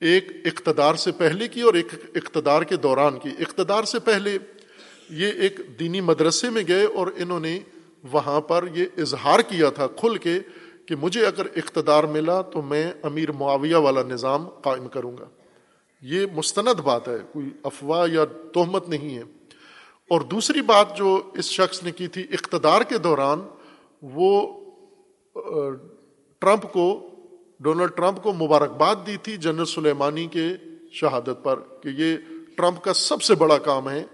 ایک اقتدار سے پہلے کی اور ایک اقتدار کے دوران کی۔ اقتدار سے پہلے یہ ایک دینی مدرسے میں گئے اور انہوں نے وہاں پر یہ اظہار کیا تھا کھل کے کہ مجھے اگر اقتدار ملا تو میں امیر معاویہ والا نظام قائم کروں گا۔ یہ مستند بات ہے، کوئی افواہ یا تہمت نہیں ہے۔ اور دوسری بات جو اس شخص نے کی تھی، اقتدار کے دوران وہ ٹرمپ کو، ڈونلڈ ٹرمپ کو مبارکباد دی تھی جنرل سلیمانی کے شہادت پر کہ یہ ٹرمپ کا سب سے بڑا کام ہے۔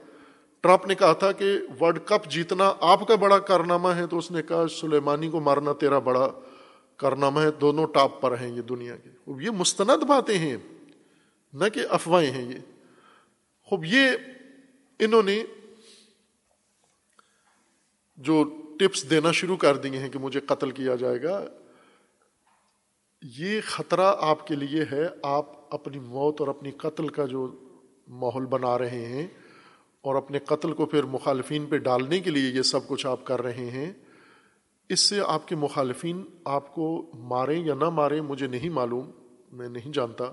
ٹرمپ نے کہا تھا کہ ورلڈ کپ جیتنا آپ کا بڑا کارنامہ ہے، تو اس نے کہا سلیمانی کو مارنا تیرا بڑا کارنامہ ہے، دونوں ٹاپ پر ہیں یہ دنیا کے۔ یہ مستند باتیں ہیں، نہ کہ افواہیں ہیں یہ۔ خوب یہ انہوں نے جو ٹپس دینا شروع کر دیے ہیں کہ مجھے قتل کیا جائے گا۔ یہ خطرہ آپ کے لیے ہے۔ آپ اپنی موت اور اپنی قتل کا جو ماحول بنا رہے ہیں اور اپنے قتل کو پھر مخالفین پہ ڈالنے کے لیے یہ سب کچھ آپ کر رہے ہیں، اس سے آپ کے مخالفین آپ کو ماریں یا نہ ماریں مجھے نہیں معلوم، میں نہیں جانتا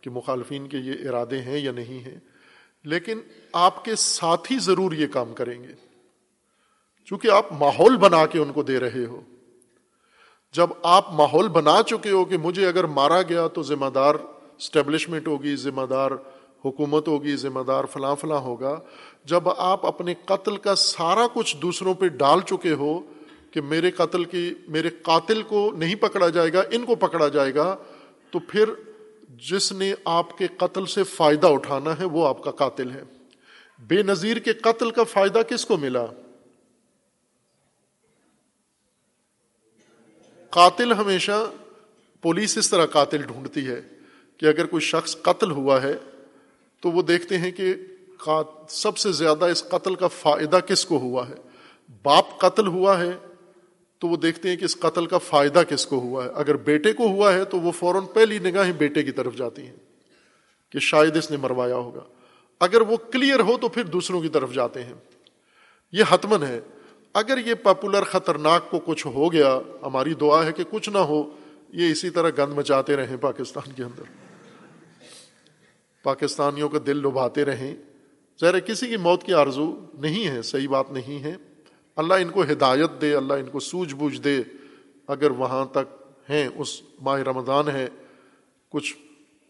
کہ مخالفین کے یہ ارادے ہیں یا نہیں ہیں۔ لیکن آپ کے ساتھ ہی ضرور یہ کام کریں گے۔ چونکہ آپ ماحول بنا کے ان کو دے رہے ہو۔ جب آپ ماحول بنا چکے ہو کہ مجھے اگر مارا گیا تو ذمہ دار اسٹیبلشمنٹ ہوگی، ذمہ دار حکومت ہوگی، ذمہ دار فلاں فلاں ہوگا۔ جب آپ اپنے قتل کا سارا کچھ دوسروں پہ ڈال چکے ہو کہ میرے قتل کی، میرے قاتل کو نہیں پکڑا جائے گا، ان کو پکڑا جائے گا، تو پھر جس نے آپ کے قتل سے فائدہ اٹھانا ہے وہ آپ کا قاتل ہے۔ بے نظیر کے قتل کا فائدہ کس کو ملا؟ قاتل ہمیشہ پولیس اس طرح قاتل ڈھونڈتی ہے کہ اگر کوئی شخص قتل ہوا ہے تو وہ دیکھتے ہیں کہ سب سے زیادہ اس قتل کا فائدہ کس کو ہوا ہے؟ باپ قتل ہوا ہے تو وہ دیکھتے ہیں کہ اس قتل کا فائدہ کس کو ہوا ہے؟ اگر بیٹے کو ہوا ہے تو وہ فوراً پہلی نگاہیں بیٹے کی طرف جاتی ہیں کہ شاید اس نے مروایا ہوگا۔ اگر وہ کلیئر ہو تو پھر دوسروں کی طرف جاتے ہیں۔ یہ حتمن ہے اگر یہ پاپولر خطرناک کو کچھ ہو گیا، ہماری دعا ہے کہ کچھ نہ ہو، یہ اسی طرح گند مچاتے رہیں پاکستان کے اندر۔ پاکستانیوں کا دل لبھاتے رہیں۔ ذرا کسی کی موت کی آرزو نہیں ہے صحیح بات نہیں ہے۔ اللہ ان کو ہدایت دے، اللہ ان کو سوجھ بوجھ دے۔ اگر وہاں تک ہیں، اس ماہ رمضان ہے، کچھ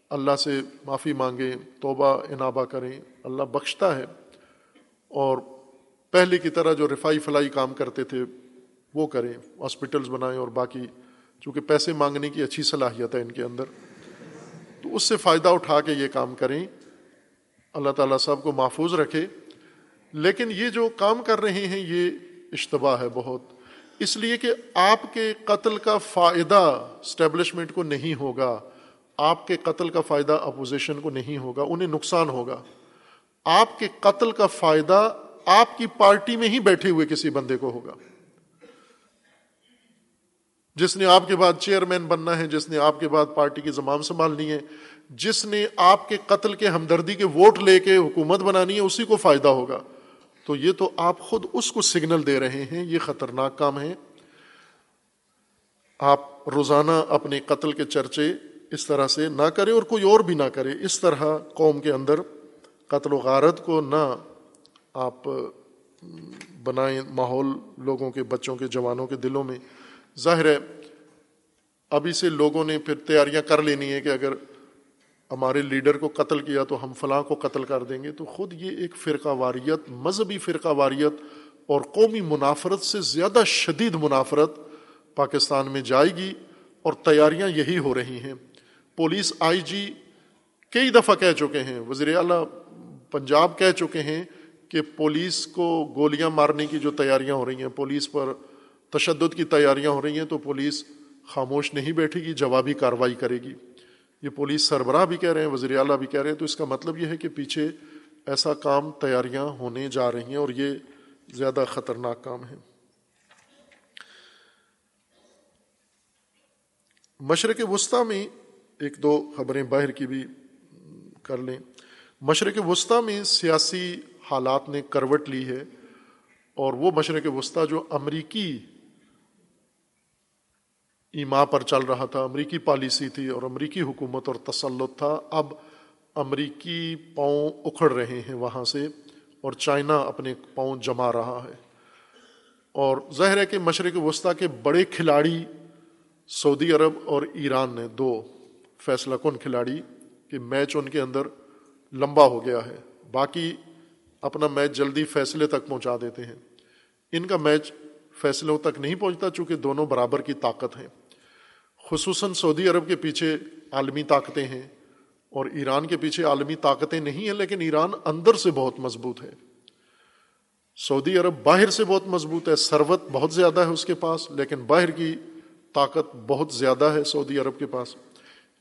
اللہ سے معافی مانگیں، توبہ انابہ کریں۔ اللہ بخشتا ہے۔ اور پہلے کی طرح جو رفائی فلائی کام کرتے تھے، وہ کریں ہاسپٹلس بنائیں اور باقی، چونکہ پیسے مانگنے کی اچھی صلاحیت ہے ان کے اندر۔ تو اس سے فائدہ اٹھا کے یہ کام کریں۔ اللہ تعالیٰ سب کو محفوظ رکھے۔ لیکن یہ جو کام کر رہے ہیں، یہ اشتباہ ہے بہت۔ اس لیے کہ آپ کے قتل کا فائدہ اسٹیبلشمنٹ کو نہیں ہوگا۔ آپ کے قتل کا فائدہ اپوزیشن کو نہیں ہوگا، انہیں نقصان ہوگا۔ آپ کے قتل کا فائدہ آپ کی پارٹی میں ہی بیٹھے ہوئے کسی بندے کو ہوگا۔ جس نے آپ کے بعد چیئرمین بننا ہے، جس نے آپ کے بعد پارٹی کی زمام سنبھالنی ہے، جس نے آپ کے قتل کے ہمدردی کے ووٹ لے کے حکومت بنانی ہے، اسی کو فائدہ ہوگا۔ تو یہ تو آپ خود اس کو سگنل دے رہے ہیں، یہ خطرناک کام ہے۔ آپ روزانہ اپنے قتل کے چرچے اس طرح سے نہ کریں اور کوئی اور بھی نہ کرے۔ اس طرح قوم کے اندر قتل و غارت کو نہ آپ بنائیں ماحول لوگوں کے، بچوں کے، جوانوں کے دلوں میں۔ ظاہر ہے، ابھی سے لوگوں نے پھر تیاریاں کر لینی ہے کہ اگر ہمارے لیڈر کو قتل کیا تو ہم فلاں کو قتل کر دیں گے۔ تو خود یہ ایک فرقہ واریت، مذہبی فرقہ واریت اور قومی منافرت سے زیادہ شدید منافرت پاکستان میں جائے گی اور تیاریاں یہی ہو رہی ہیں۔ پولیس آئی جی کئی دفعہ کہہ چکے ہیں، وزیر اعلیٰ پنجاب کہہ چکے ہیں کہ پولیس کو گولیاں مارنے کی جو تیاریاں ہو رہی ہیں، پولیس پر تشدد کی تیاریاں ہو رہی ہیں، تو پولیس خاموش نہیں بیٹھے گی، جوابی کارروائی کرے گی۔ یہ پولیس سربراہ بھی کہہ رہے ہیں، وزیر اعلیٰ بھی کہہ رہے ہیں، تو اس کا مطلب یہ ہے کہ پیچھے ایسا کام تیاریاں ہونے جا رہی ہیں اور یہ زیادہ خطرناک کام ہے۔ مشرق وسطی میں ایک دو خبریں باہر کی بھی کر لیں۔ مشرق وسطی میں سیاسی حالات نے کروٹ لی ہے اور وہ مشرق وسطی جو امریکی ایما پر چل رہا تھا، امریکی پالیسی تھی اور امریکی حکومت اور تسلط تھا، اب امریکی پاؤں اکھڑ رہے ہیں وہاں سے اور چائنا اپنے پاؤں جما رہا ہے۔ اور ظاہر ہے کہ مشرق وسطی کے بڑے کھلاڑی سعودی عرب اور ایران نے دو فیصلہ کن کھلاڑی کہ میچ ان کے اندر لمبا ہو گیا ہے۔ باقی اپنا میچ جلدی فیصلے تک پہنچا دیتے ہیں۔ ان کا میچ فیصلوں تک نہیں پہنچتا چونکہ دونوں برابر کی طاقت ہیں۔ خصوصاً سعودی عرب کے پیچھے عالمی طاقتیں ہیں اور ایران کے پیچھے عالمی طاقتیں نہیں ہیں، لیکن ایران اندر سے بہت مضبوط ہے۔ سعودی عرب باہر سے بہت مضبوط ہے سروت بہت زیادہ ہے اس کے پاس، لیکن باہر کی طاقت بہت زیادہ ہے سعودی عرب کے پاس۔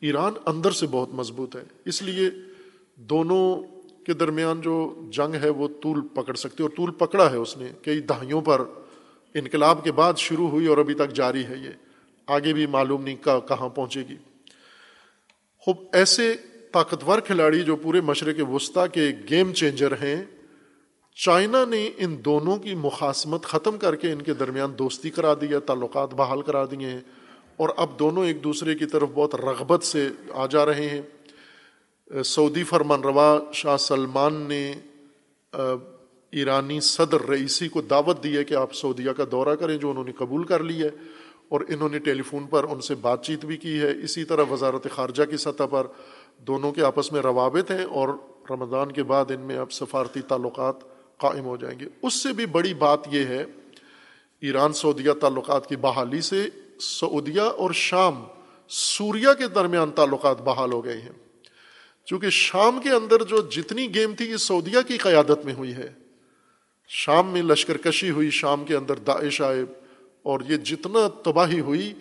ایران اندر سے بہت مضبوط ہے، اس لیے دونوں کے درمیان جو جنگ ہے وہ طول پکڑ سکتی اور طول پکڑا ہے اس نے، کئی دہائیوں پر انقلاب کے بعد شروع ہوئی اور ابھی تک جاری ہے یہ۔ آگے بھی معلوم نہیں کہاں پہنچے گی۔ خوب، ایسے طاقتور کھلاڑی جو پورے مشرق وسطی کے گیم چینجر ہیں، چائنا نے ان دونوں کی مخاسمت ختم کر کے ان کے درمیان دوستی کرا دی ہے، تعلقات بحال کرا دیے ہیں اور اب دونوں ایک دوسرے کی طرف بہت رغبت سے آ جا رہے ہیں۔ سعودی فرمان روا شاہ سلمان نے ایرانی صدر رئیسی کو دعوت دی ہے کہ آپ سعودیہ کا دورہ کریں، جو انہوں نے قبول کر لی ہے، اور انہوں نے ٹیلی فون پر ان سے بات چیت بھی کی ہے۔ اسی طرح وزارت خارجہ کی سطح پر دونوں کے آپس میں روابط ہیں، اور رمضان کے بعد ان میں اب سفارتی تعلقات قائم ہو جائیں گے۔ اس سے بھی بڑی بات یہ ہے، ایران سعودیہ تعلقات کی بحالی سے سعودیہ اور شام سوریا کے درمیان تعلقات بحال ہو گئے ہیں۔ چونکہ شام کے اندر جو جتنی گیم تھی، یہ سعودیہ کی قیادت میں ہوئی ہے۔ شام میں لشکر کشی ہوئی، شام کے اندر داعش آئے اور یہ جتنا تباہی ہوئی،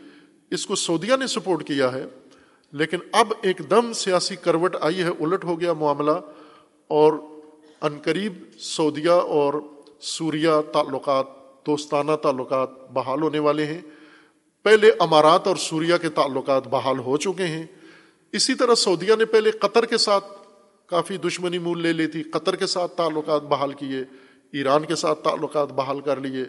اس کو سعودیہ نے سپورٹ کیا ہے۔ لیکن اب ایک دم سیاسی کروٹ آئی ہے، الٹ ہو گیا معاملہ اور عنقریب سعودیہ اور سوریا تعلقات، دوستانہ تعلقات بحال ہونے والے ہیں۔ پہلے امارات اور سوریا کے تعلقات بحال ہو چکے ہیں۔ اسی طرح سعودیہ نے پہلے قطر کے ساتھ کافی دشمنی مول لے لی تھی، قطر کے ساتھ تعلقات بحال کیے، ایران کے ساتھ تعلقات بحال کر لیے،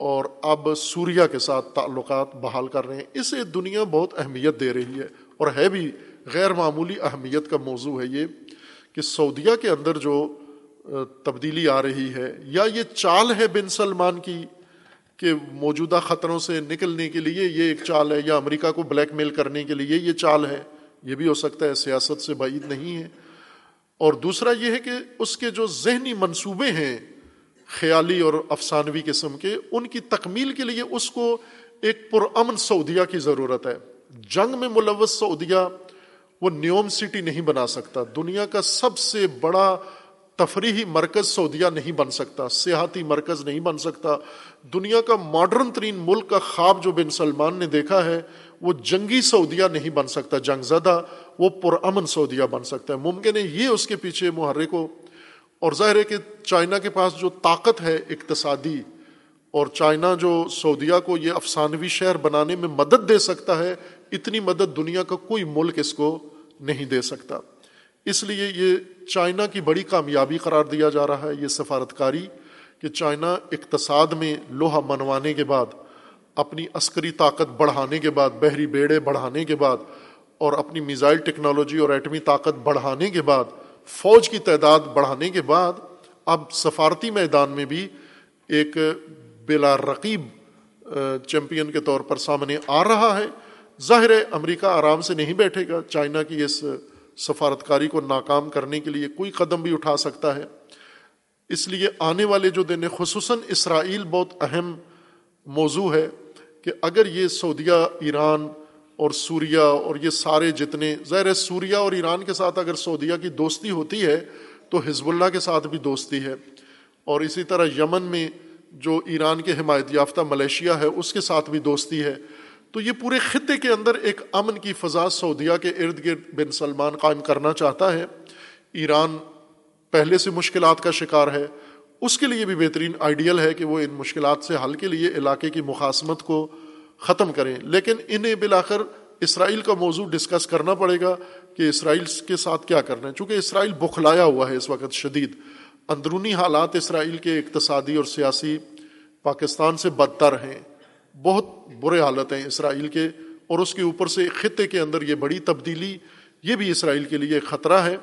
اور اب سوریا کے ساتھ تعلقات بحال کر رہے ہیں۔ اسے دنیا بہت اہمیت دے رہی ہے، اور ہے بھی غیر معمولی اہمیت کا موضوع ہے یہ کہ سعودیہ کے اندر جو تبدیلی آ رہی ہے، یا یہ چال ہے بن سلمان کی کہ موجودہ خطروں سے نکلنے کے لیے یہ ایک چال ہے، یا امریکہ کو بلیک میل کرنے کے لیے یہ چال ہے۔ یہ بھی ہو سکتا ہے سیاست سے بعید نہیں ہے۔ اور دوسرا یہ ہے کہ اس کے جو ذہنی منصوبے ہیں خیالی اور افسانوی قسم کے، ان کی تکمیل کے لیے اس کو ایک پرامن سعودیہ کی ضرورت ہے۔ جنگ میں ملوث سعودیہ وہ نیوم سٹی نہیں بنا سکتا۔ دنیا کا سب سے بڑا تفریحی مرکز سعودیہ نہیں بن سکتا۔ سیاحتی مرکز نہیں بن سکتا۔ دنیا کا ماڈرن ترین ملک کا خواب جو بن سلمان نے دیکھا ہے وہ جنگی سعودیہ نہیں بن سکتا، جنگ زدہ، وہ پرامن سعودیہ بن سکتا ہے۔ ممکن ہے یہ اس کے پیچھے محرک ہو۔ اور ظاہر ہے کہ چائنا کے پاس جو طاقت ہے اقتصادی، اور چائنا جو سعودیہ کو یہ افسانوی شہر بنانے میں مدد دے سکتا ہے، اتنی مدد دنیا کا کوئی ملک اس کو نہیں دے سکتا۔ اس لیے یہ چائنا کی بڑی کامیابی قرار دیا جا رہا ہے، یہ سفارتکاری کہ چائنا اقتصاد میں لوہا منوانے کے بعد اپنی عسکری طاقت بڑھانے کے بعد، بحری بیڑے بڑھانے کے بعد، اور اپنی میزائل ٹیکنالوجی اور ایٹمی طاقت بڑھانے کے بعد، فوج کی تعداد بڑھانے کے بعد، اب سفارتی میدان میں بھی ایک بلا رقیب چیمپئن کے طور پر سامنے آ رہا ہے۔ ظاہر ہے، امریکہ آرام سے نہیں بیٹھے گا۔ چائنا کی اس سفارتکاری کو ناکام کرنے کے لیے کوئی قدم بھی اٹھا سکتا ہے۔ اس لیے آنے والے جو دن خصوصاً اسرائیل، بہت اہم موضوع ہے۔ کہ اگر یہ سعودیہ، ایران اور سوریا اور یہ سارے جتنے، ظاہر سوریا اور ایران کے ساتھ اگر سعودیہ کی دوستی ہوتی ہے تو حزب اللہ کے ساتھ بھی دوستی ہے۔ اور اسی طرح یمن میں جو ایران کے حمایت یافتہ ملیشیا ہے، اس کے ساتھ بھی دوستی ہے۔ تو یہ پورے خطے کے اندر ایک امن کی فضا سعودیہ کے ارد گرد بن سلمان قائم کرنا چاہتا ہے۔ ایران پہلے سے مشکلات کا شکار ہے۔ اس کے لیے بھی بہترین آئیڈیل ہے کہ وہ ان مشکلات سے حل کے لیے علاقے کی مخاصمت کو ختم کریں۔ لیکن انہیں بلاخر اسرائیل کا موضوع ڈسکس کرنا پڑے گا کہ اسرائیل کے ساتھ کیا کرنا ہے۔ چونکہ اسرائیل بخلایا ہوا ہے اس وقت شدید۔ اندرونی حالات اسرائیل کے اقتصادی اور سیاسی پاکستان سے بدتر ہیں۔ بہت برے حالت ہیں اسرائیل کے۔ اور اس کے اوپر سے خطے کے اندر یہ بڑی تبدیلی، یہ بھی اسرائیل کے لیے خطرہ ہے۔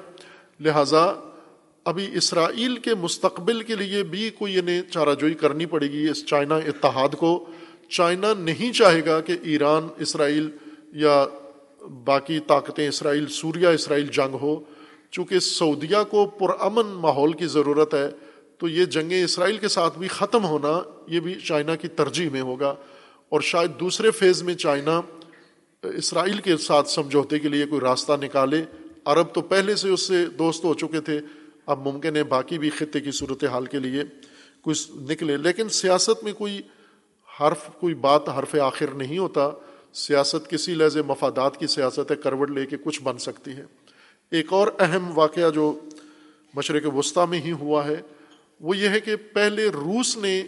لہٰذا ابھی اسرائیل کے مستقبل کے لیے بھی کوئی انہیں چارہ جوئی کرنی پڑے گی، اس چائنا اتحاد کو۔ چائنا نہیں چاہے گا کہ ایران، اسرائیل یا باقی طاقتیں اسرائیل سوریا اسرائیل جنگ ہو۔ چونکہ سعودیہ کو پرامن ماحول کی ضرورت ہے، تو یہ جنگیں اسرائیل کے ساتھ بھی ختم ہونا، یہ بھی چائنا کی ترجیح میں ہوگا۔ اور شاید دوسرے فیز میں چائنا اسرائیل کے ساتھ سمجھوتے کے لیے کوئی راستہ نکالے۔ عرب تو پہلے سے اس سے دوست ہو چکے تھے اب ممکن ہے باقی بھی خطے کی صورت حال کے لیے کچھ نکلے۔ لیکن سیاست میں کوئی حرف، کوئی بات حرف آخر نہیں ہوتا۔ سیاست کسی لہذ مفادات کی سیاست ہے، کروٹ لے کے کچھ بن سکتی ہے۔ ایک اور اہم واقعہ جو مشرق وسطی میں ہی ہوا ہے، وہ یہ ہے کہ پہلے روس نے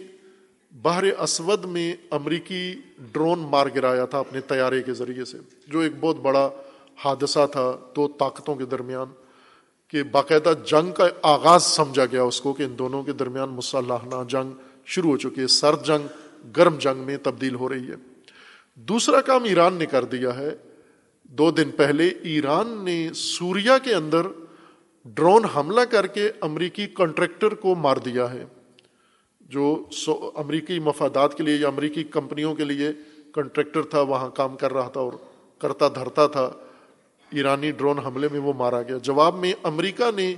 بحر اسود میں امریکی ڈرون مار گرایا تھا اپنے طیارے کے ذریعے سے، جو ایک بہت بڑا حادثہ تھا دو طاقتوں کے درمیان۔ کہ باقاعدہ جنگ کا آغاز سمجھا گیا اس کو کہ ان دونوں کے درمیان مسلحانہ جنگ شروع ہو چکی ہے، سرد جنگ، گرم جنگ میں تبدیل ہو رہی ہے۔ دوسرا کام ایران نے کر دیا ہے۔ دو دن پہلے ایران نے سوریا کے اندر ڈرون حملہ کر کے امریکی کنٹریکٹر کو مار دیا ہے، جو امریکی مفادات کے لیے یا امریکی کمپنیوں کے لیے کنٹریکٹر تھا، وہاں کام کر رہا تھا اور کرتا دھرتا تھا۔ ایرانی ڈرون حملے میں وہ مارا گیا۔ جواب میں، امریکہ نے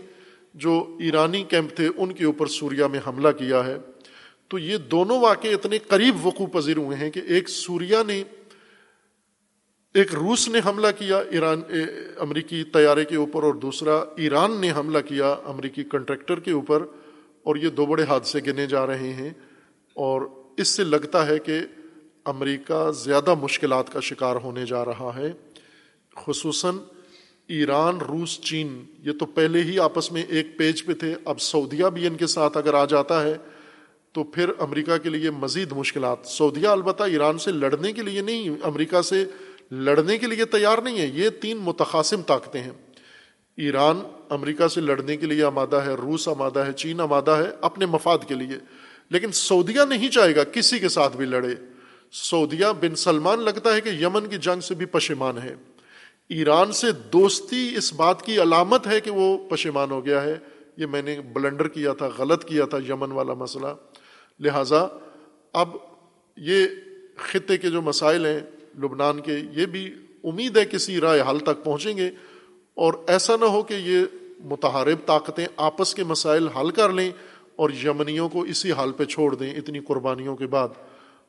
جو ایرانی کیمپ تھے، ان کے اوپر سوریا میں حملہ کیا ہے۔ تو یہ دونوں واقع اتنے قریب وقوع پذیر ہوئے ہیں کہ ایک سوریا نے، ایک روس نے حملہ کیا ایران امریکی طیارے کے اوپر اور دوسرا ایران نے حملہ کیا امریکی کنٹریکٹر کے اوپر اور یہ دو بڑے حادثے گنے جا رہے ہیں۔ اور اس سے لگتا ہے کہ امریکہ زیادہ مشکلات کا شکار ہونے جا رہا ہے۔ خصوصاً ایران، روس، چین، یہ تو پہلے ہی آپس میں ایک پیج پہ تھے، اب سعودیہ بھی ان کے ساتھ اگر آ جاتا ہے، تو پھر امریکہ کے لیے مزید مشکلات۔ سعودیہ البتہ ایران سے لڑنے کے لیے نہیں، امریکہ سے لڑنے کے لیے تیار نہیں ہے، یہ تین متقاسم طاقتیں ہیں۔ ایران امریکہ سے لڑنے کے لیے آمادہ ہے، روس آمادہ ہے، چین آمادہ ہے، اپنے مفاد کے لیے۔ لیکن سعودیہ نہیں چاہے گا، کسی کے ساتھ بھی لڑے۔ سعودیہ بن سلمان لگتا ہے کہ یمن کی جنگ سے بھی پشیمان ہے۔ ایران سے دوستی اس بات کی علامت ہے کہ وہ پشیمان ہو گیا ہے۔ یہ میں نے بلنڈر کیا تھا، غلط کیا تھا یمن والا مسئلہ۔ لہٰذا اب یہ خطے کے جو مسائل ہیں لبنان کے، یہ بھی امید ہے کسی رائے حل تک پہنچیں گے۔ اور ایسا نہ ہو کہ یہ متحرب طاقتیں آپس کے مسائل حل کر لیں اور یمنیوں کو اسی حال پہ چھوڑ دیں اتنی قربانیوں کے بعد۔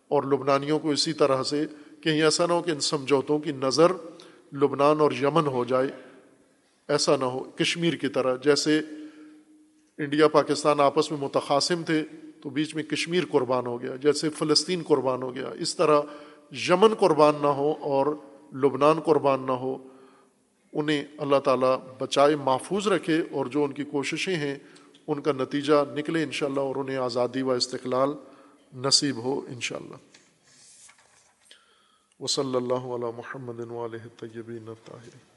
اور لبنانیوں کو اسی طرح سے کہیں ایسا نہ ہو کہ ان سمجھوتوں کی نظر لبنان اور یمن ہو جائے، ایسا نہ ہو، کشمیر کی طرح۔ جیسے انڈیا، پاکستان آپس میں متقاسم تھے، تو بیچ میں کشمیر قربان ہو گیا، جیسے فلسطین قربان ہو گیا۔ اس طرح یمن قربان نہ ہو اور لبنان قربان نہ ہو، انہیں اللہ تعالیٰ بچائے، محفوظ رکھے اور جو ان کی کوششیں ہیں، ان کا نتیجہ نکلے انشاءاللہ اور انہیں آزادی و استقلال نصیب ہو انشاءاللہ۔ وصلی اللہ علیہ محمد علیہ طیبین طاہرین